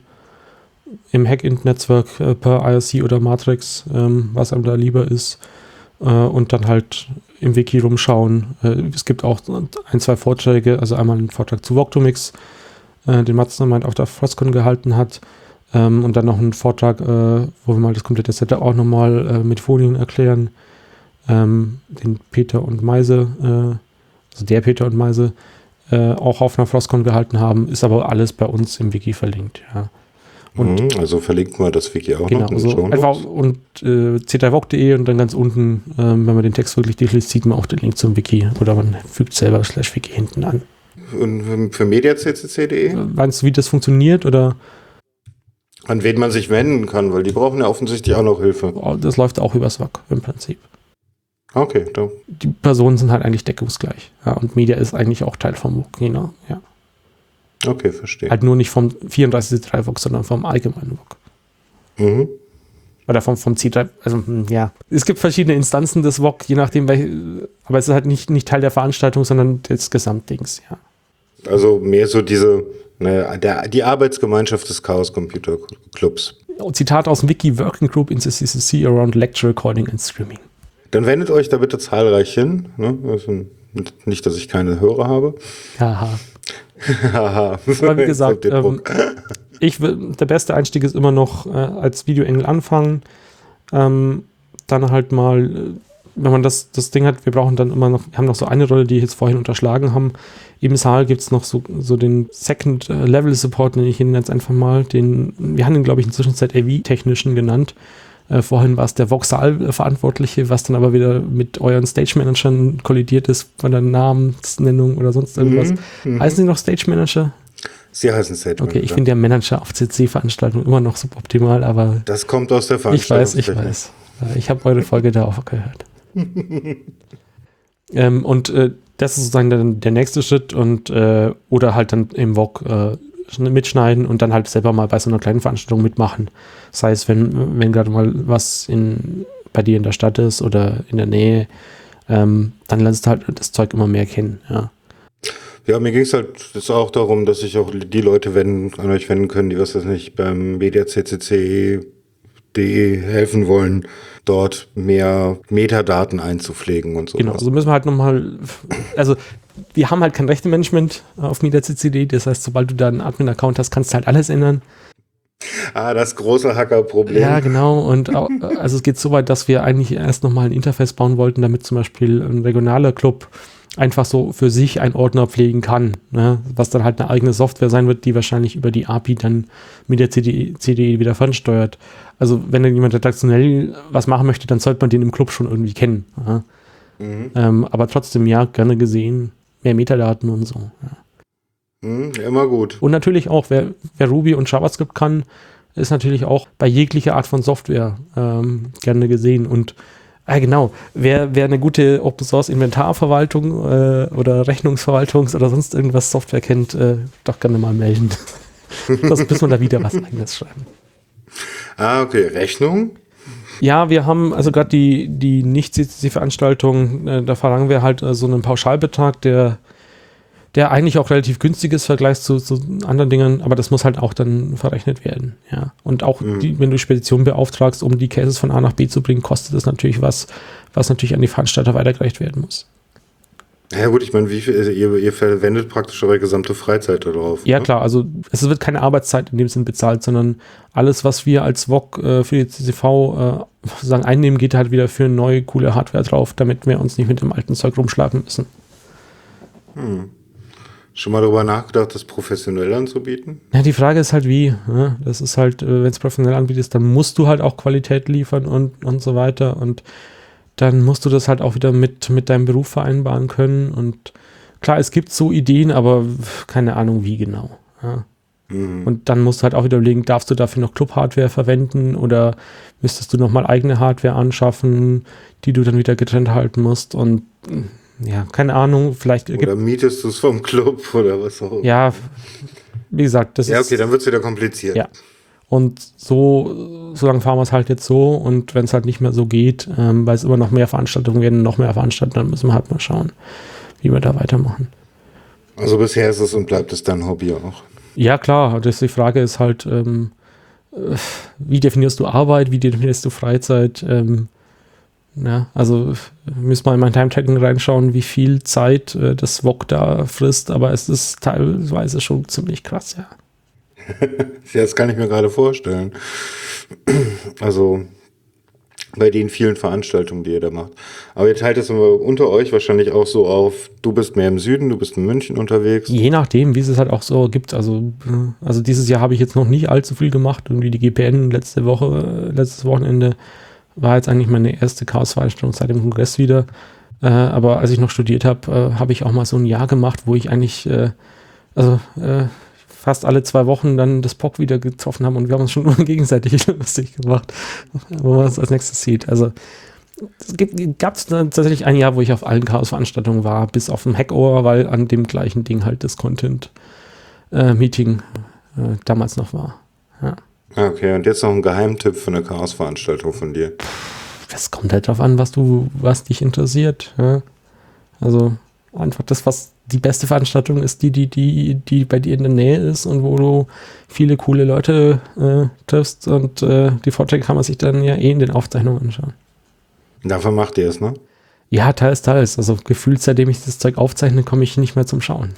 im Hack-Int-Netzwerk äh, per IRC oder Matrix, ähm, was einem da lieber ist. Äh, und dann halt im Wiki rumschauen. Äh, es gibt auch ein, zwei Vorträge, also einmal einen Vortrag zu Voctomix, äh, den Mastermind auf der Frostcon gehalten hat. Ähm, und dann noch einen Vortrag, wo wir mal das komplette Setup auch nochmal mit Folien erklären. Ähm, den Peter und Meise, äh, also der Peter und Meise, äh, auch auf einer Frostcon gehalten haben, ist aber alles bei uns im Wiki verlinkt, ja. Und Mhm, also verlinken wir das Wiki auch Genau, noch so Shownotes. einfach und äh, c3voc.de und dann ganz unten, ähm, wenn man den Text wirklich durchliest, sieht man auch den Link zum Wiki oder man fügt selber slash Wiki hinten an. Und für mediaccc.de, Meinst du, wie das funktioniert oder an wen man sich wenden kann, weil die brauchen ja offensichtlich auch noch Hilfe. oh, das läuft auch übers WAC im Prinzip. Okay, da. Die Personen sind halt eigentlich deckungsgleich. Ja, und Media ist eigentlich auch Teil vom WAC, genau. Ja. Okay, verstehe. Halt nur nicht vom 34C3 WAC, sondern vom allgemeinen WAC. Mhm. Oder vom, vom C3, also hm, ja. Es gibt verschiedene Instanzen des WOC, je nachdem, welche, aber es ist halt nicht, nicht Teil der Veranstaltung, sondern des Gesamtdings, ja. Also mehr so diese, naja, der, die Arbeitsgemeinschaft des Chaos Computer Clubs. Zitat aus dem Wiki, Working Group in the CCC around Lecture Recording and Streaming. Dann wendet euch da bitte zahlreich hin. Ne? Also nicht, dass ich keine Hörer habe. Haha. Haha. <laughs> Aber wie gesagt, ähm, ich will, der beste Einstieg ist immer noch äh, als Videoengel anfangen. Ähm, dann halt mal, äh, wenn man das, das Ding hat, wir brauchen dann immer noch, wir haben noch so eine Rolle, die ich jetzt vorhin unterschlagen haben. Im Saal gibt es noch so, so den Second äh, Level Support, nenne ich ihn jetzt einfach mal. Den, wir haben ihn, glaube ich, inzwischen AV-Technischen genannt. Äh, vorhin war es der Voxal-Verantwortliche, was dann aber wieder mit euren Stage-Managern kollidiert ist, von der Namensnennung oder sonst irgendwas. Mhm, Heißen die noch Stage-Manager? Sie heißen Statement. Okay, ich finde der Manager auf CC-Veranstaltungen immer noch suboptimal, aber Das kommt aus der ich weiß, ich weiß. Ich habe eure Folge da auch gehört. <laughs> ähm, und äh, das ist sozusagen dann der nächste Schritt und äh, oder halt dann im VOG äh, mitschneiden und dann halt selber mal bei so einer kleinen Veranstaltung mitmachen. Das heißt, wenn, wenn gerade mal was in, bei dir in der Stadt ist oder in der Nähe, ähm, dann lernst du halt das Zeug immer mehr kennen. Ja. Ja, mir ging es halt jetzt auch darum, dass sich auch die Leute wenden, an euch wenden können, die was das nicht beim mediaccc.de helfen wollen, dort mehr Metadaten einzupflegen und so. Genau, also müssen wir halt nochmal, also wir haben halt kein Rechtemanagement auf MediaCCD, das heißt, sobald du da einen Admin-Account hast, kannst du halt alles ändern. Ah, das große Hacker-Problem. Ja, genau, und au- also es geht so weit, dass wir eigentlich erst nochmal ein Interface bauen wollten, damit zum Beispiel ein regionaler Club einfach so für sich einen Ordner pflegen kann, ne? was dann halt eine eigene Software sein wird, die wahrscheinlich über die API dann mit der CD, CD wieder fernsteuert. Also wenn dann jemand redaktionell was machen möchte, dann sollte man den im Club schon irgendwie kennen. Ja? Mhm. Ähm, aber trotzdem, ja, gerne gesehen. Mehr Metadaten und so. Ja. Mhm, immer gut. Und natürlich auch, wer, wer Ruby und JavaScript kann, ist natürlich auch bei jeglicher Art von Software ähm, gerne gesehen. Und ah, genau, wer, wer eine gute Open Source Inventarverwaltung äh, oder Rechnungsverwaltungs- oder sonst irgendwas Software kennt, äh, doch gerne mal melden. <laughs> das müssen wir da wieder was eigenes schreiben. Ah, okay. Rechnung? Ja, wir haben also gerade die, die Nicht-CCC-Veranstaltung, äh, da verlangen wir halt äh, so einen Pauschalbetrag, der, der eigentlich auch relativ günstig ist im Vergleich zu, zu anderen Dingen, aber das muss halt auch dann verrechnet werden. Ja. Und auch, Mhm. die, wenn du Speditionen beauftragst, um die Cases von A nach B zu bringen, kostet das natürlich was, was natürlich an die Veranstalter weitergereicht werden muss. Ja gut, ich meine, wie viel, ihr, ihr verwendet praktisch eure gesamte Freizeit darauf. Ja, ne? klar, also es wird keine Arbeitszeit in dem Sinn bezahlt, sondern alles, was wir als VOG äh, für die CCV äh, sozusagen einnehmen, geht halt wieder für neue, coole Hardware drauf, damit wir uns nicht mit dem alten Zeug rumschlagen müssen. Hm. Schon mal darüber nachgedacht, das professionell anzubieten? Ja, die Frage ist halt wie. Ne? Das ist halt, äh, wenn es professionell anbietest, dann musst du halt auch Qualität liefern und, und so weiter. Und dann musst du das halt auch wieder mit, mit deinem Beruf vereinbaren können. Und klar, es gibt so Ideen, aber keine Ahnung wie genau. Ja. Mhm. Und dann musst du halt auch wieder überlegen, darfst du dafür noch Club-Hardware verwenden oder müsstest du nochmal eigene Hardware anschaffen, die du dann wieder getrennt halten musst. Und ja, keine Ahnung, vielleicht Oder mietest du es vom Club oder was auch immer? ja, wie gesagt, das Ja, ist. okay, dann wird es wieder kompliziert. Ja. Und so, so lange fahren wir es halt jetzt so. Und wenn es halt nicht mehr so geht, ähm, weil es immer noch mehr Veranstaltungen werden, noch mehr Veranstaltungen, dann müssen wir halt mal schauen, wie wir da weitermachen. Also bisher ist es und bleibt es dein Hobby auch. Ja, klar. Das, die Frage ist halt, ähm, äh, wie definierst du Arbeit, wie definierst du Freizeit? Ähm, ja, also müssen wir in mein Time-Tracking reinschauen, wie viel Zeit äh, das VOG da frisst, aber es ist teilweise schon ziemlich krass, ja. Ja, das kann ich mir gerade vorstellen. <clears throat> Also bei den vielen Veranstaltungen, die ihr da macht. Aber ihr teilt immer unter euch wahrscheinlich auch so auf, du bist mehr im Süden, du bist in München unterwegs. Je nachdem, wie es es halt auch so gibt. Also, also dieses Jahr habe ich jetzt noch nicht allzu viel gemacht. Irgendwie die GPN letzte Woche, letztes Wochenende war jetzt eigentlich meine erste Chaos-Veranstaltung seit dem Kongress wieder. Äh, aber als ich noch studiert habe, äh, habe ich auch mal so ein Jahr gemacht, wo ich eigentlich, äh, also äh, fast alle zwei Wochen dann das POC wieder getroffen haben und wir haben uns schon <laughs> gegenseitig lustig gemacht, wo man es als nächstes sieht. Also es gab es tatsächlich ein Jahr, wo ich auf allen Chaos-Veranstaltungen war, bis auf dem Hackover, weil an dem gleichen Ding halt das Content-Meeting äh, äh, damals noch war. Ja. Okay, und jetzt noch ein Geheimtipp für eine Chaos-Veranstaltung von dir. Das kommt halt drauf an, was du, was dich interessiert. Ja? Also einfach das, was die beste Veranstaltung ist, die, die, die, die bei dir in der Nähe ist und wo du viele coole Leute äh, triffst und äh, die Vorträge kann man sich dann ja eh in den Aufzeichnungen anschauen. Dafür macht ihr es, ne? Ja, teils, teils. Also gefühlt, seitdem ich das Zeug aufzeichne, komme ich nicht mehr zum Schauen.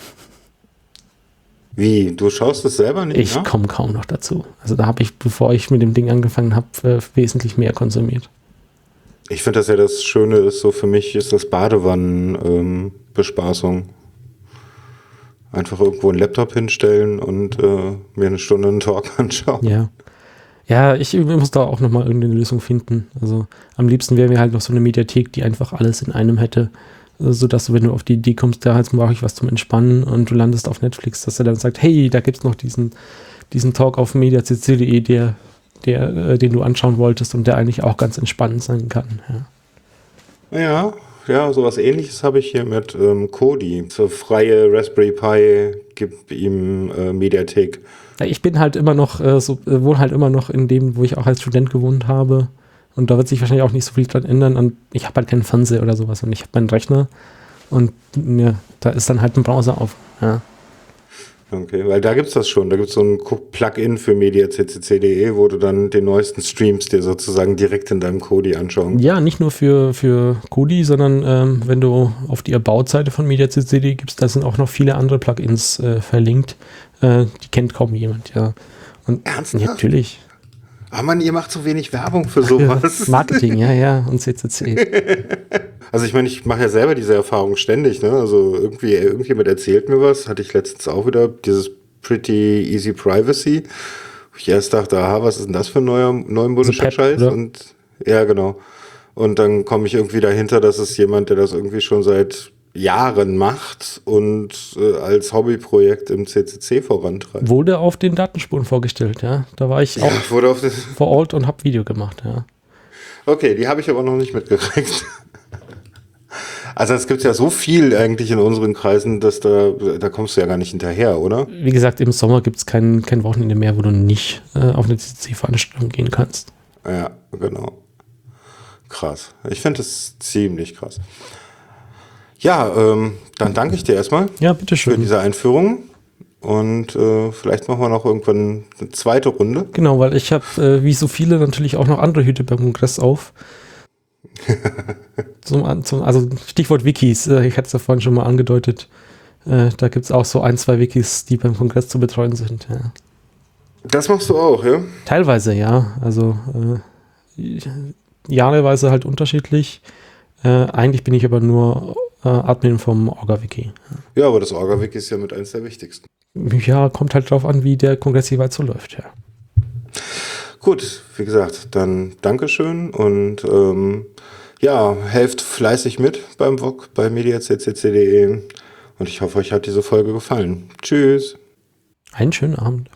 Wie? Du schaust es selber nicht? Ich komme kaum noch dazu. Also da habe ich, bevor ich mit dem Ding angefangen habe, äh, wesentlich mehr konsumiert. Ich finde das ja das Schöne ist, so für mich ist das Badewannen-Bespaßung. Ähm, Einfach irgendwo einen Laptop hinstellen und äh, mir eine Stunde einen Talk <laughs> anschauen. Ja. Ja, ich muss da auch nochmal irgendeine Lösung finden. Also am liebsten wäre mir halt noch so eine Mediathek, die einfach alles in einem hätte. Sodass du, wenn du auf die Idee kommst, da jetzt brauche ich was zum Entspannen und du landest auf Netflix, dass er dann sagt, hey, da gibt es noch diesen, diesen Talk auf mediacc.de, der, der, äh, den du anschauen wolltest und der eigentlich auch ganz entspannend sein kann. Ja, ja ja, sowas ähnliches habe ich hier mit ähm, Kodi. So freie Raspberry Pi, gib ihm äh, Mediathek. Ja, ich bin halt immer noch, äh, so, äh, wohne halt immer noch in dem, wo ich auch als Student gewohnt habe. Und da wird sich wahrscheinlich auch nicht so viel dran ändern. Und ich habe halt keinen Fernseher oder sowas und ich habe meinen Rechner. Und ja, da ist dann halt ein Browser auf. Ja. Okay, weil da gibt's das schon. Da gibt's so ein Plugin für mediaccc.de, wo du dann den neuesten Streams dir sozusagen direkt in deinem Kodi anschauen Ja, nicht nur für, für Kodi, sondern ähm, wenn du auf die About-Seite von mediaccc.de gibst, da sind auch noch viele andere Plugins äh, verlinkt. Äh, die kennt kaum jemand, ja. Und Ernsthaft? Natürlich. Ah Mann, ihr macht so wenig Werbung für sowas. <laughs> Marketing, ja, ja, und CCC. <laughs> Also ich meine, ich mache ja selber diese Erfahrung ständig. Ne? Also irgendwie irgendjemand erzählt mir was, hatte ich letztens auch wieder dieses Pretty Easy Privacy. Ich erst dachte, aha, was ist denn das für ein neuer neumodischer Scheiß? Und ja, genau. Und dann komme ich irgendwie dahinter, dass es jemand, der das irgendwie schon seit Jahren macht und äh, als Hobbyprojekt im CCC vorantreibt. Wurde auf den Datenspuren vorgestellt, ja. Da war ich Ja, auch wurde auf <laughs> vor Ort und habe Video gemacht, ja. Okay, die habe ich aber noch nicht mitgekriegt. Also es gibt ja so viel eigentlich in unseren Kreisen, dass da, da kommst du ja gar nicht hinterher, oder? Wie gesagt, im Sommer gibt es kein, kein Wochenende mehr, wo du nicht äh, auf eine CCC-Veranstaltung gehen kannst. Ja, genau. Krass. Ich finde das ziemlich krass. Ja, ähm, dann danke ich dir erstmal Ja, bitteschön. für diese Einführung. Und äh, vielleicht machen wir noch irgendwann eine zweite Runde. Genau, weil ich habe, äh, wie so viele, natürlich auch noch andere Hüte beim Kongress auf. <laughs> zum, zum, also Stichwort Wikis, äh, ich hatte es ja vorhin schon mal angedeutet. Äh, da gibt es auch so ein, zwei Wikis, die beim Kongress zu betreuen sind. Ja. Das machst du auch, ja? Teilweise, ja. Also äh, jahreweise halt unterschiedlich. Äh, eigentlich bin ich aber nur äh, Admin vom Orga-Wiki. Ja, aber das Orga-Wiki ist ja mit eins der wichtigsten. Ja, kommt halt drauf an, wie der Kongress jeweils so läuft, ja. Gut, wie gesagt, dann Dankeschön und ähm, ja, helft fleißig mit beim VOG bei mediaccc.de und ich hoffe, euch hat diese Folge gefallen. Tschüss. Einen schönen Abend.